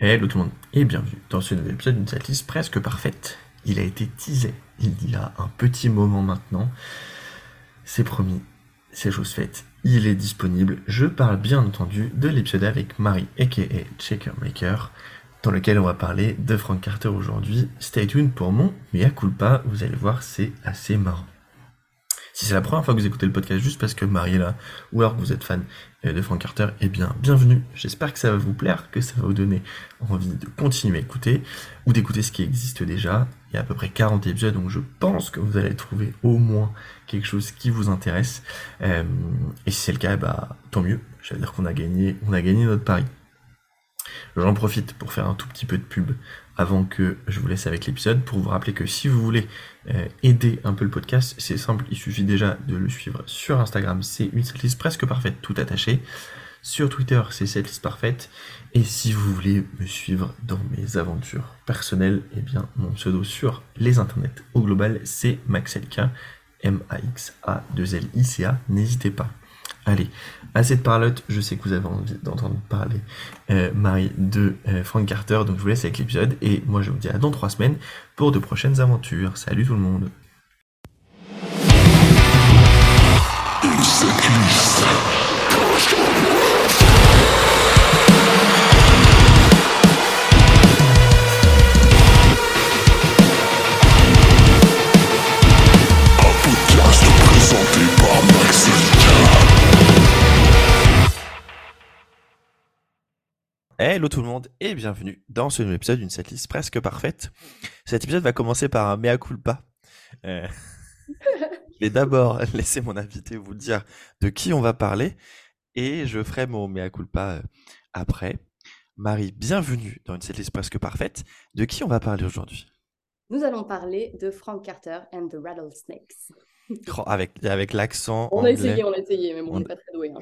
Hello tout le monde et bienvenue dans ce nouvel épisode d'une setlist presque parfaite. Il a été teasé il y a un petit moment maintenant. C'est promis, c'est chose faite. Il est disponible. Je parle bien entendu de l'épisode avec Marie aka Checkermaker dans lequel on va parler de Frank Carter aujourd'hui. Stay tuned pour mon mea culpa, vous allez voir c'est assez marrant. Si c'est la première fois que vous écoutez le podcast juste parce que Marie là, ou alors que vous êtes fan euh, de Frank Carter, eh bien, bienvenue. J'espère que ça va vous plaire, que ça va vous donner envie de continuer à écouter, ou d'écouter ce qui existe déjà. Il y a à peu près 40 épisodes, donc je pense que vous allez trouver au moins quelque chose qui vous intéresse. Euh, et si c'est le cas, bah, tant mieux. Ça veut dire qu'on a gagné, a gagné notre pari. J'en profite pour faire un tout petit peu de pub avant que je vous laisse avec l'épisode pour vous rappeler que si vous voulez euh, aider un peu le podcast, c'est simple, il suffit déjà de le suivre sur Instagram, c'est une setlist presque parfaite, tout attaché. Sur Twitter, c'est setlist parfaite. Et si vous voulez me suivre dans mes aventures personnelles, eh bien, mon pseudo sur les internets au global, c'est Maxelka, M-A-X-A-2-L-I-C-A. N'hésitez pas. Allez, assez de parlotte, je sais que vous avez envie d'entendre parler, euh, Marie, de euh, Frank Carter, donc je vous laisse avec l'épisode, et moi je vous dis à dans trois semaines pour de prochaines aventures. Salut tout le monde Hello tout le monde et bienvenue dans ce nouvel épisode d'une setlist presque parfaite. Cet épisode va commencer par un mea culpa. Euh, je vais d'abord laisser mon invité vous dire de qui on va parler et je ferai mon mea culpa euh, après. Marie, bienvenue dans une setlist presque parfaite. De qui on va parler aujourd'hui? Nous allons parler de Frank Carter and the Rattlesnakes. Oh, avec avec l'accent. On a essayé, on a essayé, mais bon, on n'est pas très doué. Hein.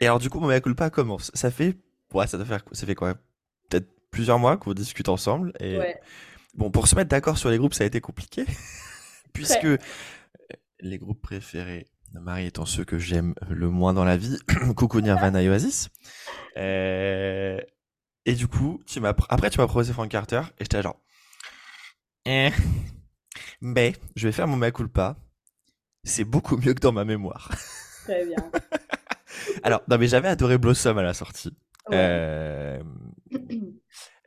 et alors du coup, mon mea culpa commence. Ça fait ouais, ça doit faire, ça fait quoi Peut-être plusieurs mois qu'on discute ensemble. Et bon, pour se mettre d'accord sur les groupes, ça a été compliqué, puisque les groupes préférés de Marie étant ceux que j'aime le moins dans la vie, Coucou Nirvana et Oasis. Euh, et du coup, tu m'as, après tu m'as proposé Frank Carter, et j'étais genre, eh. mais je vais faire mon mea culpa. C'est beaucoup mieux que dans ma mémoire. Très bien. Alors, non mais j'avais adoré Blossom à la sortie. Euh,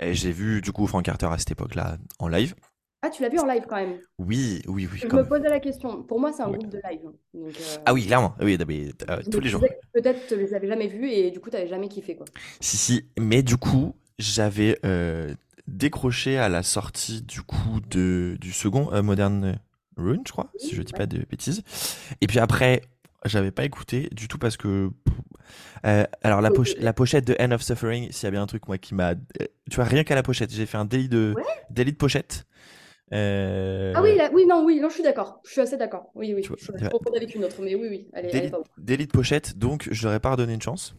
j'ai vu du coup Frank Carter à cette époque-là en live. Ah, tu l'as vu en live quand même? Oui, oui, oui. Je me posais la question. Pour moi, c'est un groupe de live. Euh, ah oui, clairement. Oui, euh, tous les jours. Peut-être tu les avais jamais vus et du coup, tu n'avais jamais kiffé. Quoi. Si, si. Mais du coup, j'avais décroché à la sortie du coup de, du second Modern Rune, je crois, si je dis pas de bêtises. Et puis après, j'avais pas écouté du tout parce que euh, alors la, la, pochette de End of Suffering, s'il y a bien un truc moi qui m'a, euh, tu vois rien qu'à la pochette, j'ai fait un délit de délit de pochette. Euh... Ah oui, oui, non, oui, non, je suis d'accord, je suis assez d'accord. Oui, oui, je suis avec une autre, mais oui, oui, allez, délit, délit de pochette, donc je n'aurais pas redonné une chance.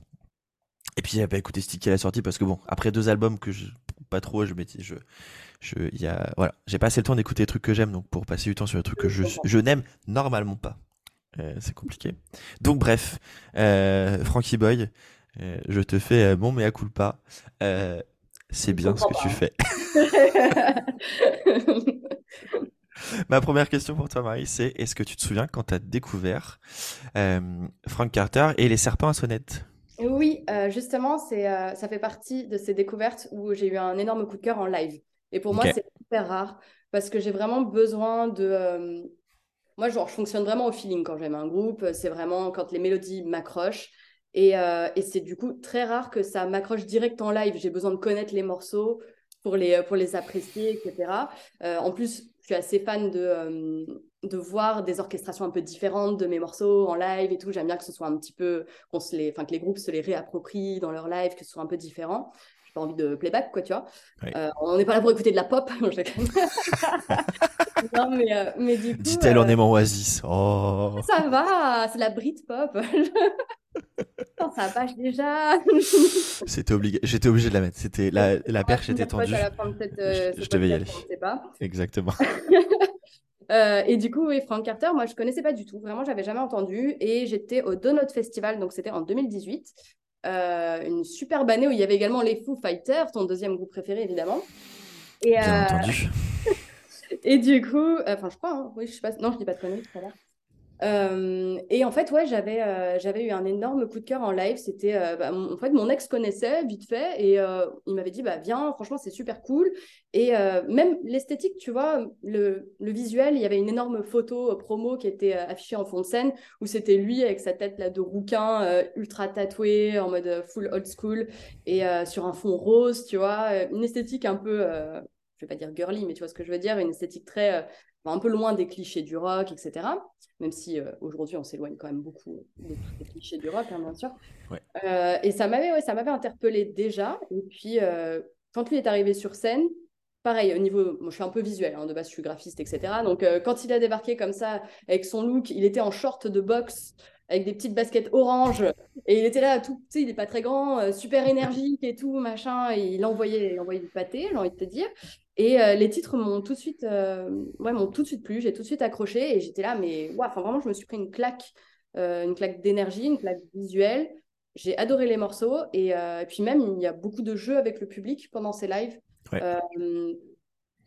Et puis j'avais pas écouté Sticky à la sortie parce que bon, après deux albums que je pas trop, je m'étais, je, je, y a, voilà, j'ai pas assez le temps d'écouter des trucs que j'aime, donc pour passer du temps sur des trucs que je, je n'aime normalement pas. Euh, c'est compliqué. Donc bref, euh, Frankie Boy, euh, je te fais mon mea culpa. c'est bien ce que tu fais. Ma première question pour toi, Marie, c'est est-ce que tu te souviens quand tu as découvert Frank Carter et les serpents à sonnette? Oui, justement, c'est, ça fait partie de ces découvertes où j'ai eu un énorme coup de cœur en live. Et pour moi, c'est super rare parce que j'ai vraiment besoin de, moi, je fonctionne vraiment au feeling quand j'aime un groupe. C'est vraiment quand les mélodies m'accrochent. Et, euh, et c'est du coup très rare que ça m'accroche direct en live. J'ai besoin de connaître les morceaux pour les, pour les apprécier, etc. Euh, en plus, je suis assez fan de, euh, de voir des orchestrations un peu différentes de mes morceaux en live et tout. J'aime bien que ce soit un petit peu, qu'on se les, que les groupes se les réapproprient dans leur live, que ce soit un peu différent pas envie de playback, quoi, tu vois. on n'est pas là pour écouter de la pop. non, mais, euh, mais du coup. Dit-elle en euh, aimant Oasis. Oh. Ça va, c'est la Britpop. non, ça passe déjà. C'était obligé. J'étais obligé de la mettre. C'était la, la perche était tendue. Euh, je, devais y aller. Pas. Exactement. et du coup, oui, Frank Carter, moi, je connaissais pas du tout. Vraiment, j'avais jamais entendu. Et j'étais au Donut Festival, donc c'était en 2018. Une superbe année où il y avait également les Foo Fighters, ton deuxième groupe préféré évidemment. Et, Bien entendu. et du coup, enfin je crois, hein, oui, je sais pas, non je dis pas de conneries tout à l'heure. Et en fait, ouais, j'avais eu un énorme coup de cœur en live. C'était, bah, en fait, mon ex connaissait vite fait et il m'avait dit, bah viens, franchement, c'est super cool. Et même l'esthétique, tu vois, le, le, visuel, il y avait une énorme photo promo qui était affichée en fond de scène où c'était lui avec sa tête là de rouquin, ultra tatoué, en mode full old school et sur un fond rose, tu vois, une esthétique un peu, je vais pas dire girly, mais tu vois ce que je veux dire, une esthétique très un peu loin des clichés du rock, etc. Même si euh, aujourd'hui on s'éloigne quand même beaucoup des clichés du rock, hein, bien sûr. Euh, et ça m'avait, ouais, ça m'avait interpellé déjà. Et puis euh, quand lui est arrivé sur scène, pareil au niveau, moi je suis un peu visuel, hein, de base je suis graphiste, etc. Donc quand il a débarqué comme ça avec son look, il était en short de boxe avec des petites baskets orange. Et il était là, tout, tu sais, il n'est pas très grand, super énergique et tout, machin. Et il envoyait, il envoyait du pâté, j'ai envie de te dire. Et euh, les titres m'ont tout de suite, euh, ouais, m'ont tout de suite plu. J'ai tout de suite accroché et j'étais là, mais enfin vraiment, je me suis pris une claque, euh, une claque d'énergie, une claque visuelle. J'ai adoré les morceaux et, puis même il y a beaucoup de jeux avec le public pendant ces lives.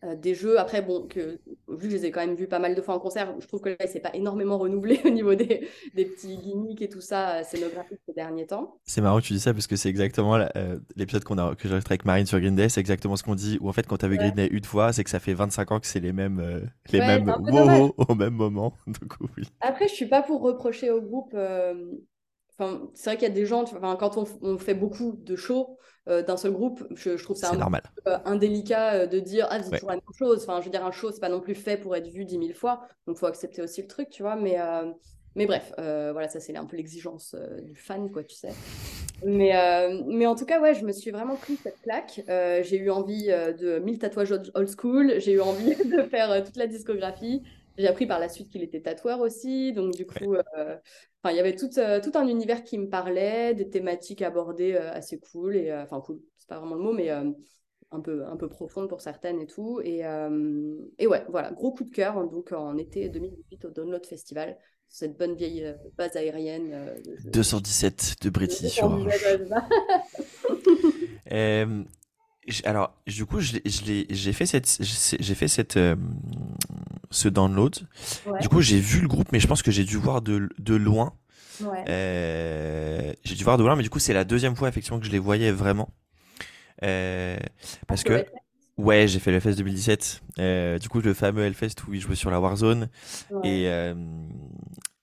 Euh, des jeux, après, bon, que, vu que je les ai quand même vus pas mal de fois en concert, je trouve que là, c'est pas énormément renouvelé au niveau des, des, petits gimmicks et tout ça euh, scénographique ces derniers temps. C'est marrant que tu dis ça parce que c'est exactement euh, l'épisode qu'on a, que j'ai avec Marine sur Green Day, c'est exactement ce qu'on dit. Ou en fait, quand tu avais Green Day une fois, c'est que ça fait 25 ans que c'est les mêmes, les mêmes wow au même moment. Après, je suis pas pour reprocher au groupe. Enfin, c'est vrai qu'il y a des gens, enfin, quand on, on, fait beaucoup de shows, euh, d'un seul groupe, je, trouve ça un normal. peu indélicat euh, de dire ah c'est toujours la même chose. Enfin, je veux dire un show c'est pas non plus fait pour être vu dix mille fois, donc faut accepter aussi le truc, tu vois. Mais euh, mais bref, voilà, ça c'est un peu l'exigence du fan, quoi, tu sais. Mais, mais en tout cas, ouais, je me suis vraiment pris cette claque. j'ai eu envie de mille tatouages old school, j'ai eu envie de faire toute la discographie. J'ai appris par la suite qu'il était tatoueur aussi, donc du coup, Enfin, il y avait tout, euh, tout, un univers qui me parlait, des thématiques abordées euh, assez cool, et euh, enfin cool, c'est pas vraiment le mot, mais un peu, un peu profonde pour certaines et tout. Et, et ouais, voilà, gros coup de cœur, hein, donc en été 2018 au Download Festival, cette bonne vieille base aérienne. 217 de British sur alors, du coup, j'ai fait cette, j'ai fait cette, ce download. Du coup, j'ai vu le groupe, mais je pense que j'ai dû voir de, de loin. Euh, j'ai dû voir de loin, mais du coup, c'est la deuxième fois effectivement que je les voyais vraiment. Euh, parce que, ouais, j'ai fait le Fest 2017. Euh, du coup, le fameux Hellfest où il jouait sur la Warzone. Et,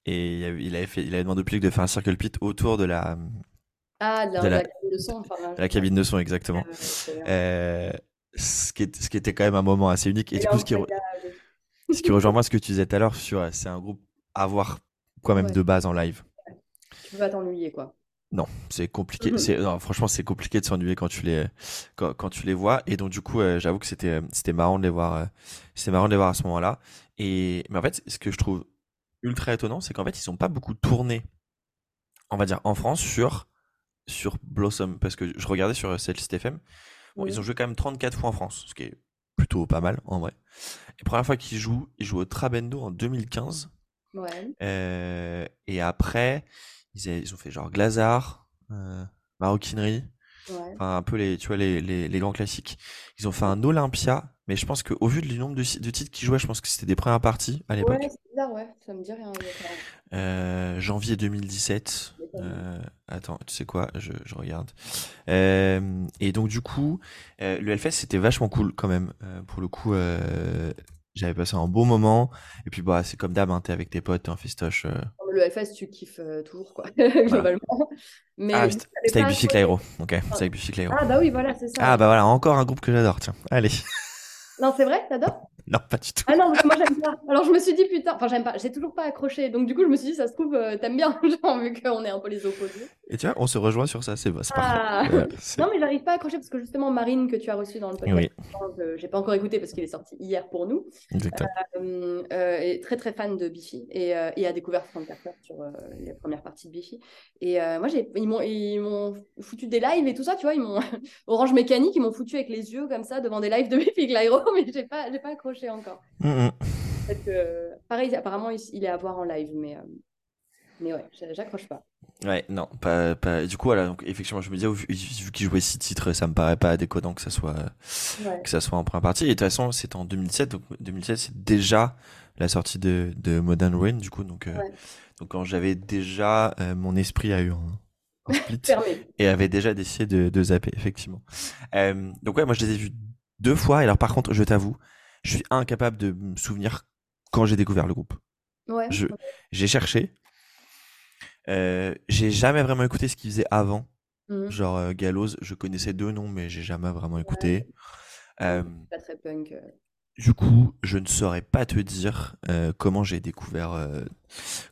et il avait, fait, il avait demandé au public de faire un circle pit autour de la. Ah, de la, cabine de son. la cabine de son, exactement. ce, qui est, ce qui était quand même un moment assez unique. Et, du coup, ce qui, ce qui rejoint moi ce que tu disais tout à l'heure sur euh, c'est un groupe à voir quand même de base en live. Tu peux pas t'ennuyer quoi. Non, c'est compliqué. C'est franchement c'est compliqué de s'ennuyer quand tu les quand, tu les vois et donc du coup euh, j'avoue que c'était c'était marrant de les voir euh, c'était marrant de les voir à ce moment-là et mais en fait ce que je trouve ultra étonnant c'est qu'en fait ils ont pas beaucoup tourné on va dire en France sur sur Blossom parce que je regardais sur Celtic FM bon, ils ont joué quand même 34 fois en France ce qui est plutôt pas mal en vrai. Et première fois qu'ils jouent, ils jouent au Trabendo en 2015. Ouais. Euh, et après, ils, ils, ont fait genre Glazard, euh, Maroquinerie, enfin un peu les, tu vois, les, les, les, grands classiques. Ils ont fait un Olympia, mais je pense qu'au vu du nombre de, de titres qu'ils jouaient, je pense que c'était des premières parties à l'époque. Ouais, c'est bizarre, ouais, ça me dit rien. Euh, janvier 2017. Euh, attends, tu sais quoi je, je regarde. Euh, et donc du coup, euh, le Hellfest c'était vachement cool quand même. Euh, pour le coup, j'avais passé un beau moment. Et puis bah c'est comme d'hab, hein, t'es avec tes potes, t'es en festoche. Le Hellfest, tu kiffes toujours quoi, globalement. Mais ah, c'était avec Clyro. Ok, c'est avec Buffy Clyro. Ah bah oui, voilà, c'est ça. Ah bah voilà, encore un groupe que j'adore. Tiens, allez. Non, c'est vrai, t'adores? Non, pas du tout. Ah non, moi j'aime pas. Alors je me suis dit putain, enfin j'aime pas, j'ai toujours pas accroché. Donc du coup je me suis dit ça se trouve euh, t'aimes bien, genre vu qu'on est un peu les opposés. Et tu vois, on se rejoint sur ça, c'est parfait. Ah. non mais j'arrive pas à accrocher parce que justement Marine que tu as reçu dans le podcast, j'ai pas encore écouté parce qu'il est sorti hier pour nous. Exactement. Euh, euh, est très très fan de Biffy et, et a découvert Frank Carter sur les premières parties de Biffy. Et moi ils m'ont, ils m'ont foutu des lives et tout ça, tu vois, ils m'ont Orange Mécanique, ils m'ont foutu avec les yeux comme ça devant des lives de Biffy Clyro, mais j'ai pas, j'ai pas accroché encore. Mm. pareil, apparemment, il est à voir en live, mais, euh, mais ouais, j'accroche pas. Ouais, non, pas, pas. Du coup, voilà, donc effectivement, je me disais, vu, vu qu'il jouait six titres, ça me paraît pas déconnant que ça soit, que ça soit en première partie. Et de toute façon, c'est en 2007, donc 2007, c'est déjà la sortie de, de Modern Ruin, du coup, donc, euh, donc quand j'avais déjà, euh, mon esprit a eu un, split et avait déjà décidé de, de zapper, effectivement. Euh, donc ouais, moi je les ai vus deux fois. Et alors par contre, je t'avoue, je suis incapable de me souvenir quand j'ai découvert le groupe. Ouais. J'ai cherché. Euh, j'ai jamais vraiment écouté ce qu'ils faisaient avant. Mmh. Genre euh, Gallows, je connaissais deux noms, mais j'ai jamais vraiment écouté. Euh, pas très punk. Du coup, je ne saurais pas te dire comment j'ai découvert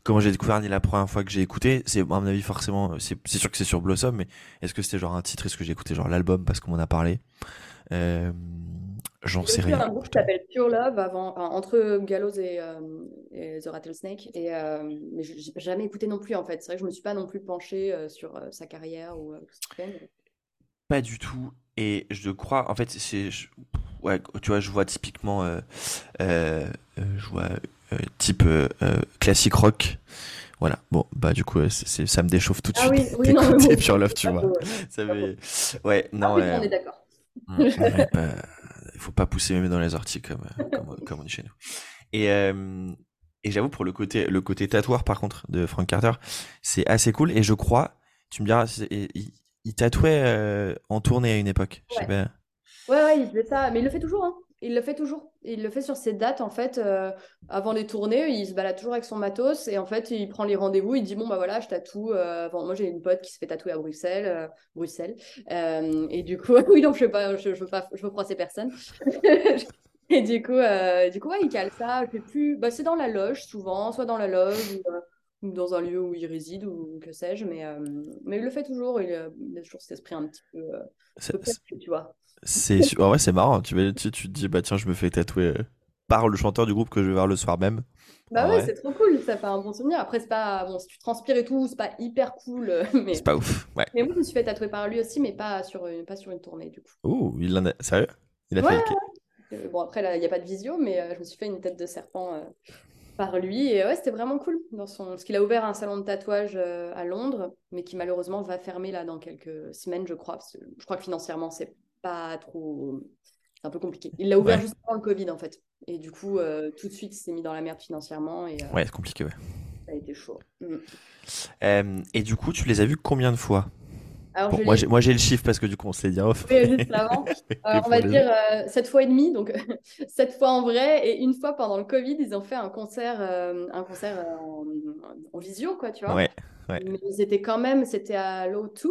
comment j'ai découvert ni la première fois que j'ai écouté. C'est à mon avis forcément, c'est sûr que c'est sur Blossom, mais est-ce que c'était genre un titre Est-ce que j'ai écouté genre l'album parce qu'on m'en a parlé? J'en sais rien. Il y a un groupe qui s'appelle Pure Love avant, entre Gallows et, euh, The Rattlesnake. Et, euh, mais je n'ai jamais écouté non plus en fait. C'est vrai que je ne me suis pas non plus penchée euh, sur sa carrière ou ce qu'il fait. Pas du tout. Et je crois, en fait, c'est. Ouais, tu vois, je vois typiquement. je vois type classique rock. Voilà, bon, bah du coup, ça me déchauffe tout de ah suite oui, oui, Pure Love, tu vois. Ça Ouais, non. Ah, on est d'accord. Mmh, il faut pas pousser même dans les orties comme, comme, on dit chez nous. Et, euh, et j'avoue pour le côté le côté tatoueur par contre de Frank Carter, c'est assez cool et je crois, tu me diras, il, tatouait euh, en tournée à une époque. Ouais. Je sais pas. Ouais, ouais, il fait ça, mais il le fait toujours. Hein. Il le fait toujours. Il le fait sur ses dates, en fait. Euh, avant les tournées, il se balade toujours avec son matos et en fait, il prend les rendez-vous. Il dit Bon, bah voilà, je tatoue. Euh, moi, j'ai une pote qui se fait tatouer à Bruxelles. Euh, Bruxelles. et du coup, oui, donc je ne veux, pas, je, veux, pas, je veux froisser personne. et du coup, du coup ouais, il cale ça. Je plus. Bah, c'est dans la loge, souvent, soit dans la loge ou, dans un lieu où il réside ou que sais-je. Mais, mais il le fait toujours. Il, a toujours cet esprit un petit peu. peu tu vois. C'est ouais, c'est marrant. Tu, tu, tu, te dis, bah tiens, je me fais tatouer euh, par le chanteur du groupe que je vais voir le soir même. Bah ouais, c'est trop cool, ça fait un bon souvenir. Après, c'est pas. Bon, si tu transpires et tout, c'est pas hyper cool. Euh, mais... C'est pas ouf, ouais. Mais moi, je me suis fait tatouer par lui aussi, mais pas sur une, pas sur une tournée, du coup. Oh, il en a. Sérieux? Il a fait. Euh, bon, après, là, il n'y a pas de visio, mais je me suis fait une tête de serpent par lui. Et ouais, c'était vraiment cool. Dans son... Parce qu'il a ouvert un salon de tatouage à Londres, mais qui malheureusement va fermer là dans quelques semaines, je crois. Parce que je crois que financièrement, c'est pas trop. C'est un peu compliqué. Il l'a ouvert juste avant le Covid, en fait. Et du coup, euh, tout de suite, il s'est mis dans la merde financièrement. Et, euh, ouais, c'est compliqué, ouais. Ça a été chaud. Mm. Euh, et du coup, tu les as vus combien de fois? Alors, moi, j'ai le chiffre parce que du coup, on s'est dit off. Oui, juste avant. on va dire sept fois et demi, donc sept fois en vrai. Et une fois pendant le Covid, ils ont fait un concert, un concert en, visio, quoi, tu vois. Ouais, ouais. Mais ils étaient quand même, c'était à l'O2.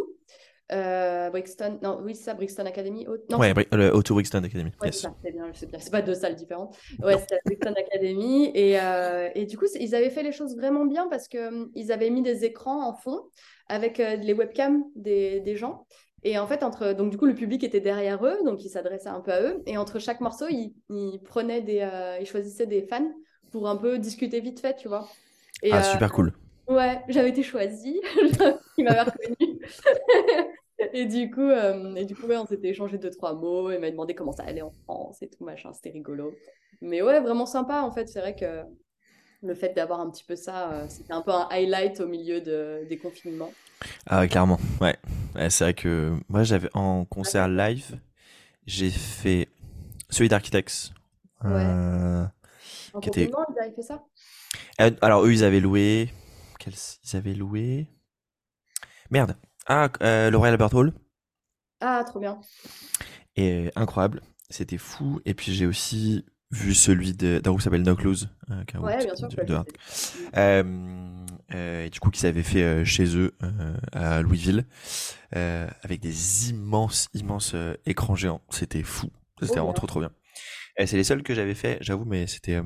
Euh, Brixton, non, oui, c'est ça, Brixton Academy. non, ouais, le Auto Brixton Academy. Ouais, c'est bien, c'est bien. C'est pas deux salles différentes. Ouais, c'était Brixton Academy. Et, euh, et, du coup, ils avaient fait les choses vraiment bien parce qu'ils hum, avaient mis des écrans en fond avec euh, les webcams des, des, gens. Et en fait, entre, donc du coup, le public était derrière eux, donc ils s'adressaient un peu à eux. Et entre chaque morceau, ils, ils prenaient des, euh, ils choisissaient des fans pour un peu discuter vite fait, tu vois. Et, ah, super cool. Ouais, j'avais été choisie. Il m'avait reconnue. et du coup, euh, et du coup on s'était échangé deux, trois mots. Il m'a demandé comment ça allait en France et tout, machin. C'était rigolo. Mais ouais, vraiment sympa, en fait. C'est vrai que le fait d'avoir un petit peu ça, euh, c'était un peu un highlight au milieu de, des confinements. Ah ouais, clairement. Ouais. c'est vrai que moi, j'avais en concert live, j'ai fait celui d'Architects. Ouais. Euh, en qui était... ils avaient fait ça? Alors, eux, ils avaient loué ils avaient loué? Merde. Ah, euh, le Royal Albert Hall. Ah, trop bien. Et incroyable. C'était fou. Et puis j'ai aussi vu celui d'un groupe qui s'appelle No Close. Euh, ouais, bien sûr. Euh, et du coup, qu'ils avaient fait chez eux à Louisville avec des immenses, immenses écrans géants. C'était fou. C'était vraiment trop, trop bien. C'est les seuls que j'avais fait, j'avoue, mais c'était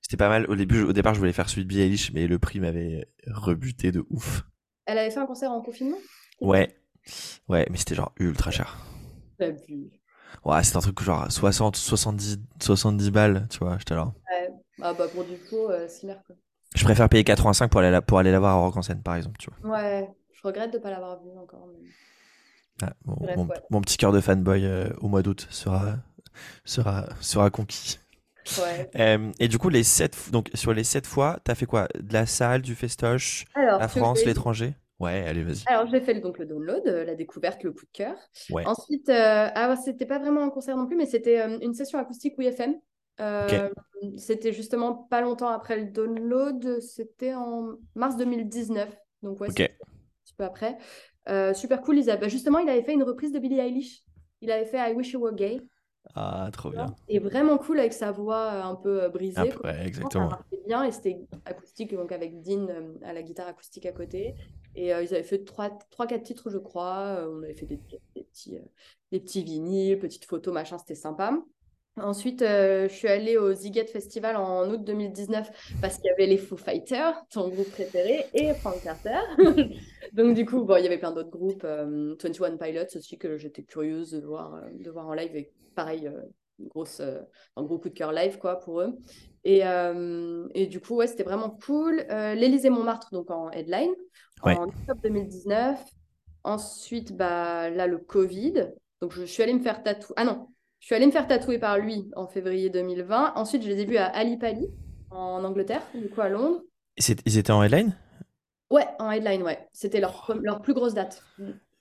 c'était pas mal. Au début, au départ, je voulais faire celui de Billie Eilish, mais le prix m'avait rebuté de ouf. Elle avait fait un concert en confinement? Ouais. Ouais, mais c'était genre ultra cher. Ouais, c'était un truc genre 60, 70, 70 balles, tu vois, j'étais là. Ouais, ah bah pour du coup, euh, c'est quoi. Je préfère payer 85 pour aller, la, pour aller la voir à Rock en scène, par exemple, tu vois. Ouais, je regrette de pas l'avoir vu encore. Ah, mon, petit cœur de fanboy euh, au mois d'août sera, sera, sera conquis. Euh, et du coup, les sept, donc, sur les sept fois, tu as fait quoi? De la salle, du festoche, la France, l'étranger? Ouais, allez, vas-y. Alors, j'ai fait donc le download, euh, la découverte, le coup de cœur. Ouais. Ensuite, euh, ah, c'était pas vraiment un concert non plus, mais c'était euh, une session acoustique WFM. Euh, C'était justement pas longtemps après le download, c'était en mars 2019. Donc, ouais, Ok. c'était un petit peu après. Super cool, Isabelle. Bah, justement, il avait fait une reprise de Billie Eilish. Il avait fait I Wish You Were Gay. Ah, trop bien. Et vraiment cool avec sa voix euh, un peu euh, brisée. Quoi. ouais, Ça exactement. marchait bien et c'était acoustique, donc avec Dean euh, à la guitare acoustique à côté. Et euh, ils avaient fait 3-4 titres, je crois. On avait fait des, des petits, euh, des petits vinyles, petites photos, machin, c'était sympa. Ensuite, euh, je suis allée au Ziget Festival en août 2019 parce qu'il y avait les Foo Fighters, ton groupe préféré, et Frank Carter. Donc, du coup, bon, il y avait plein d'autres groupes, euh, 21 Pilots aussi, que j'étais curieuse de voir, euh, de voir en live. Et pareil, euh, une grosse, un gros coup de cœur live quoi, pour eux. Et, et du coup, ouais, c'était vraiment cool. Euh, L'Élysée-Montmartre, donc en headline, Ouais. en octobre 2019. Ensuite, bah, là, le Covid. Donc, je suis allée me faire tatouer. Ah non, je suis allée me faire tatouer par lui en février 2020. Ensuite, je les ai vus à Ali Pali, en Angleterre, du coup à Londres. Ils étaient en headline? Ouais, en headline, ouais. C'était leur, pre- leur plus grosse date.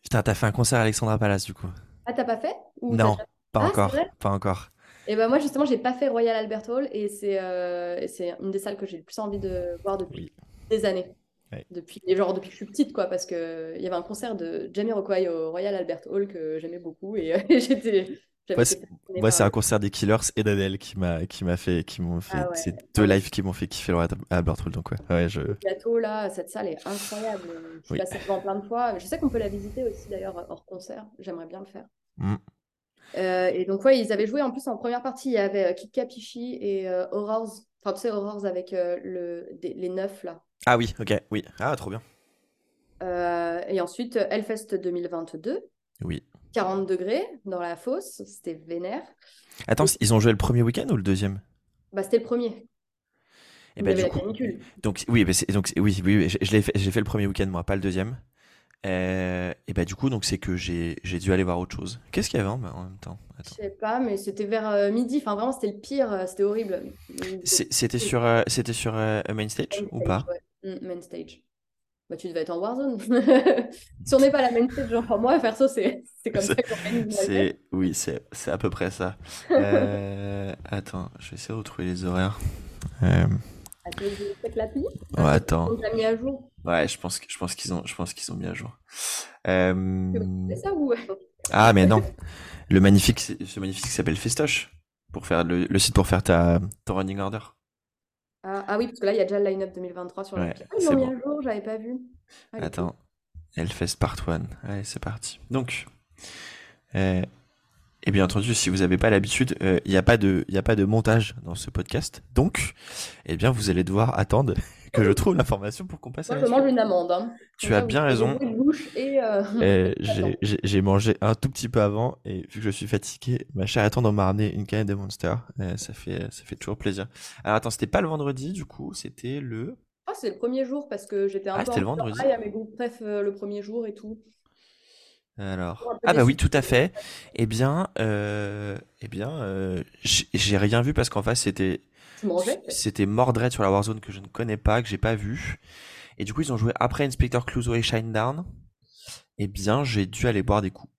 Putain, t'as fait un concert à Alexandra Palace du coup. Ah, t'as pas fait? Ou Non, pas Ah, c'est encore. Pas encore. Et ben moi, justement, j'ai pas fait Royal Albert Hall et c'est euh, une des salles que j'ai le plus envie de voir depuis des années. Ouais. Depuis, et genre depuis que je suis petite, quoi, parce que il y avait un concert de Jamie Rockway au Royal Albert Hall que j'aimais beaucoup et, euh, j'étais. Moi, c'est- un concert des Killers et d'Adèle qui m'a qui m'a fait qui m'ont fait Ah ouais. c'est deux lives qui m'ont fait kiffer le Royal Albert Hall donc ouais. Ouais, je Le plateau là, cette salle est incroyable. Je suis Oui. passée devant plein de fois. Je sais qu'on peut la visiter aussi d'ailleurs hors concert. J'aimerais bien le faire. Mm. Euh, et donc ouais, ils avaient joué en plus en première partie. Il y avait euh, Kit Capichi et euh, Horrors. Enfin tu sais Horrors avec euh, le, des- les neufs là. Ah oui, OK, oui. Ah, trop bien. Et ensuite Hellfest 2022, Oui. 40 degrés dans la fosse. C'était vénère. Attends, ils ont joué le premier week-end ou le deuxième? Bah c'était le premier. Et y bah avait du coup donc oui, bah, donc oui, oui, oui, l'ai fait j'ai fait le premier week-end moi, pas le deuxième. Euh, et bah du coup donc c'est que j'ai j'ai dû aller voir autre chose. Qu'est-ce qu'il y avait en, en même temps? Je sais pas, mais c'était vers euh, midi. Enfin vraiment c'était le pire. euh, C'était horrible. C'était sur euh, c'était sur Main Stage Main ou pas? ouais. Mm, main stage. Bah, tu devais être en Warzone. si on n'est pas à la main stage, genre moi, perso, c'est c'est comme ça qu'on. C'est oui, c'est à peu près ça. Euh, attends, je vais essayer de retrouver les horaires. Euh, Attends, l'appli. ouais, attends. On l'a mis à jour. Ouais, je pense je pense qu'ils ont je pense qu'ils ont mis à jour. Euh, C'est ça ou Ah mais non, le magnifique ce magnifique s'appelle Festoche pour faire le, le site pour faire ta ton running order. Ah, ah oui, parce que là, il y a déjà le line-up 2023 sur Ouais, l'appli. Ah, bon. à jour, j'avais pas vu. Ah, Attends, Hellfest Part 1. Allez, c'est parti. Donc, euh, et bien entendu, si vous n'avez pas l'habitude, euh, il n'y a pas de, il y a pas de montage dans ce podcast. Donc, eh bien, vous allez devoir attendre que je trouve l'information pour qu'on passe à Moi, la je mange suite. une amende. hein. Tu Comme as ça, bien vous raison. bouche et. euh, Euh, Attends. j'ai- j'ai j'ai mangé un tout petit peu avant et vu que je suis fatigué, ma chère attendre m'a ramené une canette de Monster. Euh, ça fait, ça fait toujours plaisir. Alors attends, c'était pas le vendredi du coup, c'était le. Ah, c'est le premier jour parce que j'étais un Ah, peu c'était le en vendredi. travail à mes groupes bref euh, le premier jour et tout. Alors, ah bah oui, tout à fait. Eh bien, euh, eh bien, euh, j'ai j'ai rien vu parce qu'en face c'était Tu mangeais c'était Mordred sur la Warzone que je ne connais pas, que j'ai pas vu. Et du coup, ils ont joué après Inspector Clouseau et Shinedown. Eh bien, j'ai dû aller boire des coups.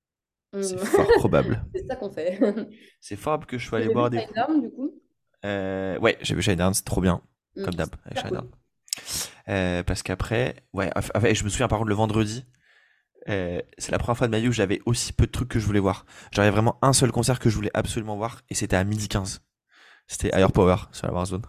C'est Hum. fort probable. C'est ça qu'on fait. C'est fort que je sois allé boire vu des coups. Shinedown, du coup? Euh, ouais, j'ai vu Shinedown, c'est trop bien, Hum, comme d'hab, Shinedown. cool. Euh, parce qu'après, ouais, enfin, je me souviens par contre le vendredi, euh, c'est la première fois de ma vie où j'avais aussi peu de trucs que je voulais voir. J'avais vraiment un seul concert que je voulais absolument voir et c'était à midi 15. C'était Higher Power sur la Warzone.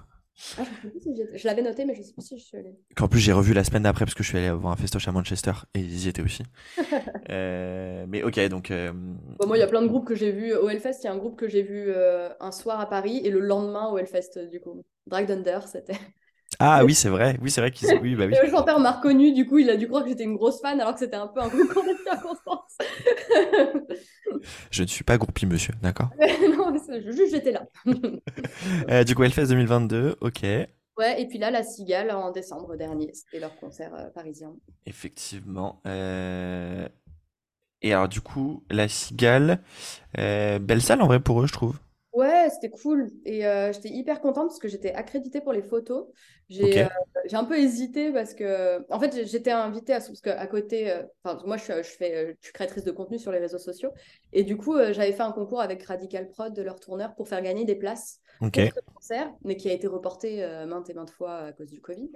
Ah, je sais plus si j'y étais. Je l'avais noté, mais je sais plus si je suis allée. Qu'en plus j'ai revu la semaine d'après parce que je suis allé voir un festoche à Manchester et ils y étaient aussi. Euh, mais ok, donc euh, Bon, moi, il y a plein de groupes que j'ai vus au Hellfest. Il y a un groupe que j'ai vu euh, un soir à Paris et le lendemain au Hellfest, du coup. Drag Thunder, c'était. Ah oui c'est vrai, oui c'est vrai qu'ils, oui bah oui. Et le chanteur m'a reconnu, du coup, il a dû croire que j'étais une grosse fan alors que c'était un peu un concours de circonstances. Je ne suis pas groupie monsieur, d'accord. non, juste j'étais là. Euh, du coup Hellfest 2022, ok. Ouais, et puis là, la Cigale en décembre dernier, c'était leur concert euh, parisien. Effectivement. euh, Et alors du coup, la Cigale, belle salle en vrai pour eux, je trouve. Ouais, c'était cool. Et euh, j'étais hyper contente parce que j'étais accréditée pour les photos. J'ai euh, un peu hésité parce que, en fait, j'étais invitée à parce qu'à côté, enfin, moi, je, je, fais, je suis créatrice de contenu sur les réseaux sociaux. Et du coup, j'avais fait un concours avec Radical Prod de leur tourneur pour faire gagner des places pour ce concert, mais qui a été reporté maintes et maintes fois à cause du Covid.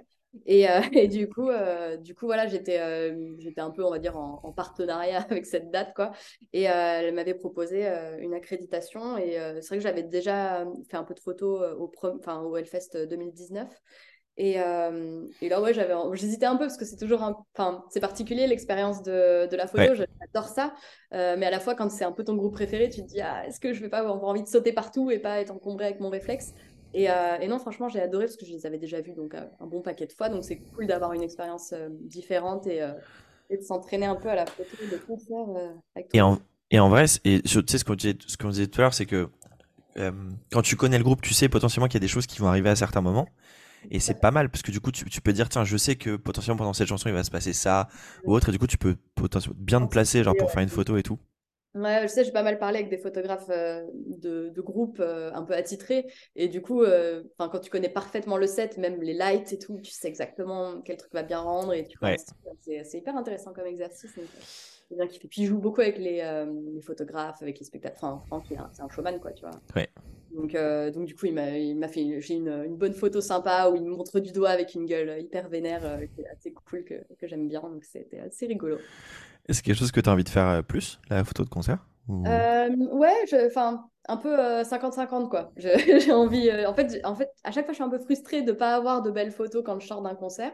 Et, euh, et, du coup, euh, du coup, voilà, j'étais, euh, j'étais un peu, on va dire, en, partenariat avec cette date, quoi. Et elle m'avait proposé une accréditation. Et c'est vrai que j'avais déjà fait un peu de photos au, enfin, au Hellfest 2019. Et, et, là, ouais, j'avais, j'hésitais un peu parce que c'est toujours, enfin, c'est particulier l'expérience de, de, la photo. J'adore ça, mais à la fois, quand c'est un peu ton groupe préféré, tu te dis, ah, est-ce que je vais pas avoir envie de sauter partout et pas être encombré avec mon réflexe? Euh, et, non, franchement, j'ai adoré parce que je les avais déjà vus donc, euh, un bon paquet de fois. Donc, c'est cool d'avoir une expérience euh, différente et, et de s'entraîner un peu à la photo de concert avec. Et en, et en vrai, et, tu sais, ce qu'on disait, disait, tout à l'heure, c'est que quand tu connais le groupe, tu sais potentiellement qu'il y a des choses qui vont arriver à certains moments. Et c'est pas mal parce que du coup, tu, tu, peux dire, tiens, je sais que potentiellement pendant cette chanson, il va se passer ça ou autre. Et du coup, tu peux potentiellement bien te placer genre, pour faire une photo et tout. Ouais, je sais, j'ai pas mal parlé avec des photographes euh, de, de, groupes euh, un peu attitrés. Et du coup, euh, quand tu connais parfaitement le set, même les lights et tout, tu sais exactement quel truc va bien rendre. Et tu c'est hyper intéressant comme exercice. C'est bien qu'il fait. Puis il joue beaucoup avec les, les photographes, avec les spectateurs. Enfin, Franck, c'est un showman, quoi, tu vois. Ouais. Donc, donc, du coup, il m'a fait j'ai une, une, bonne photo sympa où il me montre du doigt avec une gueule hyper vénère, qui est assez cool, que, que j'aime bien. Donc, c'était assez rigolo. Et c'est quelque chose que tu as envie de faire euh, plus, la photo de concert euh, Ouais, enfin, un peu 50-50, euh, quoi. J'ai envie. en, fait, en fait, à chaque fois, je suis un peu frustrée de ne pas avoir de belles photos quand je sors d'un concert.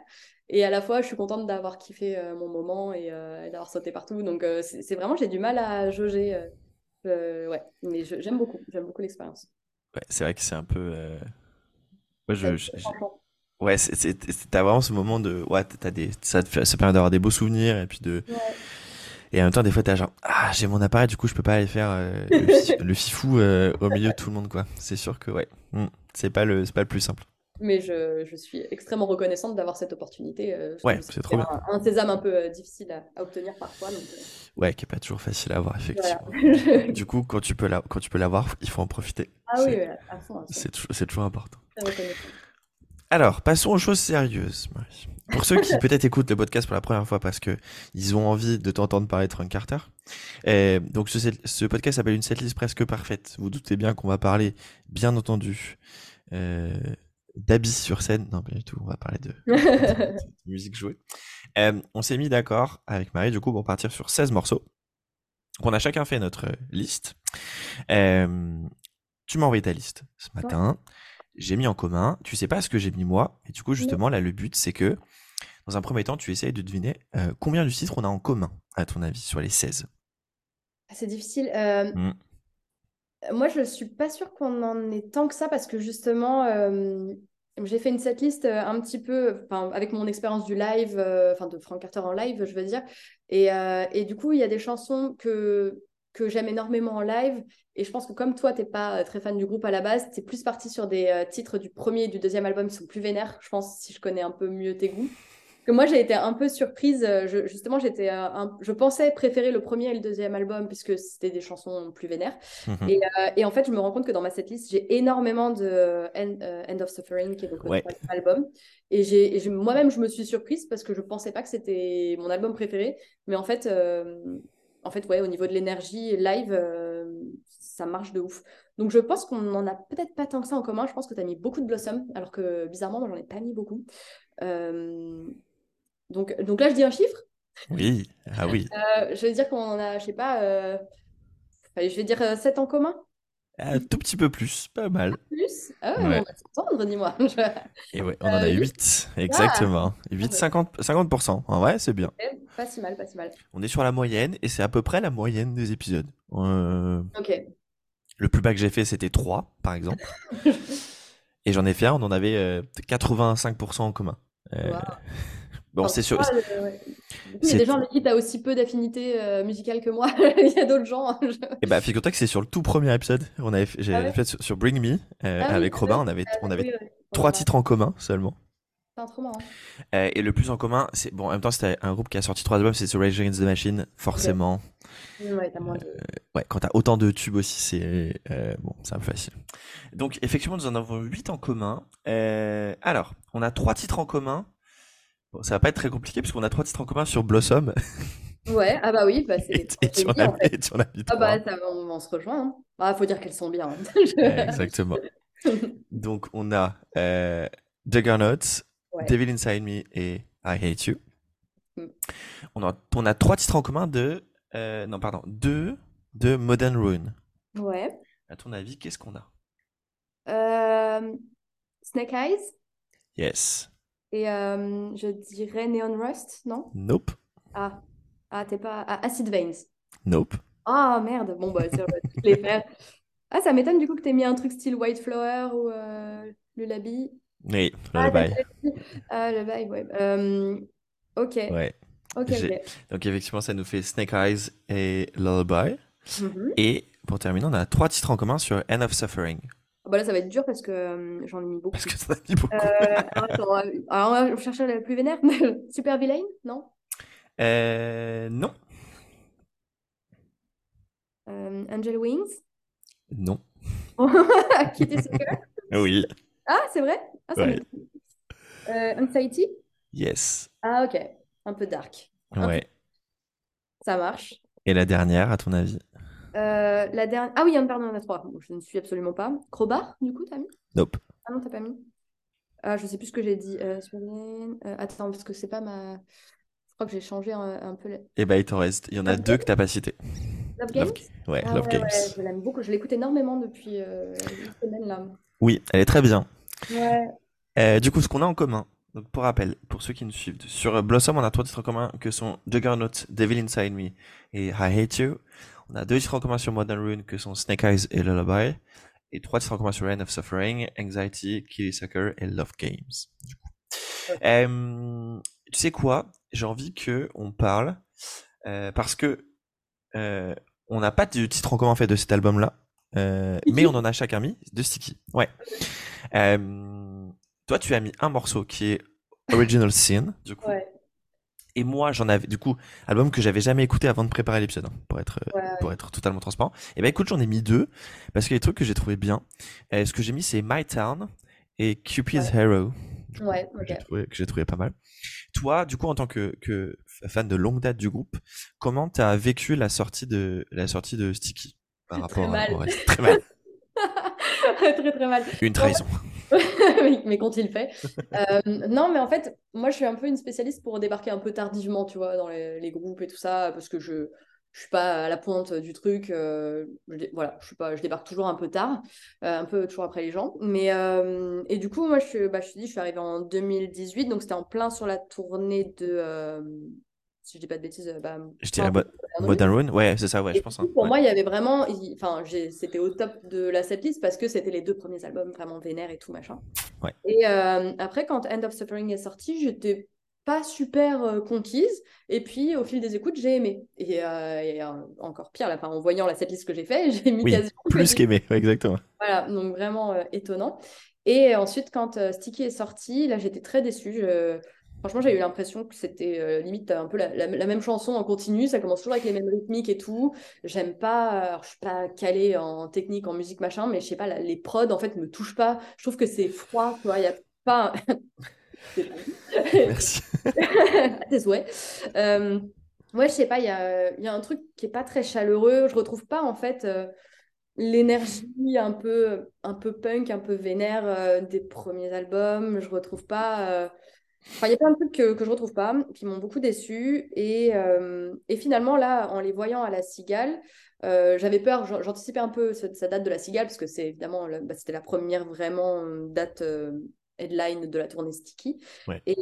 Et à la fois, je suis contente d'avoir kiffé mon moment et, d'avoir sauté partout. Donc, c'est vraiment, j'ai du mal à jauger. ouais, mais j'aime beaucoup. J'aime beaucoup l'expérience. Ouais, c'est vrai que c'est un peu. Ouais, je, Ouais, t'as vraiment ce moment de. Ouais, t'as des, ça, te ça permet d'avoir des beaux souvenirs et puis de. Et en même temps, des fois, t'as genre, ah, j'ai mon appareil, du coup, je peux pas aller faire euh, le, fifou euh, au milieu de tout le monde, quoi. C'est sûr que, ouais, hmm, c'est pas, le, pas le plus simple. Mais je, je suis extrêmement reconnaissante d'avoir cette opportunité. Euh, ouais, c'est trop bien. Un, sésame un peu difficile à, obtenir parfois. Donc, ouais, qui est pas toujours facile à avoir, effectivement. du coup, quand tu peux l'avoir, il faut en profiter. Ah oui, à fond. C'est toujours important. Alors, passons aux choses sérieuses, Marie. Pour ceux qui peut-être écoutent le podcast pour la première fois parce que ils ont envie de t'entendre parler de Frank Carter, et donc ce, podcast s'appelle une setlist presque parfaite. Vous doutez bien qu'on va parler, bien entendu, euh, d'habits sur scène. Non, pas du tout. On va parler de, musique jouée. Euh, on s'est mis d'accord avec Marie du coup pour partir sur 16 morceaux. On a chacun fait notre liste. Euh, tu m'as envoyé ta liste ce matin j'ai mis en commun. Tu sais pas ce que j'ai mis moi. Et du coup, justement, là, le but, c'est que dans un premier temps, tu essayes de deviner euh, combien de titres on a en commun, à ton avis, sur les 16. Ah, c'est difficile. Euh, mmh. Moi, je suis pas sûre qu'on en ait tant que ça parce que justement, euh, j'ai fait une setlist un petit peu avec mon expérience du live, enfin de Frank Carter en live, je veux dire. Et, et du coup, il y a des chansons que que j'aime énormément en live. Et je pense que comme toi, tu n'es pas euh, très fan du groupe à la base, tu es plus parti sur des euh, titres du premier et du deuxième album qui sont plus vénères, je pense, si je connais un peu mieux tes goûts. Que moi, j'ai été un peu surprise. Euh, je, justement, j'étais, je pensais préférer le premier et le deuxième album puisque c'était des chansons plus vénères. Mhm. Et, et, en fait, je me rends compte que dans ma setlist, j'ai énormément de End, of Suffering, qui est le album. Et, j'ai, moi-même, je me suis surprise parce que je pensais pas que c'était mon album préféré. Mais en fait, en fait, ouais, au niveau de l'énergie live, euh, ça marche de ouf. Donc, je pense qu'on n'en a peut-être pas tant que ça en commun. Je pense que tu as mis beaucoup de Blossom, alors que bizarrement, moi, j'en ai pas mis beaucoup. Euh, donc, donc là, je dis un chiffre. Oui, ah oui. Euh, je vais dire qu'on en a, je sais pas, je vais dire 7 en commun. Un tout petit peu plus, pas mal. Plus? Ah, on va s'entendre, dis-moi. Et ouais, on en a 8, exactement. 8, 50%, 50%. En vrai, c'est bien. Pas si mal, pas si mal. On est sur la moyenne, et c'est à peu près la moyenne des épisodes. Euh, ok. Le plus bas que j'ai fait, c'était 3, par exemple. et j'en ai fait un, on en avait 85% euh, en commun. Euh, Bon, c'est sûr. A des gens avec qui tu as aussi peu d'affinité euh, musicale que moi. Il y a d'autres gens. Et hein, eh bah, figure-toi que c'est sur le tout premier épisode. On avait, j'ai ah fait sur, Bring Me euh, ah avec Robin. on avait, on avait trois titres en commun seulement. C'est un trop marrant. Euh, et le plus en commun, c'est bon. En même temps, c'était un groupe qui a sorti trois albums, c'est The Rage Against the Machine, forcément. Ouais, t'as moins de... Euh, ouais, quand t'as autant de tubes aussi, c'est euh, bon, c'est un peu facile. Donc, effectivement, nous en avons huit en commun. Alors, on a trois titres en commun. Bon, ça va pas être très compliqué puisqu'on a trois titres en commun sur Blossom. Ouais, ah bah oui, bah c'est et, et, tu en as, en fait. et tu en as Ah bah ça, on, on se rejoint. Hein. Ah, faut dire qu'elles sont bien. hein. Exactement. Donc, on a euh, Juggernauts, Ouais. Devil Inside Me et I Hate You. Mm. On a, on a trois titres en commun de. euh, non, pardon, deux de Modern Ruin. Ouais. À ton avis, qu'est-ce qu'on a? Euh, Snake Eyes? Yes. Et euh, je dirais Neon Rust, non? Nope. Ah, ah t'es pas... Ah, Acid Veins. Nope. Ah merde, bon bah ça, on va tous les faire. Ah, ça m'étonne du coup que t'aies mis un truc style White Flower ou euh, Lullaby. Oui, Ah, Lullaby. ah, Lullaby, ouais. Euh, ok, Ouais. ok, J'ai- ok. Donc, effectivement, ça nous fait Snake Eyes et Lullaby. Mhm. Et pour terminer, on a trois titres en commun sur End of Suffering. Ah bah là, ça va être dur parce que euh, j'en ai mis beaucoup. Parce que ça a mis beaucoup. Euh, attends, euh, alors, on va chercher la plus vénère. Super Villain, non? Euh, non. Euh, Angel Wings? Non. Kitty Sucker? Oui. Ah, c'est vrai? Ah, Ouais. Euh, Anxiety? Yes. Ah, ok. Un peu dark. Un Ouais. Ça marche. Et la dernière, à ton avis? Euh, la dernière. Ah oui, il y en a- pardon, il y en a trois. Bon, je ne suis absolument pas. Crowbar, du coup, t'as mis? Nope. Ah non, t'as pas mis. Ah, je sais plus ce que j'ai dit. Euh. Euh, attends, parce que c'est pas ma. Je crois que j'ai changé un, un peu. les- Eh ben, il t'en reste. Il y en a Love deux que t'as pas cité. Love Love Games? Ouais, Ah Love ouais, Games. ouais, je l'aime beaucoup. Je l'écoute énormément depuis euh, une semaine là. Oui, elle est très bien. Ouais. Euh, du coup, ce qu'on a en commun, donc pour rappel, pour ceux qui nous suivent, sur Blossom, on a trois titres en commun que sont Juggernaut, Devil Inside Me et I Hate You. On a deux titres en commun sur Modern Ruin que sont Snake Eyes et Lullaby. Et trois titres en commun sur End of Suffering, Anxiety, Kitty Sucker et Love Games. Du coup. Euh, tu sais quoi? J'ai envie que on parle euh, parce que euh, on n'a pas de titre en commun fait de cet album-là, euh, mais on en a chacun mis de Sticky. Ouais. Toi, tu as mis un morceau qui est Original Sin, du coup. Ouais. Et moi, j'en avais, du coup, album que j'avais jamais écouté avant de préparer l'épisode, hein, pour être, Ouais, ouais. pour être totalement transparent. Et ben, écoute, j'en ai mis deux, parce que les trucs que j'ai trouvé bien, euh, ce que j'ai mis, c'est My Town et Cupid's Hero. du coup, Ouais, que ok. j'ai trouvé, que j'ai trouvé pas mal. Toi, du coup, en tant que, que fan de longue date du groupe, comment t'as vécu la sortie de, la sortie de Sticky par Très rapport à- mal. reste? Très mal. Très très mal. Une trahison. mais, mais qu'ont-ils fait? Euh, non, mais en fait, moi, je suis un peu une spécialiste pour débarquer un peu tardivement, tu vois, dans les, les groupes et tout ça, parce que je je suis pas à la pointe du truc. euh, je voilà, je suis pas, je débarque toujours un peu tard, euh, un peu toujours après les gens. Mais et du coup, moi, je suis, bah, je te dis, je suis arrivée en 2018, donc c'était en plein sur la tournée de, si je dis pas de bêtises, euh, bah, Je dirais enfin, Mo- Modern Ruin. Ouais, c'est ça, ouais, et je pense. hein, coup, pour ouais. moi, il y avait vraiment, enfin, c'était au top de la setlist parce que c'était les deux premiers albums vraiment vénères et tout machin. Ouais. Et euh, après, quand End of Suffering est sorti, j'étais pas super euh, conquise. Et puis, au fil des écoutes, j'ai aimé. Et, euh, et, encore pire, là, en voyant la setlist que j'ai fait, j'ai mis Oui, quasiment plus qu'aimé, ouais, exactement. Voilà, donc vraiment étonnant. Et ensuite, quand Sticky est sorti, là, j'étais très déçue. Je- Franchement, j'ai eu l'impression que c'était euh, limite un peu la, la- la même chanson en continu. Ça commence toujours avec les mêmes rythmiques et tout. J'aime pas, alors, je suis pas calée en technique, en musique, machin, mais je sais pas, la- les prods, en fait, me touchent pas. Je trouve que c'est froid, tu vois, il y a pas... Merci. tes souhaits. Euh, ouais, je sais pas, il y a, y a un truc qui est pas très chaleureux. Je retrouve pas en fait euh, l'énergie un peu, un peu punk, un peu vénère des premiers albums. Je retrouve pas. Enfin, il y a plein de trucs que, que je retrouve pas, qui m'ont beaucoup déçu. Et, euh, et finalement, là, en les voyant à la Cigale, euh, j'avais peur, j'an- j'anticipais un peu sa date de la Cigale, parce que c'est évidemment, bah, c'était la première vraiment euh, date euh, headline de la tournée Sticky. Ouais. Et,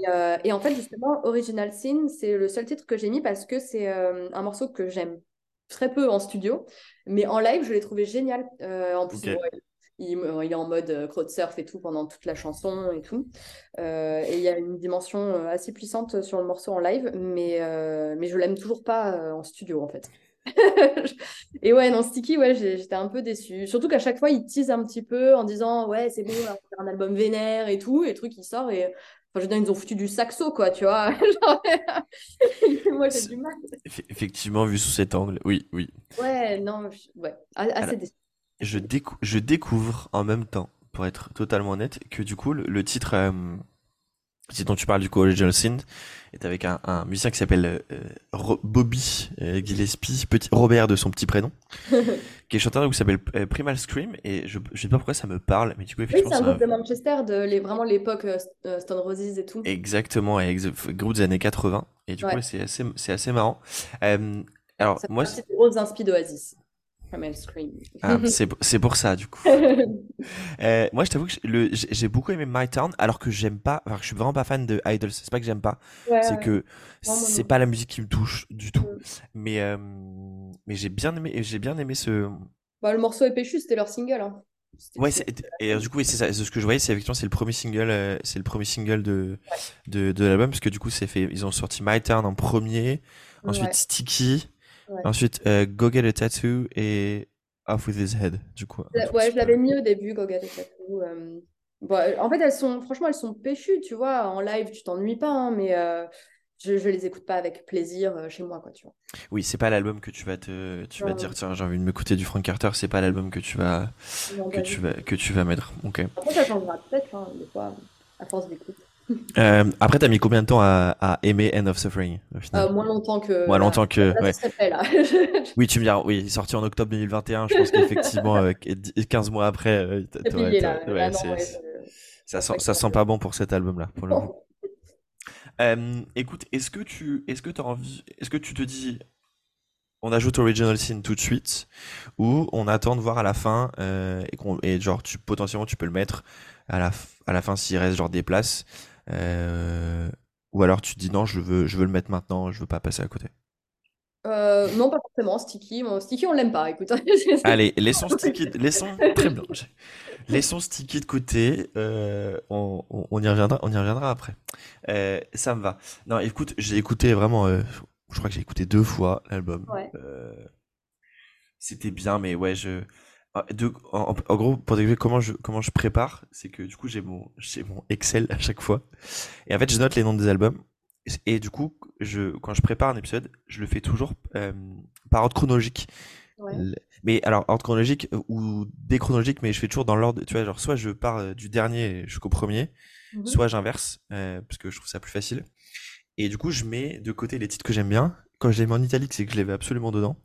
et en fait, justement, Original Sin, c'est le seul titre que j'ai mis parce que c'est un morceau que j'aime très peu en studio, mais en live, je l'ai trouvé génial. En plus, Ok. bon, il, il est en mode euh, crowd-surf et tout pendant toute la chanson et tout. Euh, et il y a une dimension euh, assez puissante sur le morceau en live, mais, euh, mais je l'aime toujours pas en studio en fait. Et ouais, non, Sticky, ouais, j'étais un peu déçue. Surtout qu'à chaque fois, il tease un petit peu en disant Ouais, c'est bon, on va faire un album vénère et tout. Et le truc, il sort et Enfin, je veux ils ont foutu du saxo, quoi, tu vois. Moi, j'ai du mal. Effectivement, vu sous cet angle, oui, oui. Ouais, non, ouais, assez je, je découvre en même temps, pour être totalement honnête, que du coup, le, titre euh, dont tu parles du coup Original Sin est avec un, un musicien qui s'appelle euh, Bobby euh, Gillespie, petit Robert de son petit prénom, qui est chanteur qui s'appelle euh, Primal Scream et je, je sais pas pourquoi ça me parle, mais du coup effectivement oui, c'est un groupe de Manchester de les, vraiment l'époque Stone Roses et tout. Exactement, et groupe des années 80 et du coup c'est assez c'est assez marrant. alors ça moi c'est grosses inspi d'Oasis. Ah, c'est pour ça, du coup. Euh, moi, je t'avoue que j'ai beaucoup aimé My Town, alors que j'aime pas, enfin, je suis vraiment pas fan de Idols. C'est pas que j'aime pas, c'est que c'est pas la musique qui me touche du tout. Mm. Mais, euh, mais j'ai bien aimé, j'ai bien aimé ce. Bah, le morceau Épéchu, c'était leur single. Hein. Ouais, et du coup, c'est ça. Ce que je voyais, c'est effectivement, c'est le premier single, euh, c'est le premier single de, de, de l'album, parce que du coup, c'est fait, ils ont sorti My Town en premier, ensuite Sticky, Ensuite, euh, Go Get a Tattoo et Off With His Head, du coup. Ouais, je l'avais mis au début, Go Get a Tattoo. Euh. Bon, en fait, elles sont, franchement, elles sont péchues, tu vois. En live, tu t'ennuies pas, hein, mais euh, je, je les écoute pas avec plaisir chez moi, quoi, tu vois. Oui, c'est pas l'album que tu vas te, tu vas dire, tiens, j'ai envie de m'écouter du Frank Carter, c'est pas l'album que tu vas, que tu vas, que tu vas mettre. Ok. Après, ça changera peut-être, hein, des fois, à force d'écoute. Euh, après, t'as mis combien de temps à, à aimer End of Suffering euh, Moins longtemps que. Moins longtemps que. ouais. fait, là. oui, tu me diras, oui, sorti en octobre 2021. Je pense qu'effectivement, 15 euh, mois après, ouais, ça, sent, ça sent pas bon pour cet album-là, pour le euh, écoute, est-ce que tu, est-ce que envie, est-ce que tu te dis, on ajoute Original Sin tout de suite, ou on attend de voir à la fin et, et genre tu potentiellement tu peux le mettre à la, à la fin s'il reste genre des places. Euh, ou alors tu te dis non, je veux, je veux le mettre maintenant, je veux pas passer à côté. Euh, non, pas forcément. Sticky, Sticky, on l'aime pas. Écoute. Allez, laissons Sticky, laissons très bien. Laissons Sticky de côté. Euh, on, on, y reviendra, on y reviendra après. ça me va. Non, écoute, j'ai écouté vraiment. je crois que j'ai écouté deux fois l'album. C'était bien, mais ouais, je. Ah, en, gros, pour t'expliquer comment je, comment je prépare, c'est que du coup, j'ai mon, j'ai mon Excel à chaque fois. Et en fait, je note les noms des albums. Et, du coup, je, quand je prépare un épisode, je le fais toujours euh, par ordre chronologique. Mais alors, ordre chronologique euh, ou déchronologique, mais je fais toujours dans l'ordre, tu vois, genre, soit je pars euh, du dernier jusqu'au premier, mhm. soit j'inverse, parce que je trouve ça plus facile. Et du coup, je mets de côté les titres que j'aime bien. Quand je les mets en italique, c'est que je les vais absolument dedans.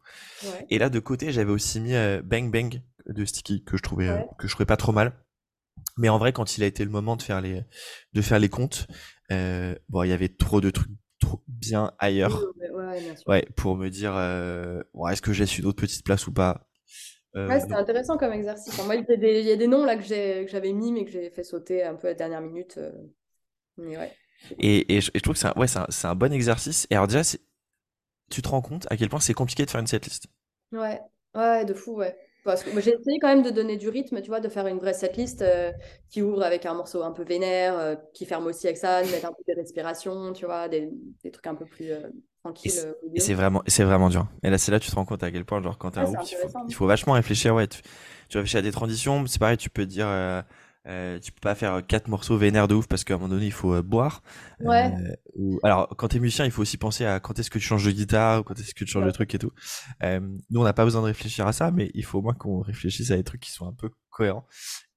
Et là, de côté, j'avais aussi mis Bang Bang de Sticky que je trouvais euh, que je trouvais pas trop mal. Mais en vrai, quand il a été le moment de faire les de faire les comptes, euh, bon, il y avait trop de trucs trop bien ailleurs. ouais, pour me dire, euh, est-ce que j'ai su d'autres petites places ou pas? ouais, c'était intéressant comme exercice. moi, il y, a des, il y a des noms là que j'avais mis mais que j'ai fait sauter un peu à la dernière minute. Mais ouais. Et, et, je, trouve que c'est un, ouais, un, un, bon exercice. Et alors déjà, tu te rends compte à quel point c'est compliqué de faire une setlist? Ouais, ouais, de fou, ouais. Parce que j'ai essayé quand même de donner du rythme, tu vois, de faire une vraie setlist euh, qui ouvre avec un morceau un peu vénère, euh, qui ferme aussi avec ça, de mettre un peu de respiration, tu vois, des, des trucs un peu plus euh, tranquilles. Et c'est vraiment, c'est vraiment dur. Et là, c'est là tu te rends compte à quel point, genre, quand t'as un groupe, il faut, vachement réfléchir, ouais. Tu, tu réfléchis à des transitions, c'est pareil, tu peux dire euh, tu peux pas faire quatre morceaux vénères de ouf parce qu'à un moment donné il faut euh, boire. Ouais. Euh, alors quand t'es musicien, il faut aussi penser à quand est-ce que tu changes de guitare ou quand est-ce que tu changes de truc et tout. Euh, nous on n'a pas besoin de réfléchir à ça, mais il faut au moins qu'on réfléchisse à des trucs qui sont un peu cohérents.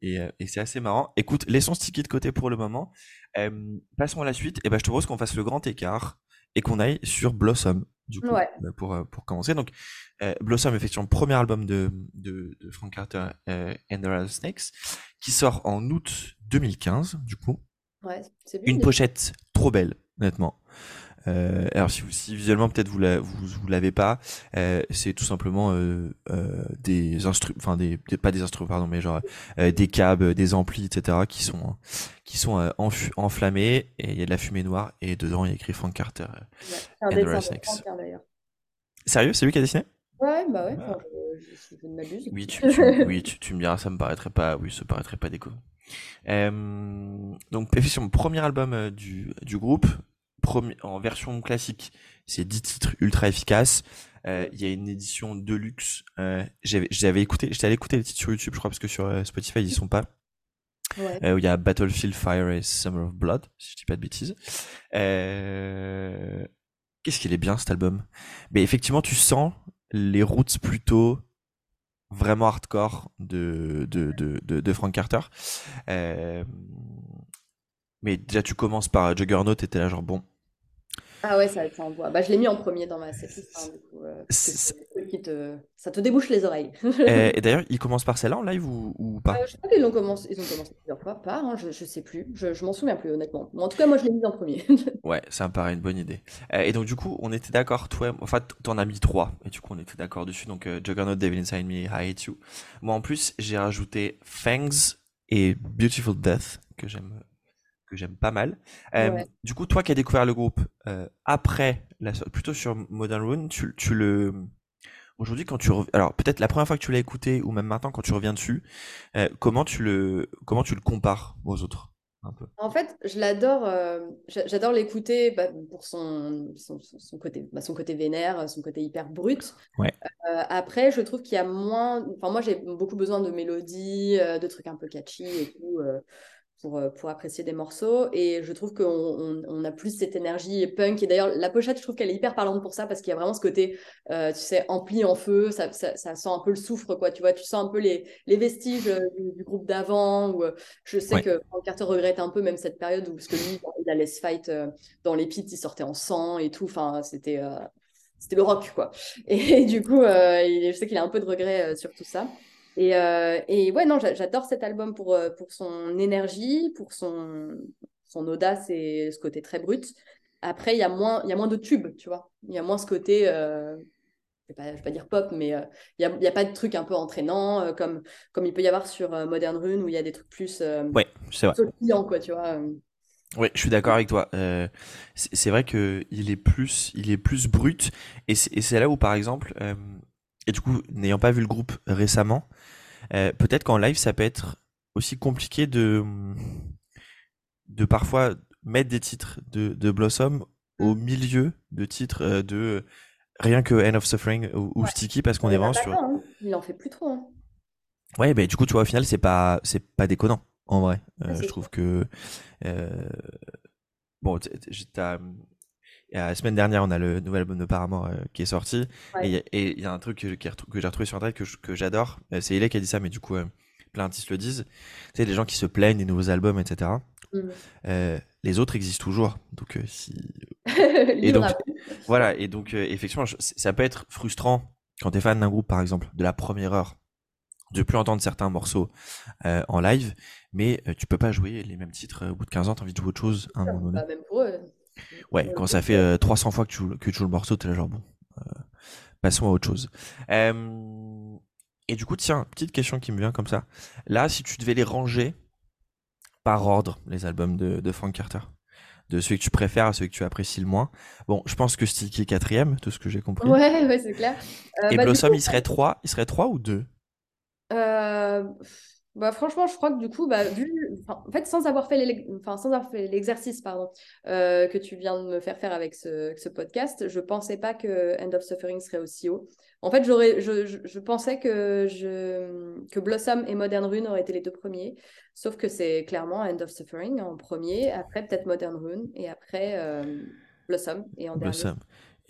Et, et c'est assez marrant. Écoute, laissons sticky de côté pour le moment. passons à la suite. Et ben je te propose qu'on fasse le grand écart et qu'on aille sur Blossom du coup, bah, pour, pour commencer. Donc, euh, Blossom, effectivement, premier album de, de, de Frank Carter euh, and the Snakes, qui sort en août 2015, du coup. Ouais, Une pochette trop belle, honnêtement. Euh, alors si, si visuellement peut-être vous, la, vous vous l'avez pas, euh, c'est tout simplement euh, euh des instruments, enfin des, pas des instruments pardon, mais genre euh, des câbles, des amplis, etc. qui sont qui sont enflammés et il y a de la fumée noire et dedans il y a écrit Frank Carter. Ouais, and Snakes. Sérieux, c'est lui qui a dessiné? Ouais, bah ouais, ah. je, je, ne m'abuse. Oui, tu, oui tu, tu, me diras, ça me paraîtrait pas, oui, ça paraîtrait pas déco. Euh, donc, effectivement, premier album du, du groupe, en version classique, c'est 10 titres ultra efficaces. Euh, il y a une édition de luxe. Euh, j'avais écouté, j'étais allé écouter les titres sur YouTube, je crois, parce que sur euh, Spotify ils sont pas. où il y a Battlefield Fire et Summer of Blood, si je dis pas de bêtises. Qu'est-ce qu'il est bien cet album? Mais effectivement, tu sens les roots plutôt vraiment hardcore de, de, de, de, Frank Carter. Euh, mais déjà, tu commences par Juggernaut, t'étais là genre bon, ah ouais, ça, ça envoie. Bah, je l'ai mis en premier dans ma setlist. Hein, euh, te... Ça te débouche les oreilles. et, d'ailleurs, ils commencent par celle-là en live ou, ou pas? Euh, Je crois qu'ils ont commencé, ils ont commencé plusieurs fois, pas, hein, je, je sais plus. Je, je m'en souviens plus, honnêtement. en tout cas, moi, je l'ai mis en premier. ouais, ça me paraît une bonne idée. Euh, et donc, du coup, on était d'accord, toi, enfin, t'en as mis trois. Et du coup, on était d'accord dessus. Donc, Juggernaut, Devil Inside Me, I Hate You. Moi, en plus, j'ai rajouté Fangs et Beautiful Death, que j'aime que j'aime pas mal. Euh, du coup, toi qui as découvert le groupe euh, après, la, plutôt sur Modern Rune, tu, tu le aujourd'hui quand tu alors peut-être la première fois que tu l'as écouté ou même maintenant quand tu reviens dessus, euh, comment tu le comment tu le compares aux autres un peu? En fait, je l'adore, j'adore l'écouter bah, pour son, son, côté, bah, son côté vénère, son côté hyper brut. Ouais. après, je trouve qu'il y a moins. Enfin, moi, j'ai beaucoup besoin de mélodies, de trucs un peu catchy et tout pour, euh, pour apprécier des morceaux. Et je trouve qu'on on, a plus cette énergie punk. Et d'ailleurs, la pochette, je trouve qu'elle est hyper parlante pour ça parce qu'il y a vraiment ce côté, euh, tu sais, ampli en feu. Ça, ça, sent un peu le soufre, quoi. Tu vois, tu sens un peu les, les vestiges euh, du, groupe d'avant. Ou je sais que Frank Carter regrette un peu même cette période où, parce que lui, il a laisse fight dans les pits, il sortait en sang et tout. Enfin, c'était. c'était le rock, quoi. Et, du coup, je sais qu'il a un peu de regret sur tout ça. Et, euh, et ouais, non, j'adore cet album pour, euh, pour son énergie, pour son, son audace et ce côté très brut. Après, il y, a moins, il y a moins de tubes, tu vois. Il y a moins ce côté, euh, je ne vais, pas dire pop, mais il n'y a, a, pas de trucs un peu entraînants comme, comme il peut y avoir sur Modern Rune où il y a des trucs plus ouais, c'est vrai. quoi, tu vois. Oui, je suis d'accord avec toi. c'est vrai que il est plus, il est plus brut, et c'est là où, par exemple, et du coup, n'ayant pas vu le groupe récemment, euh, peut-être qu'en live, ça peut être aussi compliqué de, de parfois mettre des titres de, de Blossom au mm. milieu de titres euh, de rien que End of Suffering ou, Sticky parce qu'on est vraiment sur. Hein. Il en fait plus trop. Hein. Ouais, bah, du coup, tu vois, au final, c'est pas, c'est pas déconnant en vrai. Euh, je trouve que. bon, t'as la semaine dernière, on a le nouvel album de Paramore euh, qui est sorti. Et il y, a un truc que, que j'ai retrouvé sur Internet que, j'adore. Euh, c'est Ilé qui a dit ça, mais du coup, euh, plein d'artistes le disent. C'est les gens qui se plaignent des nouveaux albums, etc. Mm. les autres existent toujours. Donc, si. et donc, voilà. Et donc, effectivement, ça peut être frustrant quand tu es fan d'un groupe, par exemple, de la première heure, de plus entendre certains morceaux en live, mais tu peux pas jouer les mêmes titres au bout de 15 ans, tu as envie de jouer autre chose à un moment donné. Bah, même pour eux. Ouais, quand ça fait 300 euh, fois que tu, joues, que tu joues le morceau, t'es là genre bon, euh, passons à autre chose. et du coup, tiens, petite question qui me vient comme ça. Là, si tu devais les ranger par ordre, les albums de, de Frank Carter, de celui que tu préfères à celui que tu apprécies le moins. Bon, je pense que Sticky est quatrième, de ce que j'ai compris. Ouais, ouais, c'est clair. Euh, et bah, Blossom, il serait 3 Il serait 3 ou 2 euh... Bah, franchement, je crois que du coup, bah, vu, en fait, sans avoir fait l'exercice pardon, euh, que tu viens de me faire faire avec ce, ce, podcast, je pensais pas que End of Suffering serait aussi haut. En fait, j'aurais, je, je, pensais que, je, que Blossom et Modern Rune auraient été les deux premiers, sauf que c'est clairement End of Suffering en premier, après peut-être Modern Rune, et après euh, Blossom, et en Blossom.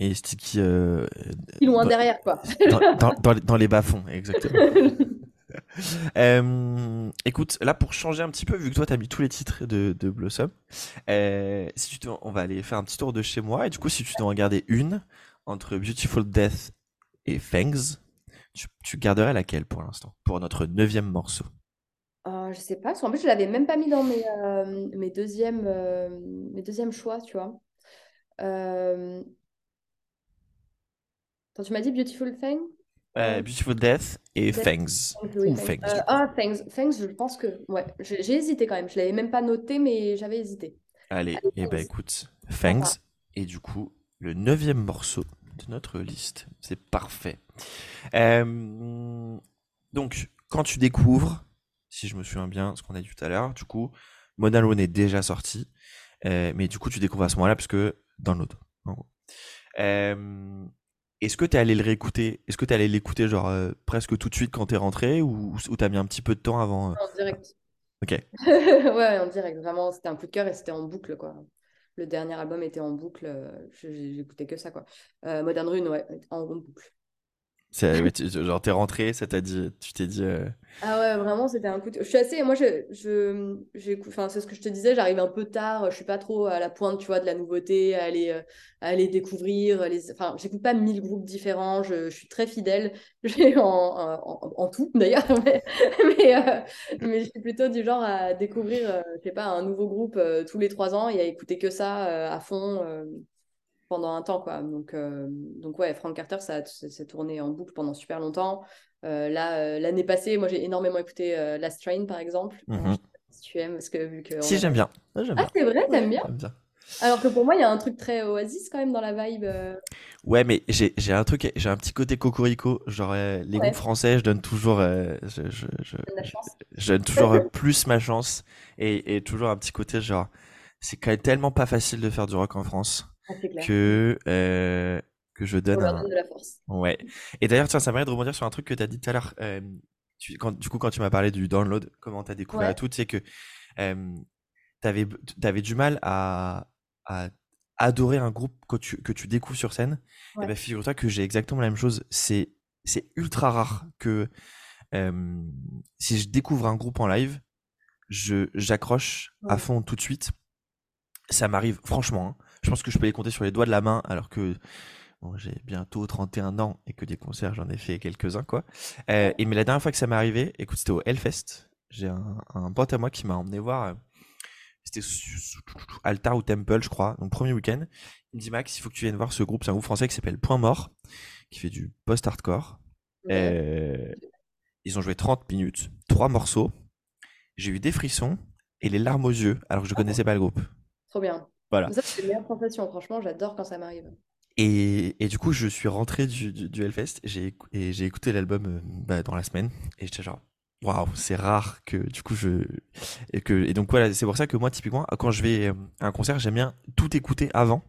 Et Sticky. Euh, loin derrière, quoi. dans, dans, dans les bas-fonds, exactement. Euh, écoute, là pour changer un petit peu, vu que toi t'as mis tous les titres de, Blossom, euh, si tu on va aller faire un petit tour de chez moi. Et du coup, si tu dois en garder une entre Beautiful Death et Fangs, tu, garderais laquelle pour l'instant Pour notre neuvième morceau? Euh, Je sais pas, en plus je l'avais même pas mis dans mes, mes, deuxièmes, mes deuxièmes choix, tu vois. Quand tu m'as dit Beautiful Thing euh, Beautiful Death et Fangs. Ou Fangs. Euh, ah, Fangs. Fangs, je pense que. Ouais, j'ai hésité quand même. Je l'avais même pas noté, mais j'avais hésité. Allez, et eh ben écoute, Fangs. Et du coup, le neuvième morceau de notre liste. C'est parfait. Euh, donc, quand tu découvres, si je me souviens bien, ce qu'on a dit tout à l'heure, du coup, Modern One est déjà sorti. mais du coup, tu découvres à ce moment-là, parce que dans l'autre. En gros. Est-ce que tu es allé le réécouter? Est-ce que tu es allé l'écouter genre euh, presque tout de suite quand tu es rentré ou, ou tu as mis un petit peu de temps avant euh? En direct. Ok. ouais, en direct, vraiment, c'était un coup de cœur et c'était en boucle, quoi. Le dernier album était en boucle, j'écoutais que ça, quoi. Modern Rune, ouais, en boucle. Genre, t'es rentré, ça t'a dit, tu t'es dit. Euh, ah ouais, vraiment, c'était un coup de... Je suis assez. Moi, je, je, enfin, c'est ce que je te disais, j'arrive un peu tard, je suis pas trop à la pointe, tu vois, de la nouveauté, à aller, euh, aller découvrir. Les... Enfin, j'écoute pas mille groupes différents, je, suis très fidèle en, en, en, tout, d'ailleurs, mais, euh, mais, je suis plutôt du genre à découvrir, je sais pas, un nouveau groupe tous les trois ans et à écouter que ça à fond pendant un temps. Quoi. Donc, euh, donc ouais, Frank Carter, ça s'est tourné en boucle pendant super longtemps. Euh, là, euh, l'année passée, moi, j'ai énormément écouté Last Train, par exemple. Mhm. Si tu aimes, parce que vu que... Si, j'aime bien. ah, c'est vrai, t'aimes bien, Alors que pour moi, il y a un truc très Oasis quand même dans la vibe. Ouais, mais j'ai un truc, j'ai un petit côté cocorico. Genre, les groupes français, je donne toujours, je, je, je, je, donne toujours plus ma chance et, et toujours un petit côté genre, c'est quand même tellement pas facile de faire du rock en France. Que, euh, que je donne. Un... de la force. Ouais. Et d'ailleurs, tiens, ça m'arrête de rebondir sur un truc que tu as dit tout à l'heure. Euh, quand, du coup, quand tu m'as parlé du download, comment tu as découvert tout, c'est que euh, tu avais, avais, du mal à, à, adorer un groupe que tu, que tu découvres sur scène. Et eh ben, figure-toi que j'ai exactement la même chose. C'est ultra rare que si je découvre un groupe en live, j'accroche à fond tout de suite. Ça m'arrive, franchement. Hein, je pense que je peux les compter sur les doigts de la main, alors que bon, j'ai bientôt 31 ans et que des concerts, j'en ai fait quelques-uns, quoi. Euh, et mais la dernière fois que ça m'est arrivé, écoute, c'était au Hellfest. J'ai un, un, pote à moi qui m'a emmené voir. Euh, c'était Altar ou Temple, je crois. Donc, premier week-end. Il me dit, Max, il faut que tu viennes voir ce groupe. C'est un groupe français qui s'appelle Point Mort, qui fait du post-hardcore. Euh, ils ont joué 30 minutes, trois morceaux. J'ai eu des frissons et les larmes aux yeux, alors que je connaissais pas le groupe. Trop bien. Voilà. Ça, c'est une meilleure sensation. Franchement, j'adore quand ça m'arrive. Et, et, du coup, je suis rentré du, du, Hellfest j'ai, et j'ai écouté l'album euh, bah, dans la semaine. Et j'étais genre, waouh, c'est rare que du coup je. Et, que, et donc voilà, c'est pour ça que moi, typiquement, quand je vais euh, à un concert, j'aime bien tout écouter avant.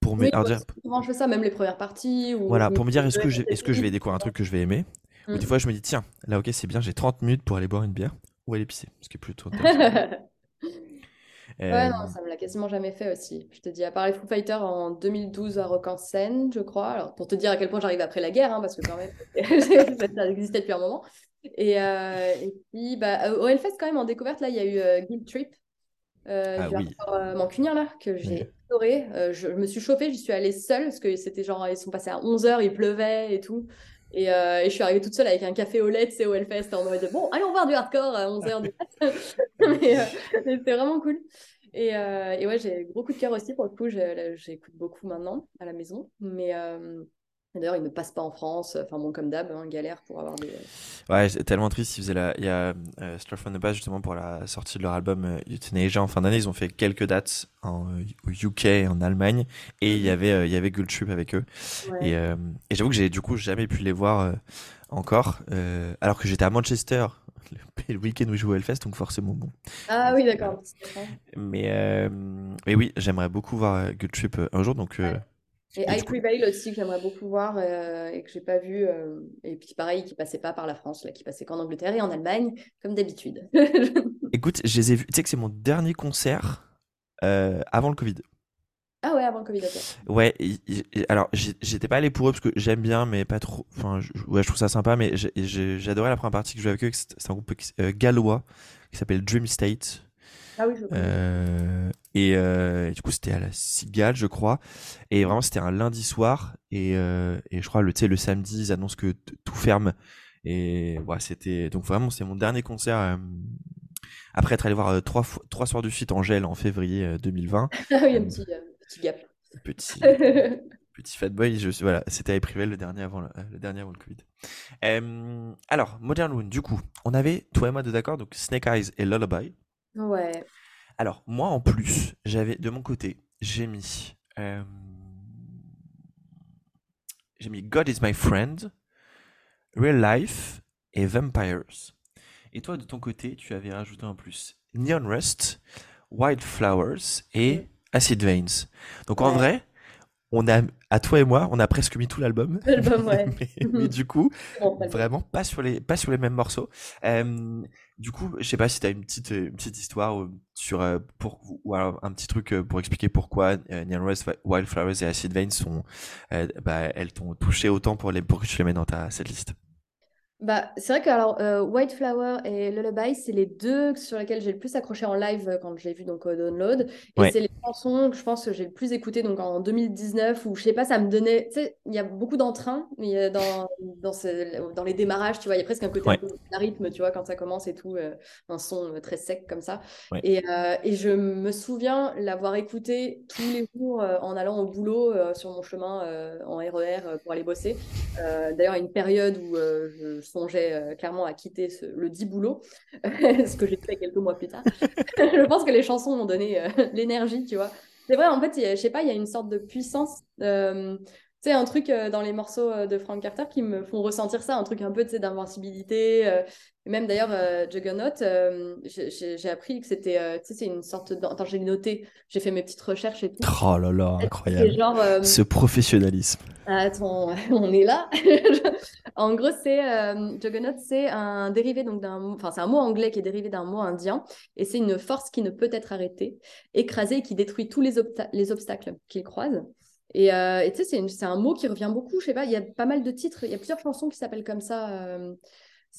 Pour me dire. je fais ça, même les premières parties. Ou... Voilà, pour me dire, est-ce que, je, est-ce que je vais découvrir un truc que je vais aimer Ou des mm. fois, je me dis, tiens, là, ok, c'est bien, j'ai 30 minutes pour aller boire une bière ou aller pisser. Ce qui est plutôt intéressant. Ouais, non, euh, ça me l'a quasiment jamais fait aussi. Je te dis, à part les Foo Fighters en 2012 à Rock en Seine, je crois. Alors, pour te dire à quel point j'arrive après la guerre, hein, parce que quand même, ça existait depuis un moment. Et, euh, et puis, bah, au Hellfest, quand même, en découverte, là, il y a eu euh, Guild Trip, euh, ah, du oui. là, que j'ai adoré. je, me suis chauffée, j'y suis allée seule, parce que c'était genre, ils sont passés à 11h, il pleuvait et tout. Et, et, je suis arrivée toute seule avec un café au lait, c'est au Hellfest, en mode bon, allons voir du hardcore à 11h du mais, mais c'était vraiment cool. Et, euh, et ouais, j'ai gros coup de cœur aussi pour le coup. J'écoute beaucoup maintenant à la maison. Mais euh, d'ailleurs, il ne passe pas en France. Enfin bon, comme d'hab, hein, galère pour avoir des. Ouais, c'est tellement triste. Ils faisaient la... Il y a euh, the Bass justement pour la sortie de leur album euh, Euthanasia en fin d'année. Ils ont fait quelques dates en, euh, au UK, en Allemagne. Et il y avait, il y avait Trip avec eux. Et, et j'avoue que j'ai du coup jamais pu les voir encore. alors que j'étais à Manchester le week-end où je jouais au Hellfest, donc forcément bon. Ah oui, d'accord. Mais, euh, mais oui, j'aimerais beaucoup voir euh, Good Trip euh, un jour. Donc, Et High Prevail aussi, que j'aimerais beaucoup voir et que j'ai pas vu. et puis pareil, qui passait pas par la France, là, qui passait qu'en Angleterre et en Allemagne, comme d'habitude. Écoute, je les ai vus. Tu sais que c'est mon dernier concert avant le Covid. Ah ouais, avant le Covid, Ouais, alors j'étais pas allé pour eux parce que j'aime bien, mais pas trop. Enfin, ouais, je trouve ça sympa, mais j'adorais la première partie que je jouais avec eux. C'est un groupe euh, gallois qui s'appelle Dream State. Ah oui, je euh, et, euh, et, du coup, c'était à la Cigale, je crois. Et vraiment, c'était un lundi soir. Et, euh, et je crois, le, le samedi, ils annoncent que tout ferme. Et ouais, c'était. Donc vraiment, c'est mon dernier concert. Euh, après être allé voir trois, trois soirs de suite en gel en février 2020. ah oui, un petit Petit gap. Petit, petit fat boy. Je, voilà, c'était à privé le dernier avant le, le, dernier avant le Covid. Euh, alors, Modern Wound, du coup, on avait, toi et moi, de d'accord, donc Snake Eyes et Lullaby. Ouais. Alors, moi, en plus, j'avais, de mon côté, j'ai mis. Euh, j'ai mis God is my friend, Real Life et Vampires. Et toi, de ton côté, tu avais rajouté en plus Neon Rust, Wildflowers et Acid Veins. Donc en vrai, on a, à toi et moi, on a presque mis tout l'album. L'album, ouais. mais, du coup, vraiment pas sur les, pas sur les mêmes morceaux. du coup, je sais pas si tu as une petite, une petite histoire euh, sur, euh, pour, ou alors un petit truc euh, pour expliquer pourquoi Neon Rose, Wildflowers et Acid Vein sont, bah, elles t'ont touché autant pour, les, pour que tu les mets dans ta, cette liste. Bah, c'est vrai que alors, euh, White Flower et Lullaby, c'est les deux sur lesquels j'ai le plus accroché en live euh, quand je l'ai vu donc au download. Et c'est les chansons que je pense que j'ai le plus écoutées donc en 2019 où je sais pas, ça me donnait. Tu sais, il y a beaucoup d'entrain dans, dans, ce, dans les démarrages, tu vois. Il y a presque un côté un rythme, tu vois, quand ça commence et tout, euh, un son très sec comme ça. Et, et, je me souviens l'avoir écouté tous les jours en allant au boulot sur mon chemin en RER e pour aller bosser. D'ailleurs, à une période où je songeais euh, clairement à quitter le dit boulot, ce que j'ai fait quelques mois plus tard. je pense que les chansons m'ont donné euh, l'énergie, tu vois. C'est vrai, en fait, je sais pas, il y a une sorte de puissance. Euh, sais, un truc dans les morceaux de Frank Carter qui me font ressentir ça, un truc un peu d'invincibilité. même d'ailleurs, Juggernaut, j'ai appris que c'était, tu sais, c'est une sorte de... Attends, j'ai noté, j'ai fait mes petites recherches et tout. Oh là là, incroyable. Ce professionnalisme. Attends, on est là. en gros, c'est euh, Juggernaut, c'est un dérivé donc d'un, enfin c'est un mot anglais qui est dérivé d'un mot indien, et c'est une force qui ne peut être arrêtée, écrasée et qui détruit tous les, les obstacles qu'il croise. Et euh, tu sais, c'est, un mot qui revient beaucoup. Je sais pas, il y a pas mal de titres, il y a plusieurs chansons qui s'appellent comme ça. Euh,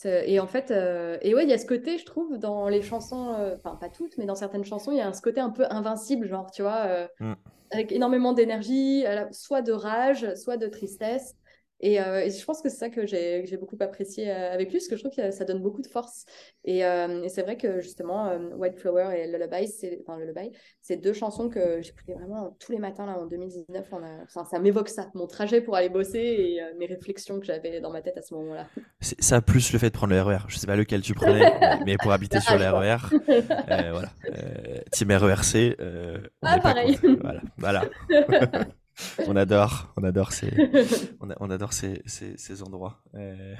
et en fait, et ouais, il y a ce côté, je trouve, dans les chansons, enfin pas toutes, mais dans certaines chansons, il y a ce côté un peu invincible, genre, tu vois. Mm avec énormément d'énergie, soit de rage, soit de tristesse. Euh, et, je pense que c'est ça que j'ai beaucoup apprécié euh, avec lui, parce que je trouve que ça donne beaucoup de force. Et, euh, c'est vrai que justement, White Flower et Lullaby, c'est enfin, deux chansons que j'écoutais vraiment tous les matins là, en 2019. enfin, ça m'évoque ça, mon trajet pour aller bosser et mes réflexions que j'avais dans ma tête à ce moment-là. Ça plus le fait de prendre le RER. E je sais pas lequel tu prenais, mais pour habiter sur le RER, e voilà. Team RERC. On ah, pareil. voilà. voilà. on adore, on adore ces, on, adore ces, ces, endroits. Euh,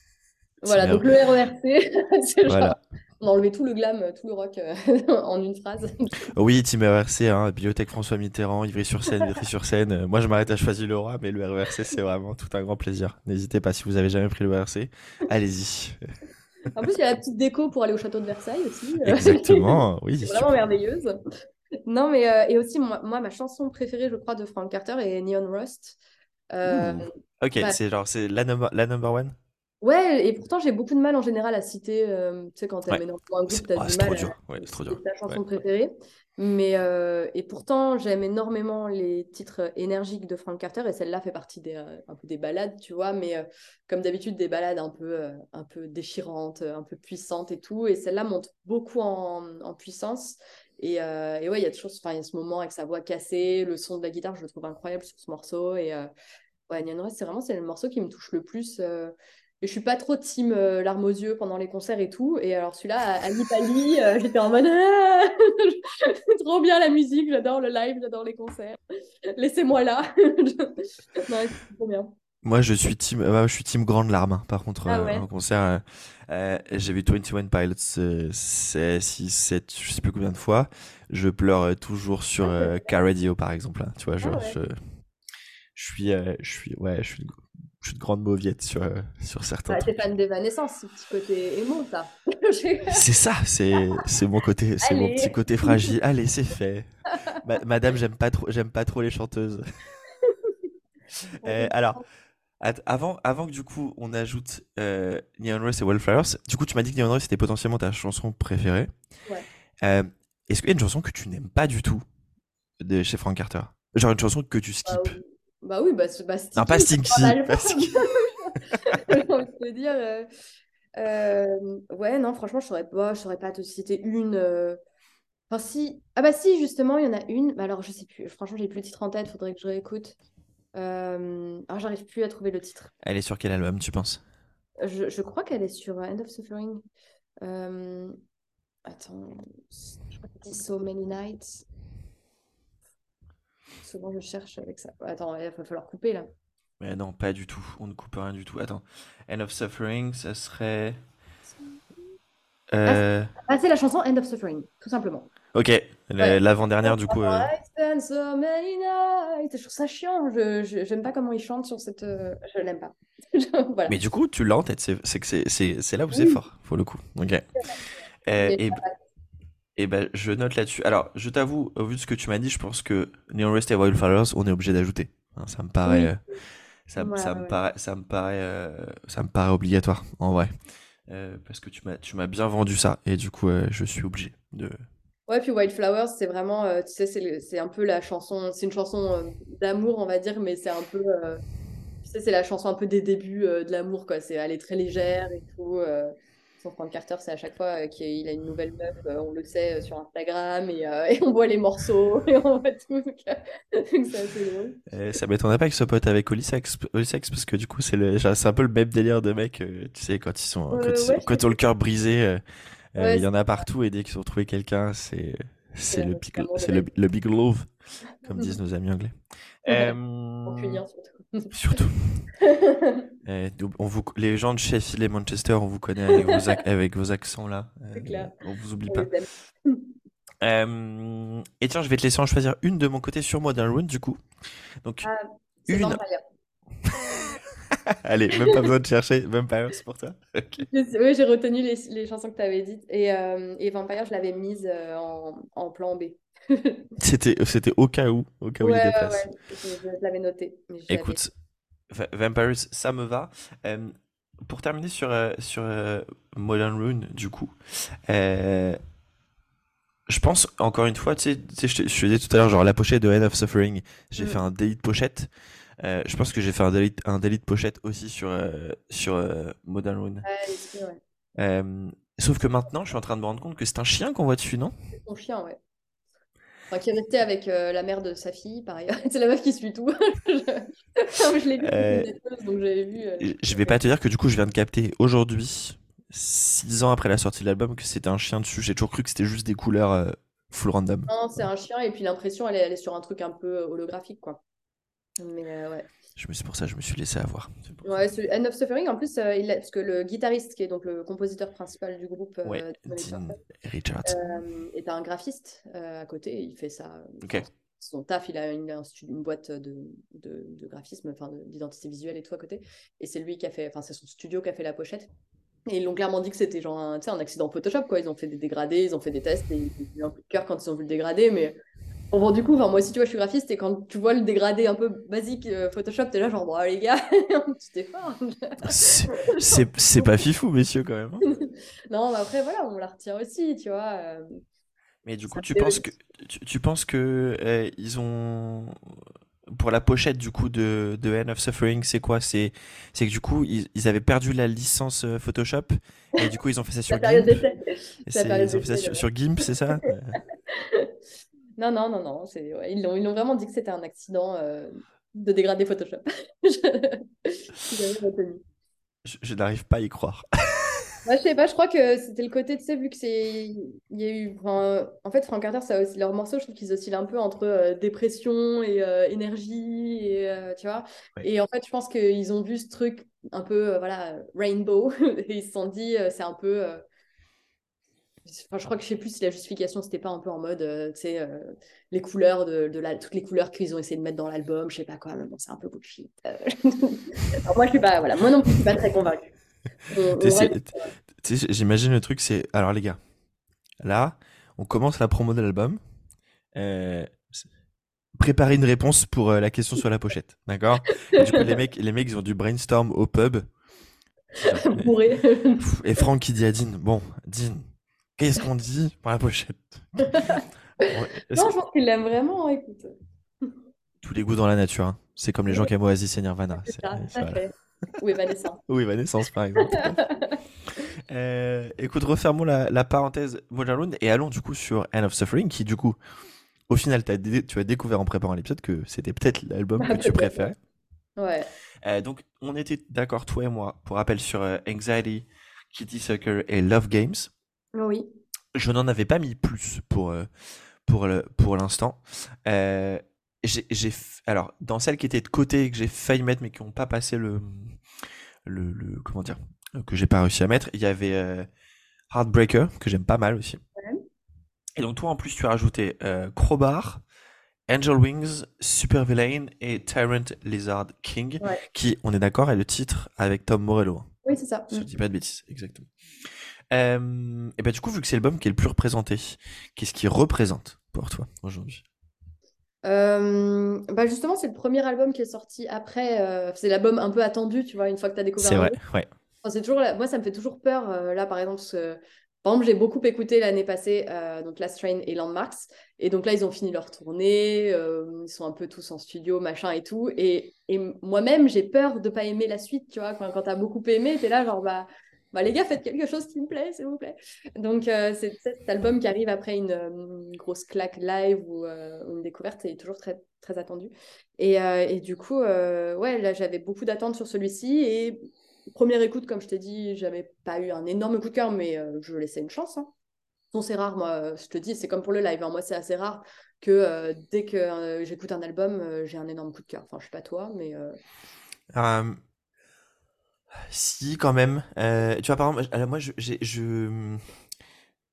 voilà, donc le RERC, c'est voilà. on a enlevé tout le glam, tout le rock euh, en une phrase. Oui, Team RERC, hein, Bibliothèque François Mitterrand, Ivry-sur-Seine, Ivry-sur-Seine. Euh, moi, je m'arrête à choisir le roi, mais le RERC, c'est vraiment tout un grand plaisir. N'hésitez pas, si vous avez jamais pris le RERC, allez-y. En plus, il y a la petite déco pour aller au château de Versailles aussi. Exactement, oui. C'est vraiment merveilleuse. Non, mais euh, et aussi, moi, ma chanson préférée, je crois, de Frank Carter est Neon Rust. Euh, ok, c'est genre, c'est la number, la number one? Ouais, et pourtant, j'ai beaucoup de mal en général à citer, euh, tu sais, quand tu ouais. dans un groupe, tu as du mal dur. Ouais, c'est trop dur. ta chanson préférée. Mais, et pourtant, j'aime énormément les titres énergiques de Frank Carter, et celle-là fait partie des, un peu des balades, tu vois, mais comme d'habitude, des balades un peu, un peu déchirantes, un peu puissantes et tout, et celle-là monte beaucoup en, en puissance. Et, euh, et ouais, il y a toujours enfin, y a ce moment avec sa voix cassée, le son de la guitare, je le trouve incroyable sur ce morceau. Et euh, ouais, Nyan c'est vraiment c'est le morceau qui me touche le plus. Euh, et je suis pas trop team euh, larmes aux yeux pendant les concerts et tout. Et alors celui-là, à, l'Italie, j'étais en mode ah trop bien la musique, j'adore le live, j'adore les concerts. Laissez-moi là. c'est trop bien. Moi, je suis team, je suis team grande larme. Par contre, ah en concert, euh, j'ai vu 21 Pilots 6, 7, je sais plus combien de fois. Je pleure toujours sur euh, Car Radio, par exemple. Hein. Tu vois, je, ah je, je, suis, euh, je suis, ouais, je suis, je suis de grande mauviette sur, euh, sur certains. Ah, t'es fan d'Evanescence, ce petit côté émo, ça. c'est ça, c'est, c'est mon côté, c'est mon petit côté fragile. Allez, c'est fait. madame, j'aime pas trop, j'aime pas trop les chanteuses. alors, avant, avant que du coup on ajoute euh, Neon Rose et Wildflowers, du coup tu m'as dit que Neon Rose c'était potentiellement ta chanson préférée. Ouais. Euh, est-ce qu'il y a une chanson que tu n'aimes pas du tout de chez Frank Carter? Genre une chanson que tu skips Bah oui, bah, oui, bah, bah Non, pas Stinky. J'ai envie de te dire. Euh, euh, ouais, non, franchement, je saurais pas, je saurais pas te citer une. Enfin, si. Ah bah si, justement, il y en a une. Bah alors, je sais plus. Franchement, j'ai plus le titre en tête, faudrait que je réécoute. Euh... Alors, j'arrive plus à trouver le titre. Elle est sur quel album, tu penses? Je, je, crois qu'elle est sur End of Suffering. Euh... Attends, je crois que So Many Nights. Souvent, je cherche avec ça. Attends, il va falloir couper là. Mais non, pas du tout. On ne coupe rien du tout. Attends, End of Suffering, ça serait. Euh... Ah, c'est la chanson End of Suffering, tout simplement. Ok, l'avant-dernière du coup. I spent so many nights. Je trouve ça chiant. Je j'aime pas comment il chante sur cette. Je l'aime pas. voilà. Mais du coup, tu l'as en tête. C'est que c'est là où c'est fort, pour le coup. Ok. et, et ben, je note là-dessus. Alors, je t'avoue, au vu de ce que tu m'as dit, je pense que Neon Rest et Wildflowers, on est obligé d'ajouter. Hein, ça me paraît, ça, ça, me paraît, ça me paraît, ça me paraît obligatoire, en vrai. Euh, parce que tu m'as, tu m'as bien vendu ça, et du coup, je suis obligé de. Ouais, puis Wildflowers, c'est vraiment, euh, tu sais, c'est, un peu la chanson, c'est une chanson euh, d'amour, on va dire, mais c'est un peu, tu sais, c'est la chanson un peu des débuts de l'amour, quoi. C'est, elle est très légère et tout. Son Frank Carter, c'est à chaque fois qu'il a une nouvelle meuf, on le sait sur Instagram et, on voit les morceaux et on voit tout. Donc, c'est assez drôle. Eh, ça m'étonnerait pas qu'il soit pote avec Olisex, parce que du coup, c'est un peu le même délire de mec, tu sais, quand ils sont, quand, ils, ont le cœur brisé, il y en a partout et dès qu'ils ont trouvé quelqu'un, c'est, c'est, le, big, c'est le, big love, comme disent nos amis anglais. Pour punir surtout. Surtout. On vous, les gens de Sheffield et Manchester, on vous connaît avec vos, avec vos accents là. Euh, on vous oublie pas. Euh, et tiens, je vais te laisser en choisir une de mon côté sur Modern Rune du coup. Donc, ah, une. Allez, même pas besoin de chercher Vampire, c'est pour toi Oui, j'ai retenu les, les, chansons que tu avais dites. Et, euh, et Vampire, je l'avais mise euh, en, en plan B. c'était, c'était au cas où, au cas où ouais, il déplace. Ouais, je, je l'avais noté. Écoute, Vampires, ça me va. Euh, pour terminer sur, euh, sur Modern Rune, du coup, je pense, encore une fois, tu sais, je, je disais tout à l'heure, genre la pochette de End of Suffering, j'ai mm. fait un délit de pochette. Je pense que j'ai fait un délit, un de pochette aussi sur, sur Modern Rune. Ouais, sauf que maintenant, je suis en train de me rendre compte que c'est un chien qu'on voit dessus, non? C'est ton chien, ouais. Enfin, qui est resté avec euh, la mère de sa fille, pareil. c'est la meuf qui suit tout. je, l'ai vu, euh, donc j'avais vu. Euh, je vais pas te dire que du coup, je viens de capter aujourd'hui, six ans après la sortie de l'album, que c'était un chien dessus. J'ai toujours cru que c'était juste des couleurs full random. Non, c'est un chien, et puis l'impression, elle, elle, est sur un truc un peu holographique, quoi. Mais ouais. Je me, c'est pour ça que je me suis laissé avoir. Ouais, End of Suffering, en plus, euh, il parce que le guitariste, qui est donc le compositeur principal du groupe, euh, ouais, Richards, euh, est un graphiste à côté. Il fait ça. Son taf, il a une, une boîte de, de, de graphisme, enfin d'identité visuelle et tout à côté. Et c'est lui qui a fait, enfin c'est son studio qui a fait la pochette. Et ils l'ont clairement dit que c'était genre un, un accident Photoshop, quoi. Ils ont fait des dégradés, ils ont fait des tests et ils ont eu un coup de cœur quand ils ont vu le dégradé, mais Bon, du coup, moi aussi, tu vois, je suis graphiste et quand tu vois le dégradé un peu basique euh, Photoshop, t'es là genre, bon, les gars, tu t'es fort. c'est pas fifou, messieurs, quand même. Hein. non, mais après, voilà, on la retient aussi, tu vois. Euh, mais du coup, tu penses, que, tu, penses que ils ont. Pour la pochette du coup de, de End of Suffering, c'est quoi? C'est que du coup, ils, avaient perdu la licence euh, Photoshop et du coup, ils ont fait ça sur GIMP. Ils ont fait ça sur, sur GIMP, c'est ça? Non, non, non, non. C'est, ils, l'ont, ils l'ont vraiment dit que c'était un accident euh, de dégradé Photoshop. je, je, n'arrive pas à y croire. Moi, je sais pas, je crois que c'était le côté, tu sais, vu que c'est. Il y a eu. en fait, Frank Carter, ça aussi leurs morceaux, je trouve qu'ils oscillent un peu entre euh, dépression et euh, énergie, et, tu vois. Et en fait, je pense qu'ils ont vu ce truc un peu, voilà, rainbow, et ils se sont dit, c'est un peu je crois que je sais plus si la justification c'était pas un peu en mode, euh, tu sais, euh, les couleurs de, de la, toutes les couleurs qu'ils ont essayé de mettre dans l'album, je sais pas quoi, mais bon, c'est un peu bullshit. Euh. moi, je suis pas, voilà, moi non plus, je suis pas très convaincu. J'imagine le truc, c'est, alors les gars, là, on commence la promo de l'album. préparez une réponse pour la question sur la pochette, d'accord? Les mecs, les mecs, ils ont du brainstorm au pub. Et Franck qui dit à Dean, bon, Dean, Qu'est-ce qu'on dit pour la pochette? Non, je pense qu'il l'aime vraiment, écoute. Tous les goûts dans la nature. Hein. C'est comme les gens qui aiment Oasis et Nirvana. C'est ça, Ou Evanescence. Ou Evanescence, par exemple. euh, écoute, refermons la, la parenthèse Modern et allons du coup sur End of Suffering, qui du coup, au final, as tu as découvert en préparant l'épisode que c'était peut-être l'album que tu préférais. Ouais. Euh, donc, on était d'accord, toi et moi, pour rappel, sur euh, Anxiety, Kitty Sucker et Love Games. Oui. Je n'en avais pas mis plus pour, euh, pour, le, pour l'instant. Euh, j'ai, alors, dans celles qui étaient de côté, que j'ai failli mettre, mais qui n'ont pas passé le, le, Comment dire Que j'ai pas réussi à mettre, il y avait euh, Heartbreaker, que j'aime pas mal aussi. Et donc toi en plus tu as rajouté Crowbar, Angel Wings, Super Villain et Tyrant Lizard King, qui, on est d'accord, est le titre avec Tom Morello. Oui, c'est ça. Je ne mm. dis pas de bêtises, exactement. Euh, et ben du coup, vu que c'est l'album qui est le plus représenté, qu'est-ce qu'il représente pour toi aujourd'hui? Euh, bah justement, c'est le premier album qui est sorti après. Euh, c'est l'album un peu attendu, tu vois, une fois que tu as découvert. C'est vrai, ouais. c'est toujours, moi, ça me fait toujours peur. là, par exemple, par exemple, j'ai beaucoup écouté l'année passée donc Last Train et Landmarks. Et donc là, ils ont fini leur tournée. ils sont un peu tous en studio, machin et tout. Et, et moi-même, j'ai peur de pas aimer la suite, tu vois. Quand, quand tu as beaucoup aimé, tu es là, genre, bah bah, les gars, faites quelque chose qui me plaît, s'il vous plaît. Donc, euh, c'est cet album qui arrive après une, grosse claque live ou euh, une découverte est toujours très, très attendu. Et, et du coup, ouais, là, j'avais beaucoup d'attentes sur celui-ci. Et première écoute, comme je t'ai dit, j'avais pas eu un énorme coup de cœur, mais je laissais une chance. Hein. c'est rare, moi, je te dis, c'est comme pour le live. Hein. Moi, c'est assez rare que dès que j'écoute un album, j'ai un énorme coup de cœur. Enfin, je sais pas toi, mais. Si, quand même. Euh, tu vois, par exemple, moi, je, je,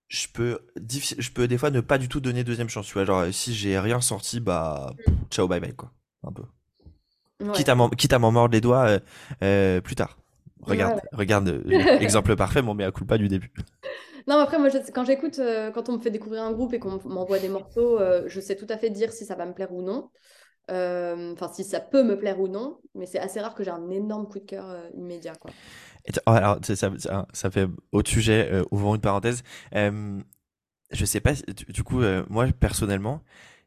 je peux, je peux des fois ne pas du tout donner deuxième chance. Tu vois, genre, si j'ai rien sorti, bah, mm. ciao, bye bye, quoi. Un peu. Quitte à m'en mordre les doigts euh, euh, plus tard. Regarde, regarde, exemple parfait, mon mea culpa du début. Non, après, moi, quand j'écoute, quand on me fait découvrir un groupe et qu'on m'envoie des morceaux, je sais tout à fait dire si ça va me plaire ou non. Euh, enfin, si ça peut me plaire ou non, mais c'est assez rare que j'ai un énorme coup de cœur euh, immédiat. Quoi. Oh, alors, ça, ça, fait autre sujet, euh, ouvrons une parenthèse. je sais pas, du, coup, moi personnellement,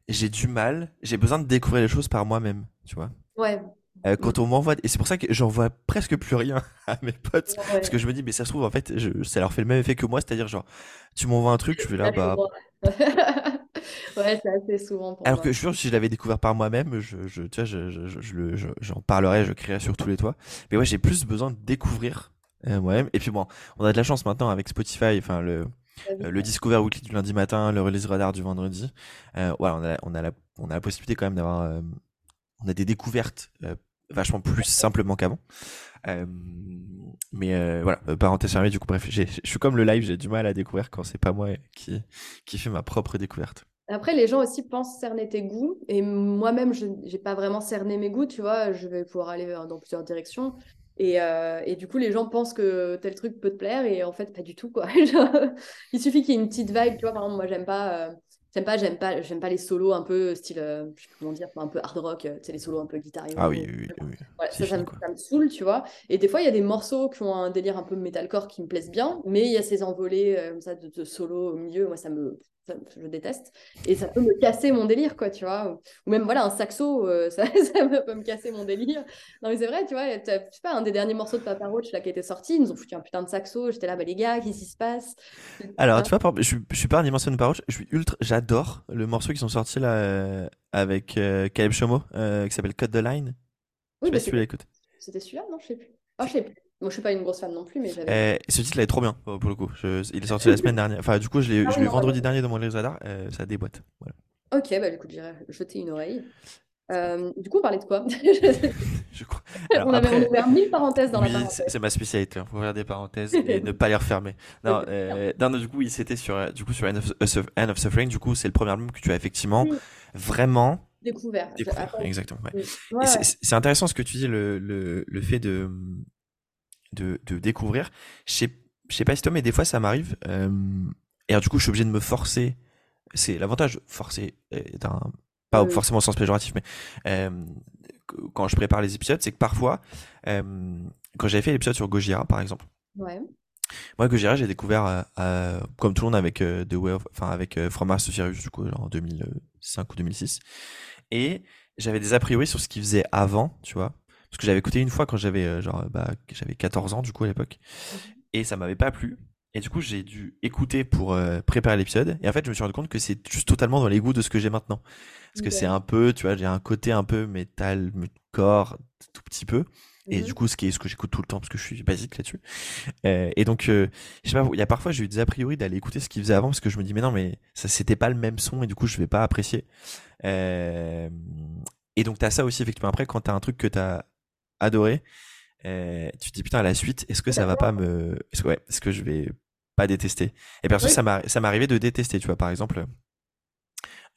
j'ai du mal, j'ai besoin de découvrir les choses par moi-même, tu vois. Ouais. quand on m'envoie, et c'est pour ça que j'envoie presque plus rien à mes potes, parce que je me dis, mais ça se trouve, en fait, ça leur fait le même effet que moi, c'est-à-dire, genre, tu m'envoies un truc, je vais là, bah. ouais, c'est assez souvent pour Alors que je si je l'avais découvert par moi-même, je, je, tu vois, je, je, je, j'en parlerais, je crierais sur tous les toits. Mais ouais, j'ai plus besoin de découvrir euh, moi-même. Et puis bon, on a de la chance maintenant avec Spotify, enfin le, euh, le Discover Weekly du lundi matin, le Release Radar du vendredi. Euh, ouais, on a, on a la, on a la possibilité quand même d'avoir, euh, on a des découvertes vachement plus simplement qu'avant. Mais voilà, parenthèse fermée, du coup, bref, je suis comme le live, j'ai du mal à découvrir quand c'est pas moi qui, qui fait ma propre découverte. Après, les gens aussi pensent cerner tes goûts. Et moi-même, je n'ai pas vraiment cerné mes goûts, tu vois. Je vais pouvoir aller dans plusieurs directions. Et, et, du coup, les gens pensent que tel truc peut te plaire. Et en fait, pas du tout, quoi. il suffit qu'il y ait une petite vibe, tu vois. Par exemple, moi, j'aime pas J'aime pas, j'aime pas, j'aime pas les solos un peu style, euh, je sais comment dire, un peu hard rock, euh, tu sais, les solos un peu guitare. Ah oui, oui, oui. ça, ça, me, saoule, tu vois. Et des fois, il y a des morceaux qui ont un délire un peu metalcore qui me plaisent bien, mais il y a ces envolées euh, comme ça de, de solo au milieu, moi, ça me, je déteste. Et ça peut me casser mon délire, quoi, tu vois. Ou même, voilà, un saxo, euh, ça, ça, peut me casser mon délire. Non, mais c'est vrai, tu vois, je sais pas, un des derniers morceaux de Papa Roach là, qui était sorti, ils nous ont foutu un putain de saxo. J'étais là, bah les gars, qu'est-ce qui se passe? Alors, tu vois, je, je suis pas un immense fan de Papa Roach, je suis ultra, j'adore le morceau qui sont sortis là euh, avec euh, Caleb Chomo, qui s'appelle Cut the Line. Oui, je sais pas bah, si tu l'écoutes. C'était celui-là, non, je sais plus. Ah, je sais plus. Moi, je suis pas une grosse fan non plus, mais j'avais. Eh, ce titre, là, est trop bien, pour le coup. il est sorti la semaine dernière. Enfin, du coup, je l'ai ah eu vendredi dernier dans mon radar. Euh, ça déboîte. Voilà. Ok, bah, du coup, j'irai jeter une oreille. Euh, du coup, on parlait de quoi? Je crois. on avait ouvert mille parenthèses dans la parenthèse. C'est ma spécialité, hein, ouvrir des parenthèses et ne pas les refermer. Non, euh, non, du coup, c'était sur, euh, du coup, sur End of, End of Suffering. Du coup, c'est le premier album que tu as effectivement vraiment découvert. découvert exactement. Ouais. c'est intéressant ce que tu dis, le, le, le fait de de, de découvrir. Je sais, je sais pas si toi, mais des fois ça m'arrive. Euh, et alors, du coup, je suis obligé de me forcer. C'est l'avantage, forcer est un, pas forcément au sens péjoratif, mais euh, quand je prépare les épisodes, c'est que parfois, euh, quand j'avais fait l'épisode sur Gojira, par exemple, ouais. moi, Gojira, j'ai découvert, euh, comme tout le monde, avec The Way of, enfin, avec From Mars to Sirius, du coup, en 2005 ou 2006. Et j'avais des a priori sur ce qu'il faisait avant, tu vois. Parce que j'avais écouté une fois quand j'avais euh, genre bah, j'avais 14 ans du coup à l'époque et ça m'avait pas plu. Et du coup, j'ai dû écouter pour euh, préparer l'épisode. Et en fait, je me suis rendu compte que c'est juste totalement dans les goûts de ce que j'ai maintenant. Parce que c'est un peu, tu vois, j'ai un côté un peu métal, corps, tout petit peu. Et du coup, ce qui est ce que j'écoute tout le temps, parce que je suis basique là-dessus. Euh, et donc, je sais pas, il y a parfois, j'ai eu des a priori d'aller écouter ce qu'il faisait avant, parce que je me dis, mais non, mais ça, c'était pas le même son, et du coup, je vais pas apprécier. et donc, t'as ça aussi, effectivement. Après, quand t'as un truc que t'as adoré. Tu te dis putain à la suite, est-ce que ça va pas me, est-ce que, ouais, est-ce que je vais pas détester? Et perso, ça m'a ça m'arrivait de détester, tu vois, par exemple.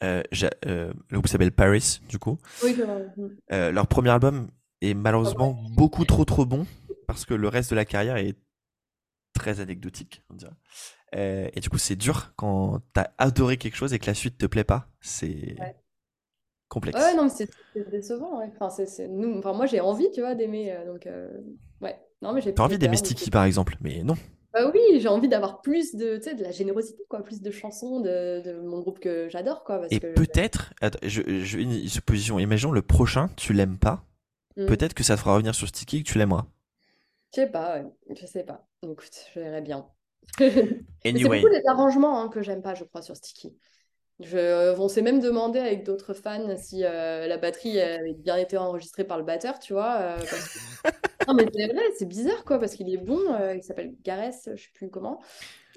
Euh, euh, le groupe s'appelle Paris, du coup. Oui, euh, leur premier album est malheureusement beaucoup trop trop bon parce que le reste de la carrière est très anecdotique, on dirait. Et du coup, c'est dur quand t'as adoré quelque chose et que la suite te plaît pas. C'est complexe. Ouais, non, c'est décevant. Ouais. Enfin, c'est nous... enfin, moi, j'ai envie, tu vois, d'aimer. donc, ouais. Non, mais j'ai. T'as envie d'aimer Sticky, par exemple, mais non. Bah oui, j'ai envie d'avoir plus de, de la générosité, quoi, plus de chansons de, de mon groupe que j'adore, quoi. Et peut-être, je, je, une supposition, imaginons le prochain, tu l'aimes pas, hmm. peut-être que ça te fera revenir sur Sticky que tu l'aimeras. Je sais pas, ouais. je sais pas. Écoute, je verrai bien. anyway. C'est beaucoup les arrangements hein, que j'aime pas, je crois, sur Sticky. Je, on s'est même demandé avec d'autres fans si euh, la batterie avait bien été enregistrée par le batteur, tu vois. Euh, non, mais c'est vrai, c'est bizarre, quoi, parce qu'il est bon. Euh, il s'appelle Gareth, je sais plus comment.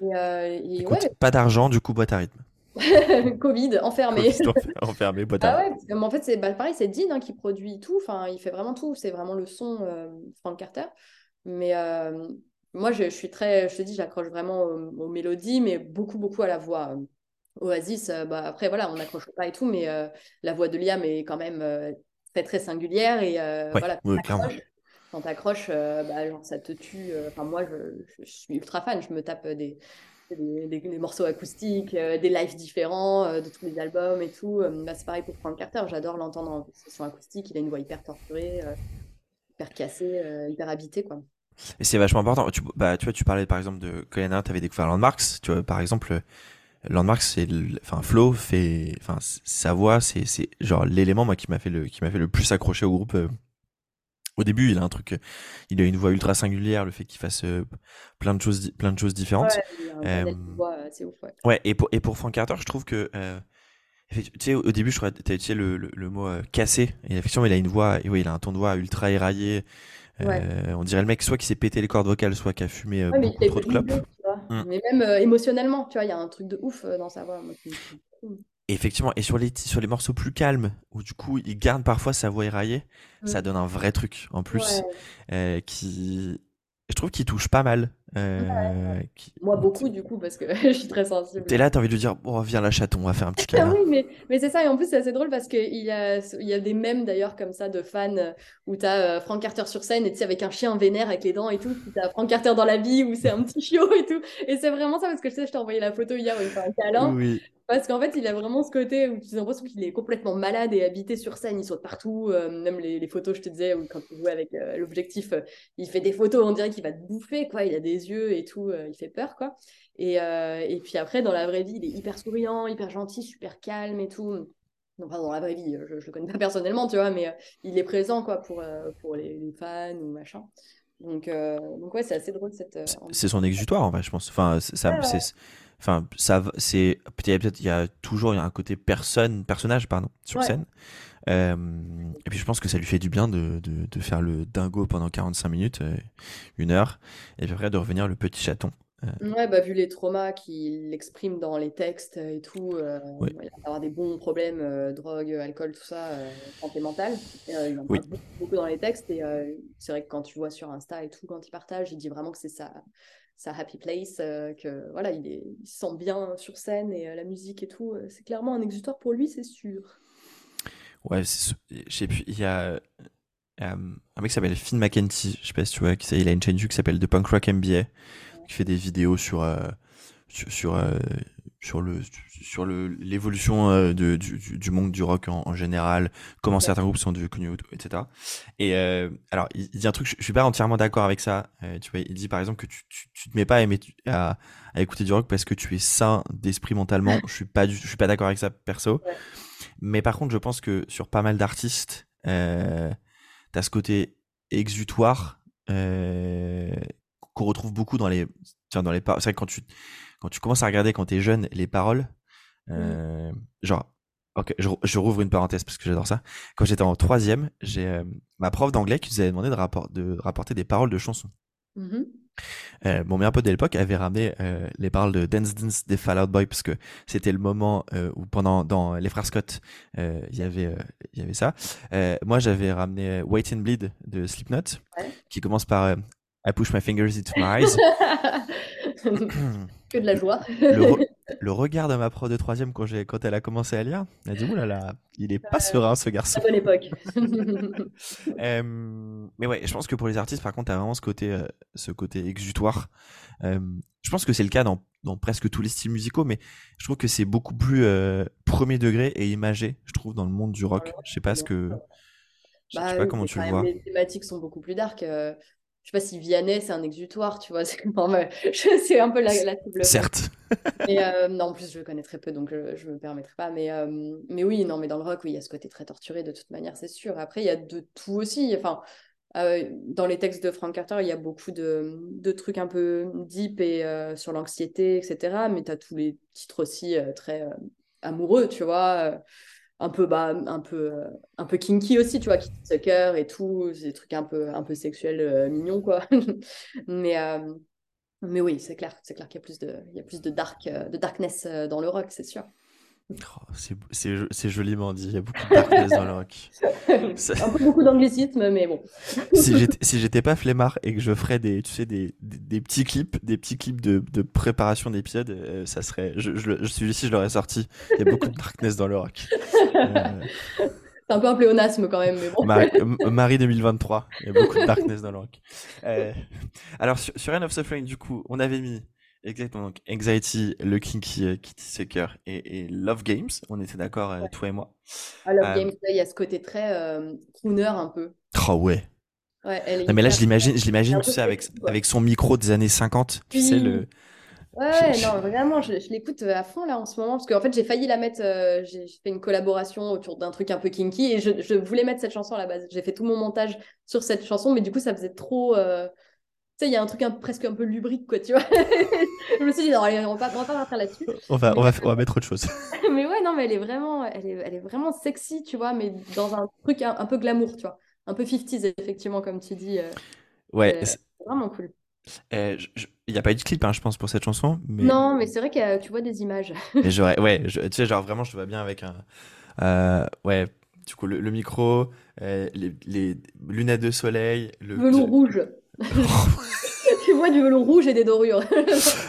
Et, Écoute, Pas d'argent, du coup, boîte à rythme. Covid, enfermé. enfermé, boîte à ah ouais, en fait, c'est bah, pareil, c'est Dean hein, qui produit tout. Enfin, il fait vraiment tout. C'est vraiment le son Frank Carter. Mais moi, je, suis très, je te dis, j'accroche vraiment aux, mélodies, mais beaucoup, beaucoup à la voix. Oasis, euh, bah, après, voilà, on n'accroche pas et tout, mais euh, la voix de Liam est quand même euh, très, très singulière. Et voilà, quand t'accroches, bah, genre, ça te tue. Enfin, moi, je, suis ultra fan. Je me tape des, des, morceaux acoustiques, des lives différents de tous les albums et tout. Bah, c'est pareil pour Frank Carter. J'adore l'entendre en session acoustique. Il a une voix hyper torturée, hyper cassée, hyper habitée, quoi. Et c'est vachement important. Tu, bah, tu vois, tu parlais par exemple de Colin tu avais découvert Landmarks. Tu vois, par exemple, Landmark, c'est, enfin, Flo fait, enfin, sa voix, c'est, c'est genre l'élément moi qui m'a fait le, qui m'a fait le plus accrocher au groupe. Euh. Au début, il a un truc, il a une voix ultra singulière, le fait qu'il fasse euh, plein de choses, plein de choses différentes. Ouais, voix, ouf, ouais. ouais. et pour et pour Frank Carter, je trouve que euh, tu sais, au début, je crois tu as utilisé le, le, mot cassé. Et effectivement, il a une voix, et oui, il a un ton de voix ultra éraillé. on dirait le mec soit qui s'est pété les cordes vocales, soit qui a fumé beaucoup trop de clopes. Mm. Mais même euh, émotionnellement, tu vois, il y a un truc de ouf euh, dans sa voix. effectivement, et sur les, sur les morceaux plus calmes, où du coup il garde parfois sa voix éraillée, ça mm. donne un vrai truc en plus, euh, qui, je trouve qu'il touche pas mal. Euh, Moi, beaucoup, du coup, parce que je suis très sensible. T'es là, t'as envie de lui dire, oh, viens la chaton, on va faire un petit câlin. oui, mais, mais c'est ça, et en plus, c'est assez drôle parce qu'il y a, il y a des mèmes d'ailleurs comme ça de fans euh, où t'as euh, Frank Carter sur scène et tu sais, avec un chien vénère avec les dents et tout, t'as Frank Carter dans la vie où c'est un petit chiot et tout. Et c'est vraiment ça parce que je sais, je t'ai envoyé la photo hier où il fait un câlin. Oui. Parce qu'en fait, il a vraiment ce côté où tu as l'impression qu'il est complètement malade et habité sur scène, il saute partout. Euh, même les, photos, je te disais, où quand il jouait avec euh, l'objectif, euh, il fait des photos, on dirait qu'il va te bouffer, quoi. Il a des yeux et tout, il fait peur, quoi. Et, et, puis après, dans la vraie vie, il est hyper souriant, hyper gentil, super calme et tout. Enfin, dans la vraie vie, je, ne le connais pas personnellement, tu vois, mais il est présent, quoi, pour, pour les, fans ou machin. Donc, donc ouais, c'est assez drôle cette. c'est son exutoire, en fait, je pense. Enfin, ça, c'est Enfin, ça, c'est peut-être il y a toujours il y a un côté personne, personnage pardon, sur scène. Euh, et puis je pense que ça lui fait du bien de, de, de faire le dingo pendant 45 minutes, euh, une heure, et puis après de revenir le petit chaton. Euh. Ouais, bah, vu les traumas qu'il exprime dans les textes et tout, il va avoir des bons problèmes, drogue, alcool, tout ça, santé mentale. il en parle beaucoup, beaucoup, dans les textes, et c'est vrai que quand tu vois sur Insta et tout, quand il partage, il dit vraiment que c'est ça sa happy place, euh, que voilà, il, est, il, se sent bien sur scène et euh, la musique et tout. Euh, c'est clairement un exutoire pour lui, c'est sûr. Ouais, je sais il y a un mec qui s'appelle Finn McKenty, je sais pas si tu vois, il a une chaîne YouTube qui s'appelle The Punk Rock MBA, qui fait des vidéos sur, sur sur le sur le l'évolution euh, du, du, monde du rock en, général, comment certains groupes sont devenus etc. Et euh, alors il, dit un truc, je, suis pas entièrement d'accord avec ça. Euh, tu vois, il dit par exemple que tu, tu, te mets pas à, aimer, à, à, écouter du rock parce que tu es sain d'esprit mentalement. je suis pas du, je suis pas d'accord avec ça perso. Mais par contre, je pense que sur pas mal d'artistes, euh, t'as ce côté exutoire qu'on retrouve beaucoup dans les dans les c'est vrai que quand tu quand tu commences à regarder quand t'es jeune les paroles, mmh. euh, genre, ok, je, rouvre une parenthèse parce que j'adore ça. Quand j'étais en troisième, j'ai euh, ma prof d'anglais qui nous avait demandé de, de, rapporter des paroles de chansons. Mmh euh, mon meilleur pote de l'époque avait ramené les paroles de Dance Dance des Fall Out Boy parce que c'était le moment où pendant dans les frères Scott il y avait il y avait ça. moi j'avais ramené Wait and Bleed de Slipknot qui commence par I push my fingers into my eyes que de la joie. le, regard de ma pro de troisième quand, quand elle a commencé à lire, elle a dit Ouh là là, il est pas serein ce garçon. bonne époque. mais ouais, je pense que pour les artistes, par contre, tu as vraiment ce côté, euh, ce côté exutoire. je pense que c'est le cas dans, dans, presque tous les styles musicaux, mais je trouve que c'est beaucoup plus euh, premier degré et imagé, je trouve, dans le monde du rock. Je sais pas ce que. Je sais pas bah comment tu le vois. Les thématiques sont beaucoup plus dark. Euh, je sais pas si Vianney c'est un exutoire, tu vois. C'est un peu la, la Certes. Euh, non, en plus, je le connais très peu, donc je ne me permettrai pas. Mais, euh, mais oui, non, mais dans le rock, oui, il y a ce côté très torturé de toute manière, c'est sûr. Après, il y a de tout aussi. Enfin, dans les textes de Frank Carter, il y a beaucoup de, de trucs un peu deep et sur l'anxiété, etc. Mais tu as tous les titres aussi très amoureux, tu vois un peu bah, un peu euh, un peu kinky aussi tu vois qui sucker et tout des trucs un peu un peu sexuels euh, mignons quoi. Mais euh, mais oui c'est clair c'est clair qu'il y a plus de il y a plus de dark de darkness dans le rock c'est sûr Oh, c'est joliment dit, il y a beaucoup de darkness dans le rock. Un peu beaucoup d'anglicisme, mais bon. si j'étais pas flemmard et que je ferais des, tu sais, des, des, petits clips, des petits clips de, de préparation d'épisodes, euh, ça serait. Je, je, je celui-ci, je l'aurais sorti. Il y a beaucoup de darkness dans le rock. Euh, c'est un peu un pléonasme quand même, mais bon. Marie, 2023, il y a beaucoup de darkness dans le rock. Euh, alors, sur, sur End of Suffering, du coup, on avait mis Exactement. Donc, Anxiety, le Kinky euh, Kitty Sucker et, Love Games. On était d'accord, euh, toi et moi. Ah, Love euh, Games, il y a ce côté très crooner un peu. Oh ouais. Ouais, elle non, mais là, je l'imagine, je l'imagine, tu sais, avec, avec son micro des années 50. Tu sais, le. Ouais, non, vraiment, je, je l'écoute à fond là en ce moment parce qu'en fait, j'ai failli la mettre. j'ai fait une collaboration autour d'un truc un peu kinky et je, je, voulais mettre cette chanson à la base. J'ai fait tout mon montage sur cette chanson, mais du coup, ça faisait trop sais, il y a un truc presque un peu lubrique, quoi, tu vois. je me suis dit, non, allez, on va pas, on va pas partir là-dessus. On va, on, va, on va mettre autre chose. mais ouais, non, mais elle est vraiment, elle est, elle est vraiment sexy, tu vois, mais dans un truc un, peu glamour, tu vois. Un peu 50s, effectivement, comme tu dis. Euh, ouais. c'est vraiment cool. Il n'y a pas eu de clip, hein, je pense, pour cette chanson. Mais... Non, mais c'est vrai que tu vois des images. j'aurais, ouais, tu sais, genre vraiment, je te vois bien avec un. Euh, ouais, du coup, le, micro, euh, les, les, lunettes de soleil. Le velours rouge. tu vois du velours rouge et des dorures.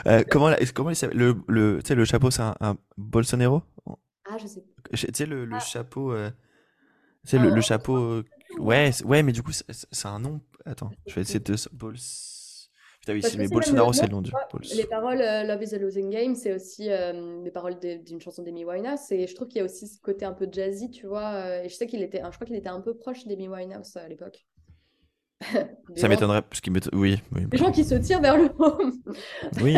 euh, comment, comment il s'appelle? Le, le, le chapeau, c'est un, un, Bolsonaro? Ah, je sais. Tu sais, le, le ah. chapeau. Euh... Tu sais, le, le, ah. chapeau. Euh, ouais, ouais, mais du coup, c'est un nom. Attends, je vais essayer de. Bols... Putain, oui, mais Bolsonaro, c'est le nom du. Les paroles euh, Love is a Losing Game, c'est aussi euh, les paroles d'une chanson d'Amy Winehouse. Et je trouve qu'il y a aussi ce côté un peu jazzy, tu vois. et je sais qu'il était. Je crois qu'il était un peu proche d'Amy Winehouse à l'époque. Ça m'étonnerait, parce qu'il oui, oui. Les gens qui se tirent vers le haut. oui.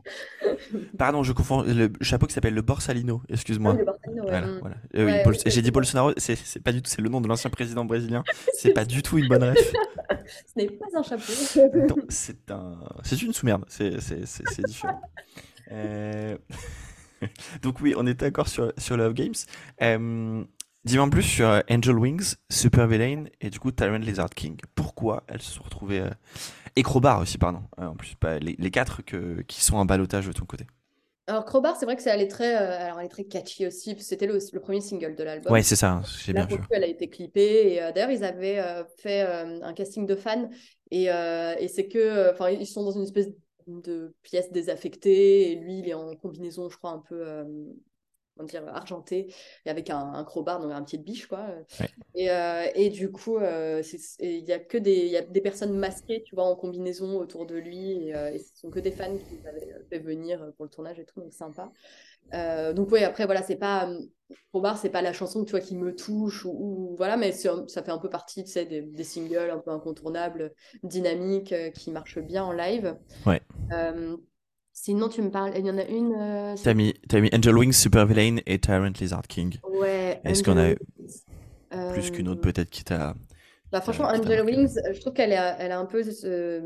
Pardon, je confonds le chapeau qui s'appelle le Borsalino, excuse-moi. Ah, le Voilà, mm. voilà. Euh, oui, J'ai dit Bolsonaro, c'est pas du tout, c'est le nom de l'ancien président brésilien. C'est pas du tout une bonne ref. Ce n'est pas un chapeau. C'est un, c'est une sous-merde. C'est différent. Euh... Donc oui, on est d'accord sur, sur Love Games. Euh, Dis-moi en plus sur euh, Angel Wings, Super Villain et du coup Tyrant Lizard King. Pourquoi elles se sont retrouvées. Euh... Et Crowbar aussi, pardon. Euh, en plus, pas les, les, quatre que, qui sont en balotage de ton côté. Alors Crowbar, c'est vrai que elle est très, euh, alors elle est très catchy aussi. C'était le, le, premier single de l'album. Ouais, c'est ça. J'ai bien vu. Elle a été clippée. Et d'ailleurs, ils avaient fait un casting de fans. Et, et c'est que, enfin, ils sont dans une espèce de pièce désaffectée. Et lui, il est en combinaison, je crois, un peu dire, argenté, et avec un, un crowbar, donc un de biche, quoi. Et, euh, et, du coup, euh, il n'y a que des, y a des personnes masquées, tu vois, en combinaison autour de lui, et, euh, et ce sont que des fans qui l'avaient fait venir pour le tournage et tout, donc sympa. donc oui, après, voilà, c'est pas... Crowbar, c'est pas la chanson, tu vois, qui me touche, ou, voilà, mais ça fait un peu partie, tu sais, des, des singles un peu incontournables, dynamiques, qui marchent bien en live. Ouais. Sinon, tu me parles. Il y en a une. Euh, t'as mis, mis, Angel Wings, Super Villain et Tyrant Lizard King. Ouais. Est-ce qu'on a plus qu'une autre peut-être qui t'a. Bah, franchement, Angel Wings, je trouve qu'elle a, elle a un peu ce,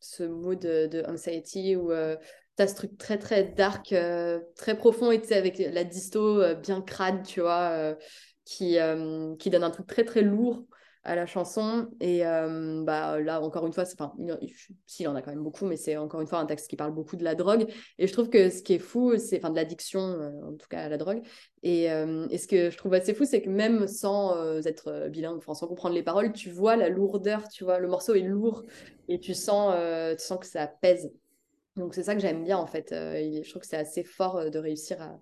ce mood de, anxiety où euh, t'as ce truc très très dark, euh, très profond et tu sais, avec la disto bien crade, tu vois, qui, qui donne un truc très très lourd à la chanson. Et euh, bah, là, encore une fois, enfin, s'il en a quand même beaucoup, mais c'est encore une fois un texte qui parle beaucoup de la drogue. Et je trouve que ce qui est fou, c'est, enfin, de l'addiction, euh, en tout cas à la drogue. Et, euh, et, ce que je trouve assez fou, c'est que même sans être bilingue, enfin, sans comprendre les paroles, tu vois la lourdeur, tu vois, le morceau est lourd et tu sens, tu sens que ça pèse. Donc c'est ça que j'aime bien en fait. je trouve que c'est assez fort de réussir à,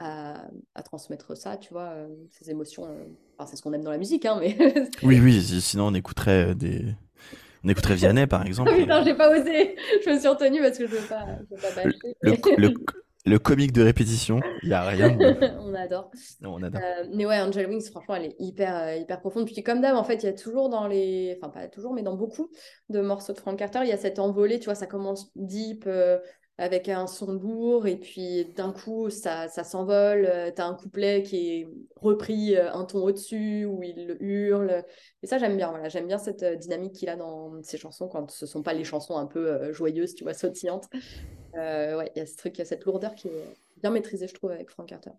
à, transmettre ça, tu vois, ces émotions. Enfin, c'est ce qu'on aime dans la musique, hein, mais. oui, oui, sinon on écouterait des. On écouterait Vianney, par exemple. Putain, j'ai pas osé. Je me suis retenue parce que je veux pas, je veux pas bâcher. Le, le comique de répétition, il n'y a rien. on adore. Non, on adore. Euh, mais ouais, Angel Wings, franchement, elle est hyper, euh, hyper profonde. Puis comme d'hab, en fait, il y a toujours dans les. Enfin, pas toujours, mais dans beaucoup de morceaux de Frank Carter, il y a cette envolée, tu vois, ça commence deep. Euh, avec un son lourd et puis d'un coup ça, s'envole, tu as un couplet qui est repris un ton au-dessus où il hurle et ça j'aime bien voilà, j'aime bien cette dynamique qu'il a dans ses chansons quand ce sont pas les chansons un peu joyeuses, tu vois, sautillantes. Euh, ouais, il y a ce truc, il y a cette lourdeur qui est bien maîtrisée, je trouve, avec Frank Carter.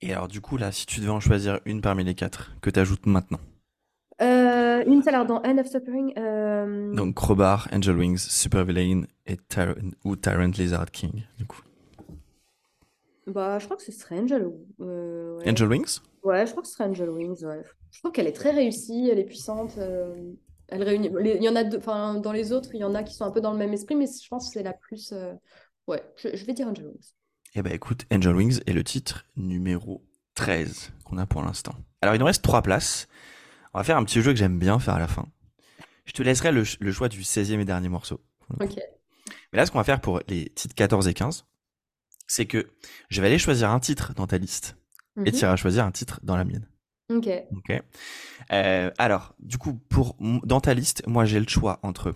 Et alors, du coup, là, si tu devais en choisir une parmi les quatre, que tu ajoutes maintenant euh, Une, alors dans End of Suffering. Euh... Donc, Crowbar, Angel Wings, Super Villain et ou Tyrant Lizard King, du coup. Bah, je crois que ce serait Angel. Euh, Angel Wings? Ouais, je crois que ce serait Angel Wings, ouais. Je crois qu'elle est très réussie, elle est puissante. Euh, elle réunit. il y en a deux, enfin, dans les autres, il y en a qui sont un peu dans le même esprit, mais je pense que c'est la plus. Ouais, je, vais dire Angel Wings. Eh ben écoute, Angel Wings est le titre numéro 13 qu'on a pour l'instant. Alors il nous reste trois places. On va faire un petit jeu que j'aime bien faire à la fin. Je te laisserai le, choix du 16e et dernier morceau. Ok. Mais là, ce qu'on va faire pour les titres 14 et 15, c'est que je vais aller choisir un titre dans ta liste et mhm. tu iras choisir un titre dans la mienne. Ok. Ok. Euh, alors, du coup, pour dans ta liste, moi j'ai le choix entre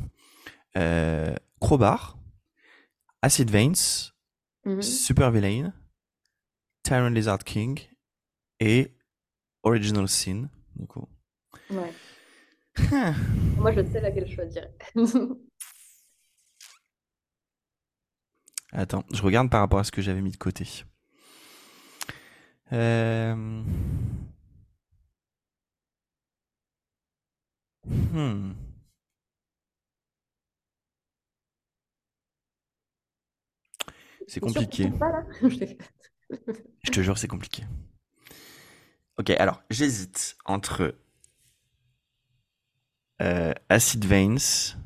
euh, Crowbar, Acid Veins, mhm. Super Villain, Tyrant Lizard King et Original Sin. Du coup. Ouais. moi je sais laquelle choisir. Attends, je regarde par rapport à ce que j'avais mis de côté. Euh... Hmm. C'est compliqué. Je te jure, c'est compliqué. Ok, alors j'hésite entre Acid Veins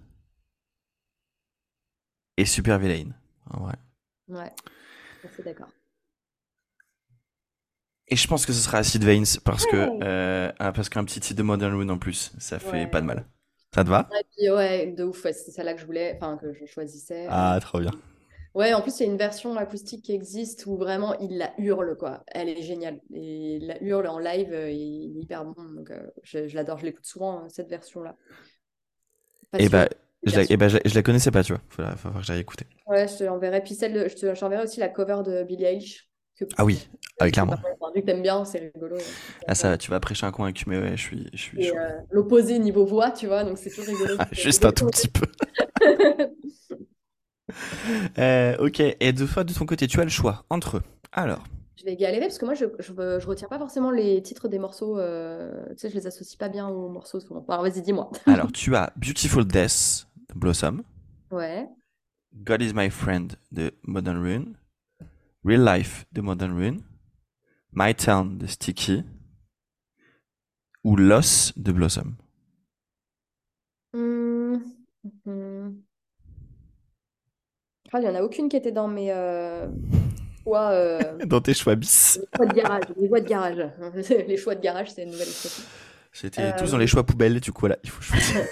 et Super Villain. ouais. Ouais, c'est d'accord. Et je pense que ce sera Acid Veins parce que euh, ah, parce qu'un petit titre de Modern Rune en plus, ça fait pas de mal. Ça te va? Ouais, de ouf, c'est celle-là que je voulais, enfin que je choisissais. Ah, trop bien. Ouais, en plus, il y a une version acoustique qui existe où vraiment il la hurle, quoi. Elle est géniale. Et il la hurle en live, euh, il est hyper bon. Donc, euh, je, l'adore, je l'écoute souvent, hein, cette version-là. Et eh bah, je la, eh bah, je, la connaissais pas, tu vois. Faut, faut, que j'aille écouter. Ouais, je te l'enverrai. Puis celle, je te, j'enverrai aussi la cover de Billie Eilish. ah oui, ah clairement. vu que t'aimes bien, c'est rigolo. Ah ça, tu vas prêcher un convaincu, mais ouais, je suis, je suis. Euh, l'opposé niveau voix, tu vois, donc c'est toujours rigolo. Juste un tout petit peu. Euh, ok, et de fois de ton côté, tu as le choix entre eux. Alors. Je vais galérer parce que moi, je, je, je retiens pas forcément les titres des morceaux. Euh, tu sais, je les associe pas bien aux morceaux souvent. Alors, vas-y, dis-moi. Alors, tu as Beautiful Death de Blossom. Ouais. God is My Friend de Modern Rune. Real Life de Modern Rune. My Town de Sticky. Ou Loss de Blossom. Mmh. Il n'y en a aucune qui était dans mes euh, choix. Euh, dans tes choix bis. Les choix de garage. Les choix de garage. les choix de garage, c'est une nouvelle expression. C'était tous dans les choix poubelles, du coup, voilà, il faut choisir.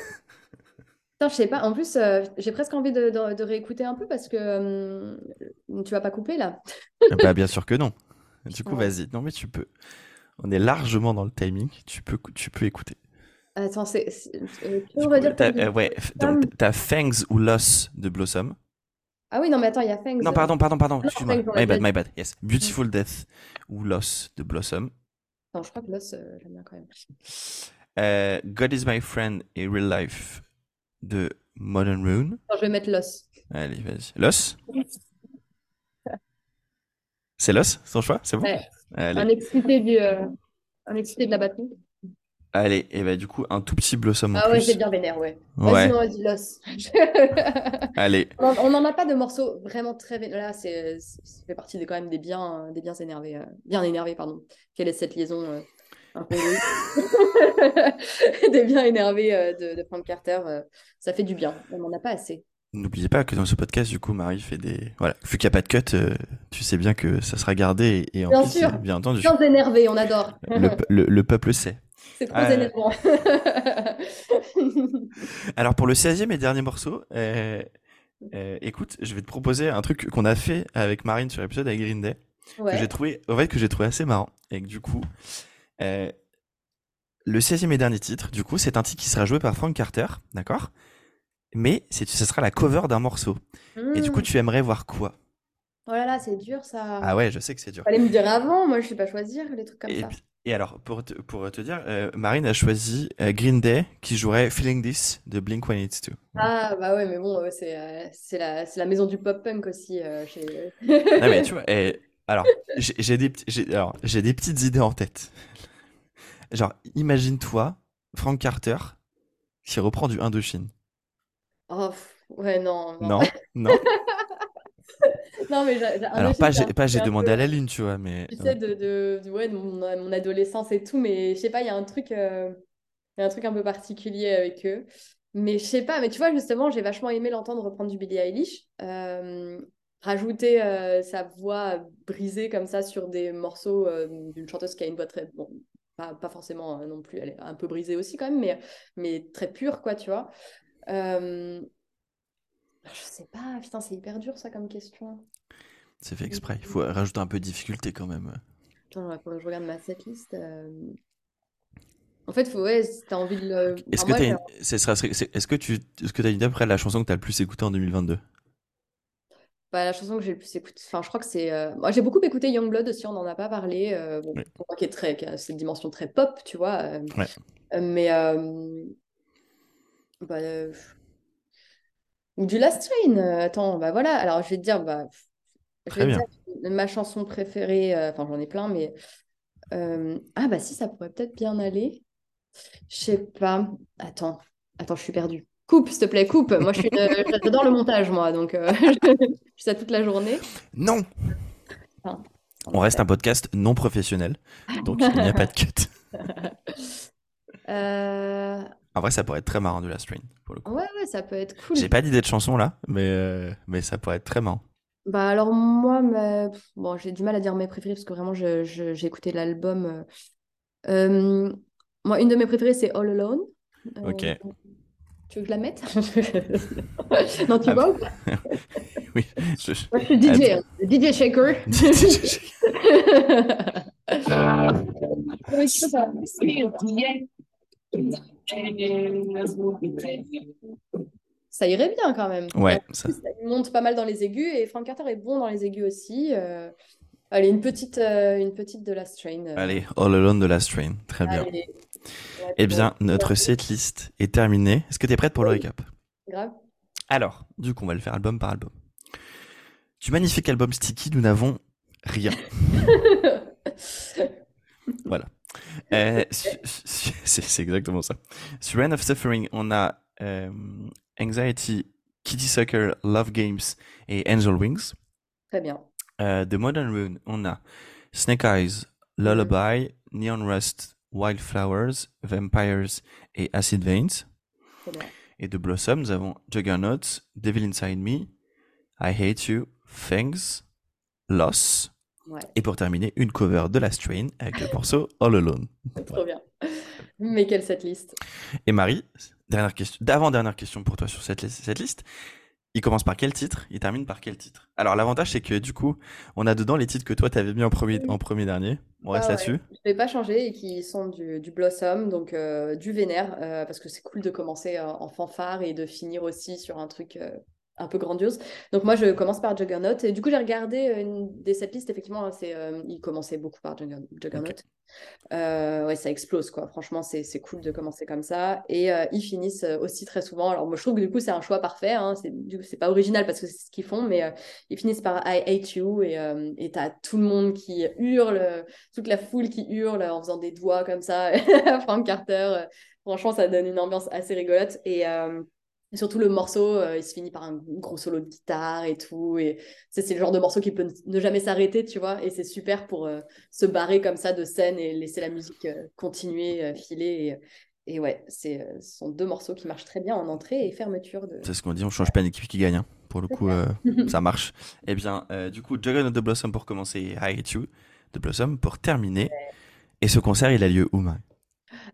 Putain, je sais pas. En plus, euh, j'ai presque envie de, de, réécouter un peu parce que tu vas pas couper là. bah, bien sûr que non. Du coup, vas-y. Non, mais tu peux. On est largement dans le timing. Tu peux, tu peux écouter. Attends, c'est. on va dire ouais, t'as Fangs ou Loss de Blossom. Ah oui, non, mais attends, il y a Fangs. Non, pardon, pardon, pardon, excuse-moi. My bad, my bad, yes. Beautiful Death ou Loss de Blossom. Non, je crois que Loss, euh, j'aime bien quand même. Euh, God is my friend et Real Life de Modern Rune. Non, je vais mettre Loss. Allez, vas-y. Loss? C'est Loss, son choix? C'est bon? Ouais. Un excité du, euh, un excité de la batterie. Allez, et bah du coup, un tout petit blossom en Ah ouais, j'ai bien vénère, ouais. Ouais. Vas-y, vas-y, Loss. Allez. On n'en a pas de morceaux vraiment très vénère. Là, c'est, ça fait partie des, quand même des biens, des biens énervés. Euh, bien énervés, pardon. Quelle est cette liaison euh, un peu Des biens énervés euh, de, de Frank Carter. ça fait du bien. On n'en a pas assez. N'oubliez pas que dans ce podcast, du coup, Marie fait des. Voilà, vu qu'il n'y a pas de cut, euh, tu sais bien que ça sera gardé et, en bien plus, sûr. bien entendu. Bien énervé, on adore. Le, le, le peuple sait. C'est trop énervant. Alors, pour le 16e et dernier morceau, euh, euh, écoute, je vais te proposer un truc qu'on a fait avec Marine sur l'épisode avec Green Day, Ouais. que j'ai trouvé, en fait, que j'ai trouvé assez marrant. Et que du coup, euh, le 16e et dernier titre, du coup, c'est un titre qui sera joué par Frank Carter, d'accord? Mais c'est, ce sera la cover d'un morceau. Et du coup, Hmm. tu aimerais voir quoi? Oh là là, c'est dur ça. Ah ouais, je sais que c'est dur. Fallait me dire avant, moi je sais pas choisir les trucs comme Et, ça. Et alors, pour te, pour te dire, euh, Marine a choisi euh, Green Day qui jouerait Feeling This de Blink 182. Ah bah ouais, mais bon, euh, c'est c'est la, c'est la maison du pop-punk aussi chez... Non mais tu vois, eh, alors j'ai j'ai des, petits- j'ai- alors, j'ai des petites idées en tête. Genre, imagine-toi Frank Carter qui reprend du Indochine. Oh, ouais, non, non. Non, non. Non, mais j'ai- Alors pas j'ai un pas j'ai un demandé peu, à la lune, tu vois, mais Tu sais, de, de, de- ouais, de mon, mon adolescence et tout, mais je sais pas, il y a un truc, euh, il y a un truc un peu particulier avec eux. Mais je sais pas, mais tu vois, justement, j'ai vachement aimé l'entendre reprendre du Billie Eilish. Euh, rajouter euh, sa voix brisée comme ça sur des morceaux euh, d'une chanteuse qui a une voix très. Bon, pas, pas forcément euh, non plus, elle est un peu brisée aussi quand même, mais, mais très pure, quoi, tu vois. Euh, je sais pas, putain, c'est hyper dur ça comme question. c'est fait exprès. Il faut rajouter un peu de difficulté quand même. Attends, faudrait que je regarde ma setlist. euh. En fait, faut, ouais, si t'as envie de le. Est-ce Enfin, que moi, t'as une... ce sera- c'est- est-ce que tu est-ce que t'as une idée après de la chanson que t'as le plus écoutée en 2022? bah, la chanson que j'ai le plus écoutée, enfin, je crois que c'est. euh, Moi, j'ai beaucoup écouté Youngblood aussi, on n'en a pas parlé. euh, bon, pour moi, qui est très, qui a cette dimension très pop, tu vois. euh, Ouais. euh, mais. euh, bah, euh, Ou du Last Train. euh, Attends, bah voilà. Alors, je vais te dire, bah, je vais te dire ma chanson préférée. euh, Enfin, j'en ai plein, mais. euh, Ah, bah si, ça pourrait peut-être bien aller. Je sais pas. Attends, attends, je suis perdue. Coupe, s'il te plaît, coupe. Moi, je suis une- j'adore le montage, moi, donc euh, je fais ça toute la journée. Non! Enfin, On reste un podcast non professionnel, donc il n'y a pas de cut. Euh, En vrai, ça pourrait être très marrant du Last Train, pour le coup. Ouais, ouais, ça peut être cool. J'ai pas d'idée de chanson là, mais, euh, mais ça pourrait être très marrant. Bah alors moi, mais... bon, j'ai du mal à dire mes préférés parce que vraiment, je- je- j'ai écouté l'album. euh. Euh, Moi, une de mes préférées, c'est All Alone. Euh, Ok. Tu veux que je la mette? Non, tu Ah, vois? ou pas? Oui, je- Moi, je suis DJ, hein. DJ Shaker. Oui, c'est ça. Irait bien quand même. Ouais, ça- monte pas mal dans les aigus et Frank Carter est bon dans les aigus aussi. euh. Allez, une petite, euh, une petite de la strain. euh. Allez, All Alone de Last Train, très bien. Ouais, Eh bien, notre setlist est terminée. Est-ce que tu es prête pour le récap? Grave. Alors, du coup, on va le faire album par album. Du magnifique album Sticky, nous n'avons rien. Voilà. Euh, c'est exactement ça. Sur Reign of Suffering, on a euh, Anxiety, Kitty Sucker, Love Games et Angel Wings. Très bien. Euh, de Modern Rune, on a Snake Eyes, Lullaby, Neon Rust, Wildflowers, Vampires et Acid Veins. Très bien. Et de Blossom, nous avons Juggernaut, Devil Inside Me, I Hate You, Fangs, Loss. Ouais, Et pour terminer, une cover de Last Train avec le morceau All Alone. trop bien. Mais quelle cette liste? Et Marie, dernière question, d'avant-dernière question pour toi sur cette, cette liste. Il commence par quel titre? Il termine par quel titre? Alors l'avantage c'est que du coup, on a dedans les titres que toi t'avais mis en premier, en premier dernier. On reste Ah ouais. là-dessus. Je vais pas changer et qui sont du, du Blossom, donc euh, du Vénère, euh, parce que c'est cool de commencer euh, en fanfare et de finir aussi sur un truc un peu grandiose. Donc moi, je commence par Juggernaut. Et du coup, j'ai regardé euh, une des setlists, effectivement, hein, c'est, euh, il commençait beaucoup par Jugger- Juggernaut. Euh, ouais, ça explose, quoi. Franchement, c'est, c'est cool de commencer comme ça. Et euh, ils finissent aussi très souvent. Alors moi, je trouve que du coup, c'est un choix parfait. Hein. C'est, du coup, c'est pas original parce que c'est ce qu'ils font, mais ils finissent par I hate you. Et et t'as tout le monde qui hurle, toute la foule qui hurle en faisant des doigts comme ça. Frank Carter, franchement, ça donne une ambiance assez rigolote. Et, et surtout, le morceau, euh, il se finit par un gros solo de guitare et tout. Et c'est le genre de morceau qui peut ne jamais s'arrêter, tu vois. Et c'est super pour euh, se barrer comme ça de scène et laisser la musique euh, continuer, filer. et ouais, ce sont deux morceaux qui marchent très bien en entrée et fermeture. De... C'est ce qu'on dit, on change pas une équipe qui gagne. hein. Pour le coup, ça marche. Eh bien, du coup, Juggernaut de Blossom pour commencer et I Hate You de Blossom pour terminer. Et ce concert, il a lieu où, Marie?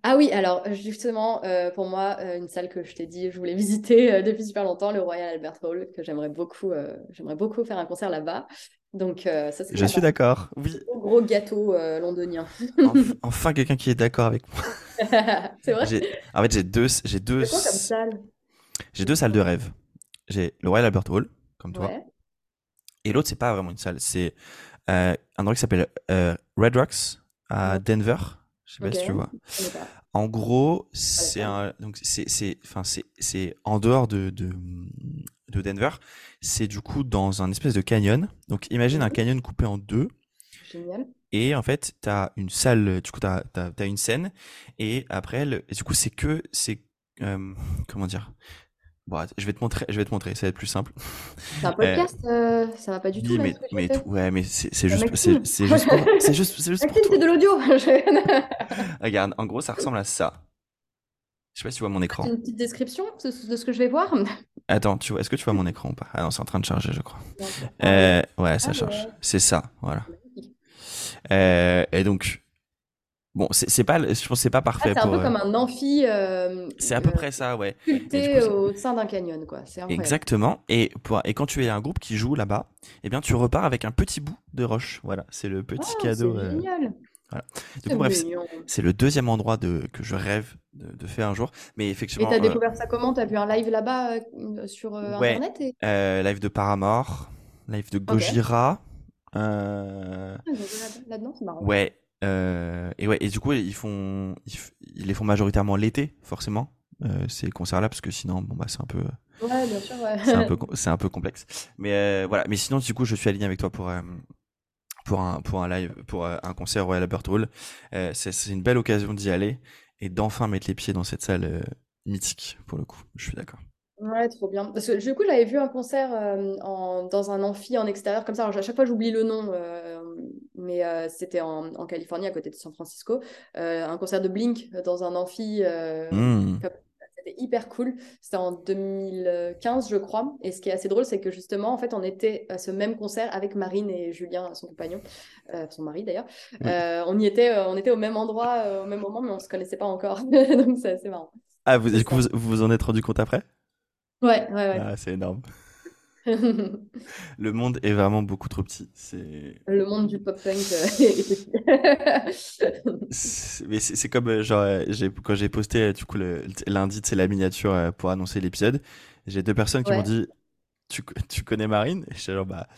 Ah oui, alors justement, euh, pour moi, euh, une salle que je t'ai dit, je voulais visiter euh, depuis super longtemps, le Royal Albert Hall, que j'aimerais beaucoup, j'aimerais beaucoup faire un concert là-bas. Donc ça, c'est Je suis d'accord, oui. Gros, gros gâteau londonien. Enf- enfin, quelqu'un qui est d'accord avec moi. c'est vrai? En fait, j'ai deux, j'ai deux, C'est quoi comme salle? j'ai deux salles de rêve. J'ai le Royal Albert Hall, comme toi. Ouais. Et l'autre, c'est pas vraiment une salle. C'est un endroit qui s'appelle Red Rocks à. Denver. Je sais pas si tu vois. En gros, c'est d'accord. un, donc c'est, c'est, enfin, c'est, c'est en dehors de, de, de Denver. C'est du coup dans un espèce de canyon. Donc, imagine un canyon coupé en deux. Génial. Et en fait, t'as une salle, du coup, t'as, t'as, t'as une scène. Et après, le- et du coup, c'est que, c'est, euh, comment dire? Bon, je vais te montrer, je vais te montrer, ça va être plus simple. C'est un podcast, euh, ça va pas du tout Oui, mais, mais, ouais, mais c'est, juste, c'est, juste pour, c'est juste, c'est juste c'est de l'audio. Regarde, en gros, ça ressemble à ça. Je sais pas si tu vois mon écran. Une petite description de, ce que je vais voir. Attends, tu vois, est-ce que tu vois mon écran ou pas? Ah non, c'est en train de charger, je crois. Euh, ouais, ça Ah charge. ouais. C'est ça, voilà. Euh, et donc, bon, c'est c'est pas, je pense que c'est pas Ah, parfait c'est un peu euh, comme un amphi euh, C'est à peu euh, près ça, ouais. Et sculpté coup, au sein d'un canyon, quoi. Exactement. Et, pour, et quand tu es un groupe qui joue là-bas, eh bien, tu repars avec un petit bout de roche. Voilà, c'est le petit Ah, cadeau. c'est euh, génial. Du coup, bref, c'est- le deuxième endroit de, que je rêve de, de faire un jour. Mais Et effectivement, t'as euh, découvert ça comment? T'as vu un live là-bas euh, sur euh, Ouais. Internet et... euh, live de Paramore, live de Gojira. euh, Ah, là- là-dedans, c'est marrant. Ouais. Euh, et ouais, et du coup, ils font, ils, les font majoritairement l'été, forcément, euh, ces concerts-là, parce que sinon, bon bah, c'est un peu, Ouais, bien sûr, ouais. c'est un peu, c'est un peu complexe. Mais euh, voilà. Mais sinon, du coup, je suis aligné avec toi pour euh, pour un pour un live, pour un concert au Royal Albert Hall. C'est une belle occasion d'y aller et d'enfin mettre les pieds dans cette salle mythique, pour le coup. Je suis d'accord. Ouais, trop bien. Parce que du coup, j'avais vu un concert euh, en, dans un amphi en extérieur comme ça. Alors, à chaque fois, j'oublie le nom, euh, mais euh, c'était en, en Californie, à côté de San Francisco. Un concert de Blink dans un amphi. Mmh. comme- C'était hyper cool. C'était en 2015, je crois. Et ce qui est assez drôle, c'est que justement, en fait, on était à ce même concert avec Marine et Julien, son compagnon, euh, son mari d'ailleurs. Oui. Euh, on y était, euh, on était au même endroit, au même moment, mais on se connaissait pas encore. Donc, c'est assez marrant. Ah, vous, du coup, vous vous en êtes rendu compte après? Ouais, ouais, ouais. Ah, c'est énorme. Le monde est vraiment beaucoup trop petit. C'est Le monde du euh, est petit. C'est- Mais c'est comme euh, genre euh, quand j'ai posté euh, du coup le lundi c'est la miniature euh, pour annoncer l'épisode j'ai deux personnes qui m'ont dit tu, co- tu connais Marine? Et j'étais genre bah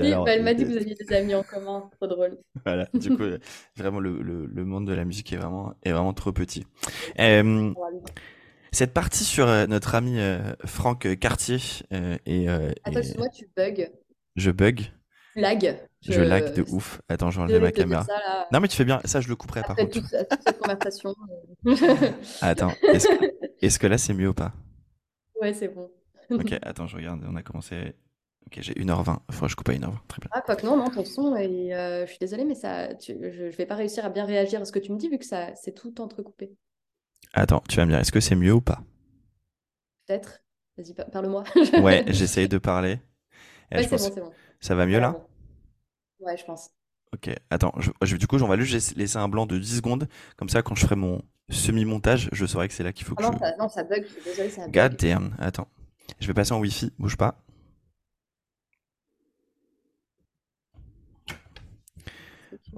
Oui, alors, bah, elle m'a dit euh, que vous aviez des amis en commun, trop drôle. voilà du coup euh, vraiment le, le, le monde de la musique est vraiment est vraiment trop petit Euh, cette partie sur euh, notre ami euh, Franck Cartier euh, et, Attends, et excuse-moi, tu bugs. je bug Tu lag. je lag de ouf attends je vais enlever ma caméra ça, là, non mais tu fais bien ça je le couperai par contre toute, toute cette conversation. attends est-ce que, là c'est mieux ou pas? Ouais, c'est bon. Ok, attends, je regarde, on a commencé. Ok, j'ai 1h20, il faudrait que je coupe à 1h20, très bien. Ah, quoi que non, non, ton son, et, je suis désolée, mais ça, tu- je, je vais pas réussir à bien réagir à ce que tu me dis vu que ça, c'est tout entrecoupé. Attends, tu vas me dire, est-ce que c'est mieux ou pas? Peut-être. Vas-y, pa- parle-moi. Ouais, j'essaye de parler. Eh, Ouais, c'est bon, c'est bon. Ça va mieux là? bon. Ouais, je pense. Ok, attends, je- je- du coup, on va juste laisser un blanc de 10 secondes, comme ça, quand je ferai mon semi-montage, je saurai que c'est là qu'il faut que Ah non, je. ça, non, ça bug, je suis désolée, ça bug. God damn, attends. Je vais passer en Wi-Fi, bouge pas.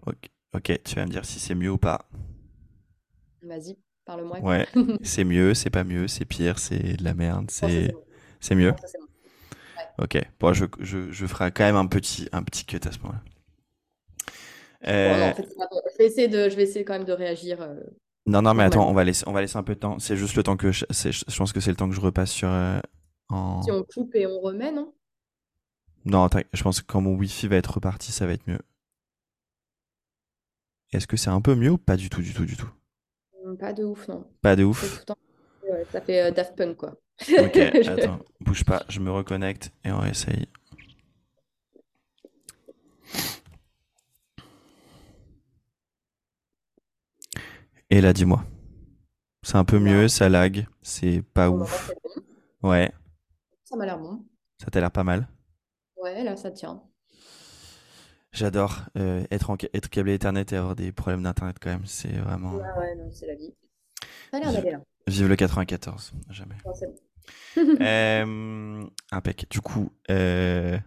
Ok, ok, tu vas me dire si c'est mieux ou pas. Vas-y, parle-moi. Ouais, c'est mieux, c'est pas mieux, c'est pire, c'est de la merde, c'est c'est mieux. Ok, bon, je, je, je ferai quand même un petit, un petit cut à ce moment-là. Bon, Euh, en fait. Je vais essayer de, je vais essayer quand même de réagir. euh, non, non, mais attends, on va laisser, on va laisser un peu de temps. C'est juste le temps que je, je pense que c'est le temps que je repasse sur euh, en. Si on coupe et on remet, non? Non, je pense que quand mon Wi-Fi va être reparti, ça va être mieux. Est-ce que c'est un peu mieux ou pas du tout, du tout, du tout? Pas de ouf, non. Pas de ouf. temps- ouais, ça fait euh, Daft Punk, quoi. Ok, Je- attends, bouge pas, je me reconnecte et on réessaye. Et là, dis-moi. C'est un peu mieux, ça lag, c'est pas Bon, ouf. bon. Ouais, Ça m'a l'air bon. ça t'a l'air pas mal. Ouais, là, ça tient. J'adore euh, être, en, être câblé Ethernet et avoir des problèmes d'internet quand même. C'est vraiment. Ouais, ouais, non, c'est la vie. Ça a l'air Vive, d'aller là. vive le 94, jamais. Non, bon. Euh, impec. Du coup, euh...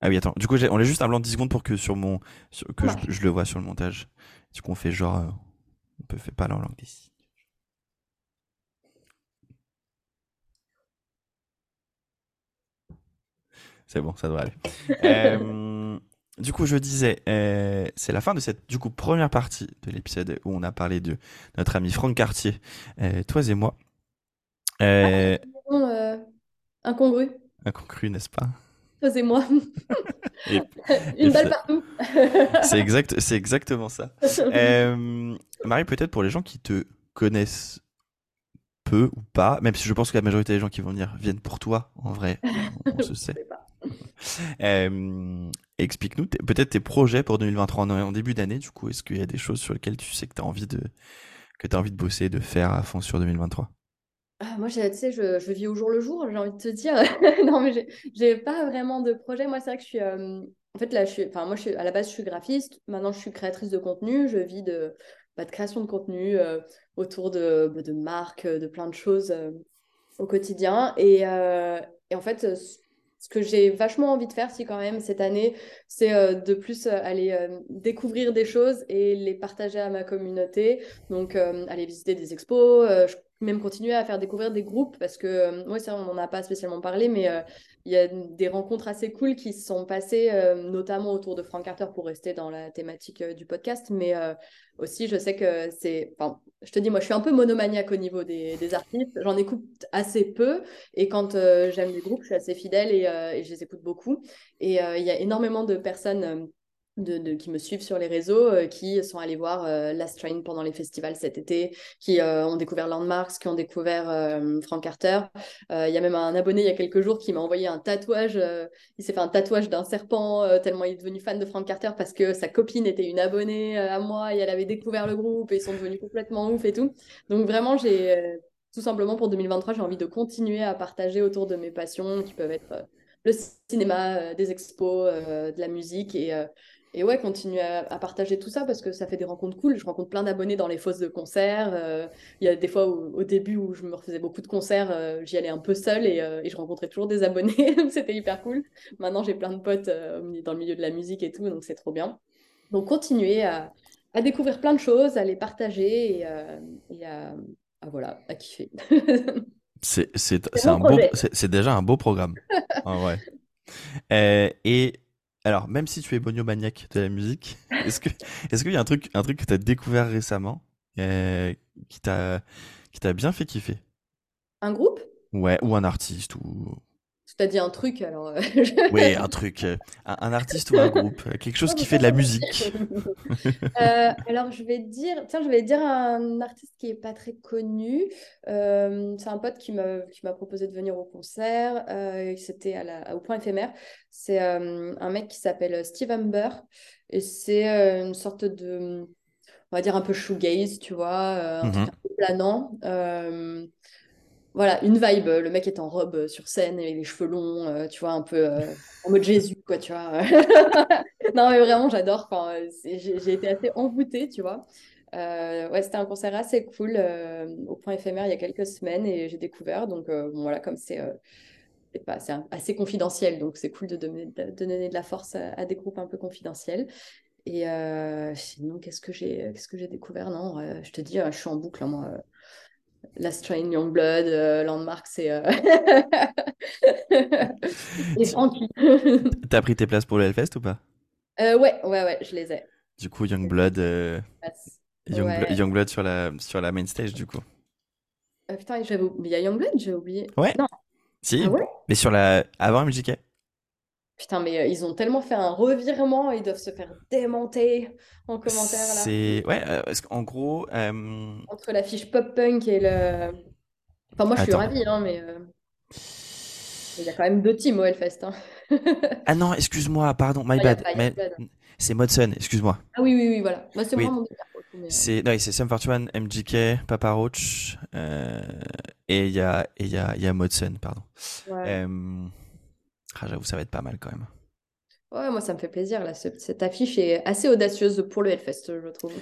ah oui, attends. Du coup, on laisse juste un blanc de 10 secondes pour que sur mon, sur- que je, le vois sur le montage. Du coup, on fait genre, euh, on peut faire parler en langue des signes. C'est bon, ça devrait aller. Euh, du coup, je disais, euh, c'est la fin de cette du coup première partie de l'épisode où on a parlé de notre ami Franck Cartier, euh, toi et moi. Euh, Bon, euh, incongru. incongru, n'est-ce pas? Toi et moi. Et- Une et balle partout. C'est exact, c'est exactement ça. Marie, peut-être pour les gens qui te connaissent peu ou pas, même si je pense que la majorité des gens qui vont venir viennent pour toi, en vrai, on, on se sait. Euh, Explique-nous peut-être tes projets pour 2023 en, début d'année. Du coup, est-ce qu'il y a des choses sur lesquelles tu sais que tu as envie de que tu envie de bosser, de faire à fond sur 2023 Ah, moi, tu sais, je, je vis au jour le jour, j'ai envie de te dire. Non, mais j'ai- pas vraiment de projet. Moi, c'est vrai que je suis. euh, En fait, là, je suis. Enfin, moi, je suis... à la base, je suis graphiste. Maintenant, je suis créatrice de contenu. Je vis de, bah, de création de contenu euh, autour de, bah, de marques, de plein de choses euh, au quotidien. Et, et en fait, ce que j'ai vachement envie de faire, si quand même, cette année, c'est euh, de plus euh, aller euh, découvrir des choses et les partager à ma communauté. Donc, aller visiter des expos, même continuer à faire découvrir des groupes parce que, ouais, ça, on n'en a pas spécialement parlé, mais il y a des rencontres assez cool qui se sont passées, euh, notamment autour de Frank Carter pour rester dans la thématique euh, du podcast. Mais euh, aussi, je sais que c'est. Enfin, je te dis, moi, je suis un peu monomaniaque au niveau des, des artistes. J'en écoute assez peu. Et quand j'aime des groupes, je suis assez fidèle et, je les écoute beaucoup. Et il y a énormément de personnes. De, qui me suivent sur les réseaux, euh, qui sont allés voir euh, Last Train pendant les festivals cet été, qui euh, ont découvert Landmarks, qui ont découvert Frank Carter. Il y a même un abonné il y a quelques jours qui m'a envoyé un tatouage. il s'est fait un tatouage d'un serpent tellement il est devenu fan de Frank Carter parce que sa copine était une abonnée à moi et elle avait découvert le groupe et ils sont devenus complètement ouf et tout. Donc vraiment, j'ai tout simplement pour 2023, j'ai envie de continuer à partager autour de mes passions qui peuvent être le cinéma, des expos, de la musique et et ouais, continuer à, à partager tout ça parce que ça fait des rencontres cool. Je rencontre plein d'abonnés dans les fosses de concert. euh, Il y a des fois où- au début où je me refaisais beaucoup de concerts, euh, j'y allais un peu seule et, euh, et je rencontrais toujours des abonnés. donc C'était hyper cool. Maintenant, j'ai plein de potes euh, dans le milieu de la musique et tout, donc c'est trop bien. Donc, continuer à, à découvrir plein de choses, à les partager et, euh, et à, à, voilà, à kiffer. C'est déjà un beau programme en vrai. Euh, et alors même si tu es boniomaniaque de la musique, est-ce que est-ce qu'il y a un truc un truc que tu as découvert récemment euh, qui t'a qui t'a bien fait kiffer? Un groupe? Ouais, ou un artiste ou t'as dit un truc, alors. euh, je- oui, un truc euh, un, un artiste ou un groupe, euh, quelque chose qui fait de la musique. Euh, alors, je vais dire, tiens, je vais dire un artiste qui est pas très connu. Euh, c'est un pote qui m'a proposé de venir au concert. C'était au point éphémère. C'est un mec qui s'appelle Steve Amber et c'est une sorte de, on va dire un peu shoegaze, tu vois, truc Mhm. un peu planant. Euh, voilà, une vibe. Le mec est en robe sur scène avec les cheveux longs, euh, tu vois, un peu euh, en mode Jésus, quoi, tu vois. Non, mais vraiment, j'adore. Enfin, euh, j'ai été assez envoûtée, tu vois. Euh, ouais, c'était un concert assez cool euh, au point éphémère il y a quelques semaines et j'ai découvert. Donc, euh, bon, voilà, comme c'est euh, c'est pas, c'est assez confidentiel, donc c'est cool de donner de, de donner de la force à, à des groupes un peu confidentiels. Et euh, sinon, qu'est-ce que j'ai qu'est-ce que j'ai découvert? Non, euh, je te dis, euh, je suis en boucle, hein, moi. Euh, Last Train, Youngblood, euh, Landmark, c'est. euh, Et Frankie. T'as pris tes places pour le Hellfest ou pas? Euh, ouais, ouais, ouais, je les ai. Du coup, Youngblood euh. Youngblood, Ouais. Youngblood sur la sur la main stage du coup. Euh, putain, il y a Youngblood, j'ai oublié. Ouais. Non. Si, Ah ouais? mais sur la avant MJK. Putain, mais euh, ils ont tellement fait un revirement, ils doivent se faire démonter en commentaire là. C'est ouais, euh, parce qu'en gros, euh, Entre la fiche pop-punk et le. Enfin, moi je suis Attends. ravie, hein, mais euh, il y a quand même deux teams au Hellfest. hein. ah non, excuse-moi, pardon, my Ah, bad, pas c'est Modson, excuse-moi. Ah oui, oui, oui, voilà. Moi, c'est Oui. moi mon. C'est non, c'est Sum 41, MGK, Papa Roach, et il y a, y a, y a Modson, pardon. Ouais. Ah, j'avoue, ça va être pas mal quand même. Ouais, moi ça me fait plaisir. Là. Cette affiche est assez audacieuse pour le Hellfest, je trouve.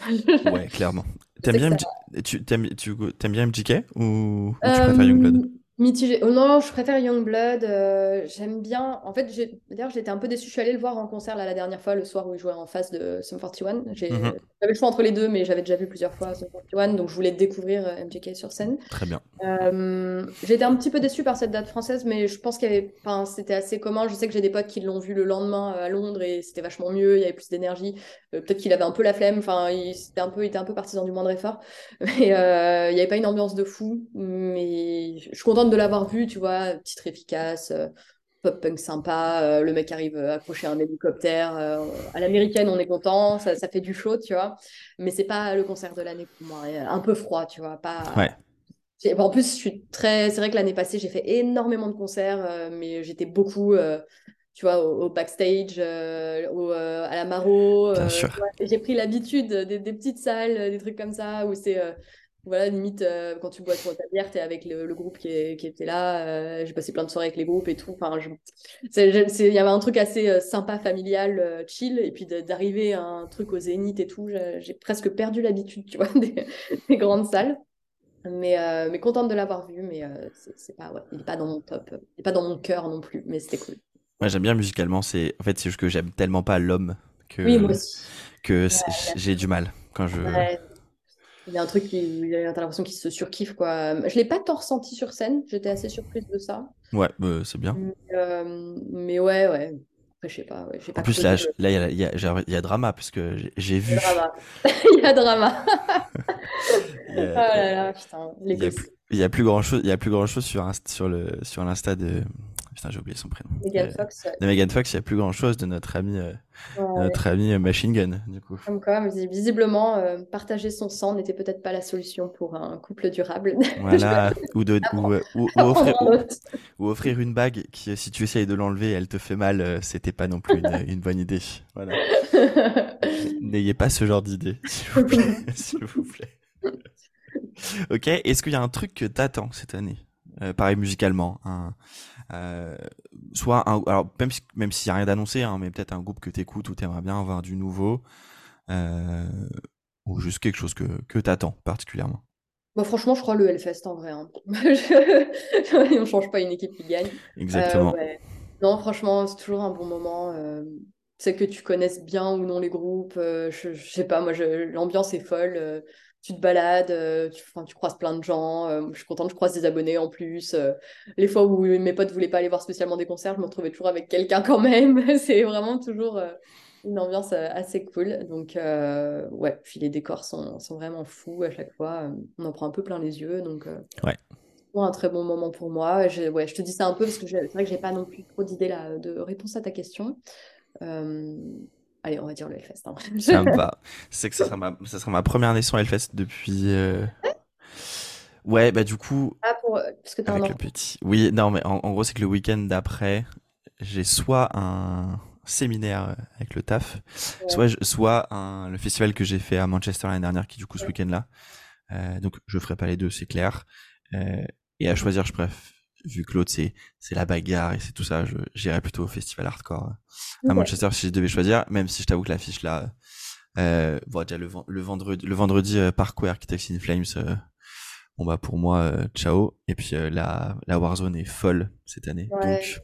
ouais, clairement. T'aimes bien, tu, aimes, tu, aimes bien MGK ou, ou tu préfères Youngblood? Mitigé. Oh non, je préfère Youngblood. Euh, j'aime bien. En fait, d'ailleurs, j'étais un peu déçue. Je suis allée le voir en concert là, la dernière fois, le soir où il jouait en face de Sum 41. Mhm. J'avais le choix entre les deux, mais j'avais déjà vu plusieurs fois Sum 41, donc je voulais découvrir euh, MJK sur scène. Très bien. Euh, j'étais un petit peu déçue par cette date française, mais je pense qu'il y avait. Enfin, c'était assez commun. Je sais que j'ai des potes qui l'ont vu le lendemain à Londres et c'était vachement mieux. Il y avait plus d'énergie. Peut-être qu'il avait un peu la flemme. Enfin, il, était un peu, il était un peu partisan du moindre effort. Mais il n'y avait pas une ambiance de fou. Mais je suis contente de l'avoir vu, tu vois titre efficace, euh, pop punk sympa, euh, le mec arrive à accrocher un hélicoptère. Euh, à l'américaine, on est content, ça, fait du chaud, tu vois. Mais c'est pas le concert de l'année pour moi. Un peu froid, tu vois. Pas... En plus, je suis très. C'est vrai que l'année passée, j'ai fait énormément de concerts, mais j'étais beaucoup tu vois, au, backstage, au, à la Maro. j'ai pris l'habitude des, des, petites salles, des trucs comme ça, où c'est voilà, limite, euh, quand tu bois ta bière, tu es avec le, groupe qui, était là. Euh, j'ai passé plein de soirées avec les groupes et tout. Enfin, il y avait un truc assez euh, sympa, familial, chill. Et puis d'arriver à un truc au zénith et tout, j'ai presque perdu l'habitude, tu vois, des, grandes salles. Mais, mais contente de l'avoir vu, mais c'est pas, ouais, il n'est pas dans mon top. Il n'est pas dans mon cœur non plus, mais c'était cool. Ouais, j'aime bien musicalement. C'est en fait, c'est juste que j'aime tellement pas l'homme que, que j'ai du mal quand je. Il y a un truc qui, t'as l'impression qu'il se surkiffe quoi. Je l'ai pas tant ressenti sur scène, j'étais assez surprise de ça. Ouais, bah, c'est bien. Euh, mais, ouais, ouais. Après, je sais pas. Ouais, en plus, là, il y, a, y, a, y a drama, parce que j'ai vu. Il y a drama. oh là là, putain. Il y, a plus grand chose, il y a plus grand chose sur, sur le sur l'insta de Putain, j'ai oublié son prénom. Megan Fox. De Megan Fox, il n'y a plus grand chose de notre ami, euh, notre ami euh, Machine Gun, du coup. Comme quoi, visiblement, euh, partager son sang n'était peut-être pas la solution pour un couple durable. Voilà, ou, de, ou, offrir, ou, offrir, une bague qui, si tu essayes de l'enlever, elle te fait mal, c'était pas non plus une, une bonne idée. Voilà. N'ayez pas ce genre d'idée, s'il vous plaît. s'il vous plaît. ok, est-ce qu'il y a un truc que t'attends cette année? Pareil musicalement, un, euh, soit un, alors même si, même s'il n'y a rien d'annoncé, hein, mais peut-être un groupe que tu écoutes ou tu aimerais bien avoir du nouveau, euh, ou juste quelque chose que, que tu attends particulièrement. Bah, franchement, je crois le Hellfest en vrai. Hein. on change pas une équipe qui gagne. Exactement. Euh, non, franchement, c'est toujours un bon moment. c'est que tu connaisses bien ou non les groupes. je, je sais pas, moi, l'ambiance est folle tu te balades, euh, tu, tu, croises plein de gens. Euh, je suis contente, je croise des abonnés en plus. Euh, les fois où mes potes voulaient pas aller voir spécialement des concerts, je me retrouvais toujours avec quelqu'un quand même. c'est vraiment toujours une ambiance assez cool. Donc, ouais, puis les décors sont, sont, vraiment fous à chaque fois. On en prend un peu plein les yeux. Donc, ouais. un très bon moment pour moi. Je, ouais, je te dis ça un peu parce que c'est vrai que j'ai pas non plus trop d'idées de réponse à ta question. Allez, on va dire le Hellfest. Hein. Va. C'est que ça sera, ma, ça sera ma première sur Hellfest depuis. Euh, ouais, bah du coup. Ah, pour. Euh, parce que t'as un le petit. Oui, non, mais en, gros, c'est que le week-end d'après, j'ai soit un séminaire avec le taf, soit, soit un, le festival que j'ai fait à Manchester l'année dernière, qui du coup ce week-end-là. Euh, donc je ferai pas les deux, c'est clair. et à choisir, je préfère vu que l'autre c'est c'est la bagarre et c'est tout ça, j'irais plutôt au festival hardcore euh, à Manchester si je devais choisir, même si je t'avoue que l'affiche là, euh, bon, déjà le, le vendredi, le vendredi euh, Parkway Architects in Flames, euh, bon bah pour moi euh, ciao et puis la la Warzone est folle cette année donc.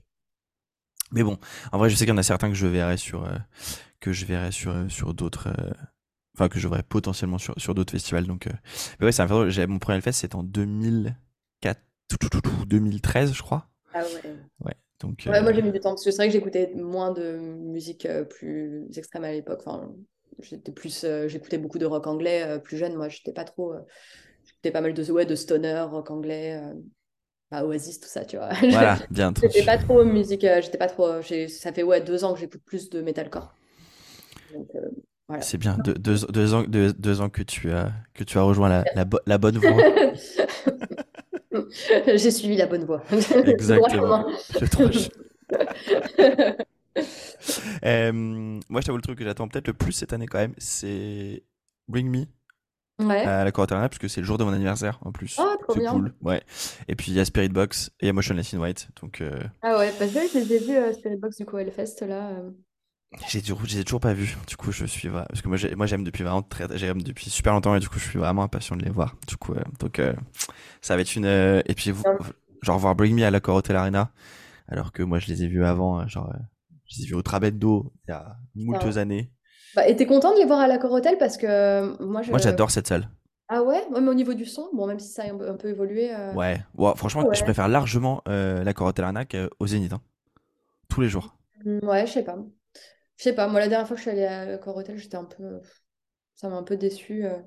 Mais bon, en vrai je sais qu'il y en a certains que je verrai sur que je verrai sur sur d'autres enfin que je verrai potentiellement sur, sur d'autres festivals donc mais ouais c'est un mon premier fest c'est en 2004 2013, je crois. Ah ouais. Ouais. Donc, ouais, moi j'ai mis du temps parce que c'est vrai que j'écoutais moins de musique euh, plus extrême à l'époque. Enfin, j'étais plus, euh, j'écoutais beaucoup de rock anglais euh, plus jeune. Moi, j'étais pas trop, j'écoutais pas mal de ouais, de stoner, rock anglais, bah, Oasis, tout ça, tu vois. Voilà, bien. J'étais pas trop musique, j'étais pas trop. Ça fait ouais deux ans que j'écoute plus de metalcore. Voilà. C'est bien, deux, deux, deux, ans, deux, deux, ans que tu as, que tu as rejoint la, la, la bonne voie. J'ai suivi la bonne voie. Exactement. euh, moi, je t'avoue le truc que j'attends peut-être le plus cette année quand même, c'est Bring Me à la Corotel Arena parce que c'est le jour de mon anniversaire en plus. Oh, trop bien. cool. Ouais. Et puis il y a Spirit Box et il y a Motionless in White. Donc, euh, Ah ouais, parce que je les ai vus euh, Spirit Box du coup Hellfest là. euh. J'ai toujours, pas vu. Du coup, je suis parce que moi, j'ai- moi j'aime depuis vraiment très, j'aime depuis super longtemps et du coup, je suis vraiment impatient de les voir. Du coup, euh, donc euh, ça va être une. euh, et puis vous, Ouais. genre voir Bring Me à la Corotel Arena, alors que moi je les ai vus avant, genre. je les ai vus au Trabendo il y a moultes Putain. années. Bah, et t'es content de les voir à l'accord hôtel parce que moi je. Moi j'adore cette salle. Ah ouais? Ouais, mais au niveau du son, bon, même si ça a un peu, évolué. Ouais. Ouais, franchement, je Ouais. préfère largement la Corotel Arena qu'au Zénith. hein. Tous les jours. mm, Ouais, je sais pas. Je sais pas, moi la dernière fois que je suis allée à l'accord hôtel, j'étais un peu. Ça m'a un peu déçue. euh.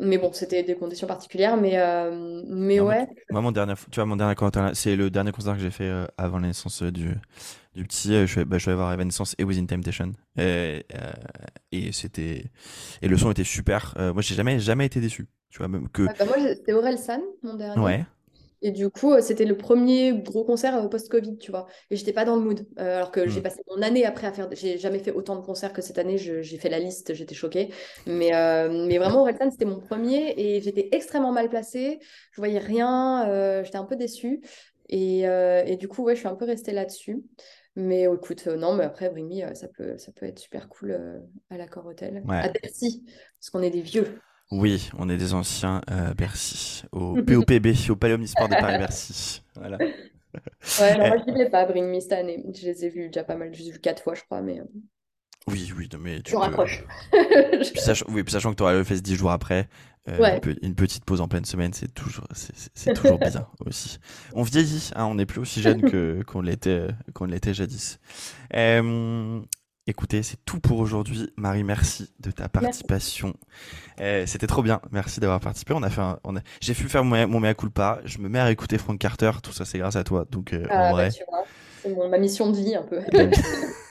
Mais bon, c'était des conditions particulières, mais, euh, mais Non, ouais. Moi, mon dernier, tu vois, mon dernier concert, c'est le dernier concert que j'ai fait euh, avant la naissance euh, du, du petit. je, suis, bah, je suis allé voir Evanescence et Within Temptation. Et, et c'était. Et le son était super. Moi, j'ai jamais, jamais été déçu. Tu vois, même que. Bah, moi, c'était Orelsan, mon dernier. Ouais. Et du coup, euh, c'était le premier gros concert euh, post-Covid, tu vois. Et j'étais pas dans le mood. Euh, alors que j'ai Mm. passé mon année après à faire. J'ai jamais fait autant de concerts que cette année. J'ai fait la liste, j'étais choquée. Mais, euh, mais vraiment, Orelsan, c'était mon premier. Et j'étais extrêmement mal placée. Je voyais rien. euh, j'étais un peu déçue. Et, et du coup, ouais, je suis un peu restée là-dessus. Mais euh, écoute, non, mais après, Bring Me, ça peut, ça peut être super cool à l'accord hôtel. Ouais. À Bercy, parce qu'on est des vieux. Oui, on est des anciens euh, Bercy. Au POPB, au Palais Omnisport de Paris-Bercy. Voilà. Ouais, non, moi, je n'y vais pas, Bring Me cette année. Je les ai vus déjà pas mal. Je les ai vus quatre fois, je crois. Mais euh, Oui, oui, non, mais tu je peux. raccroche. Puis sachant, oui, puis sachant que tu auras le fest 10 jours après, euh, Ouais. une, pe- une petite pause en pleine semaine, c'est toujours, c'est, toujours bien aussi. On vieillit, hein, on n'est plus aussi jeune que, qu'on l'était, euh, qu'on l'était jadis. Euh, écoutez, c'est tout pour aujourd'hui. Marie, merci de ta participation. Euh, c'était trop bien. Merci d'avoir participé. On a fait un- on a- j'ai pu faire mon, mon mea culpa. Je me mets à écouter Frank Carter. Tout ça, c'est grâce à toi. Donc, euh, en Ah, bah, vrai, c'est ma mission de vie un peu.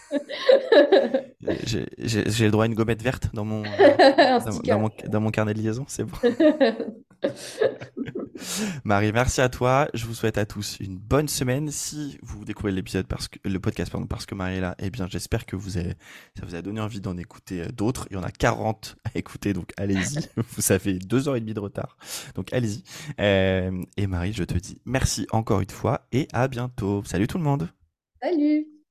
j'ai, le droit à une gommette verte dans mon, dans mon, dans mon carnet de liaison. C'est bon. Marie, merci à toi. Je vous souhaite à tous une bonne semaine. Si vous découvrez l'épisode parce que le podcast pardon, parce que Marie est là, eh bien j'espère que vous avez, ça vous a donné envie d'en écouter euh, d'autres. Il y en a 40 à écouter, donc allez-y. vous avez deux heures et demie de retard, donc allez-y. Euh, et Marie, je te dis merci encore une fois et à bientôt. Salut tout le monde. Salut!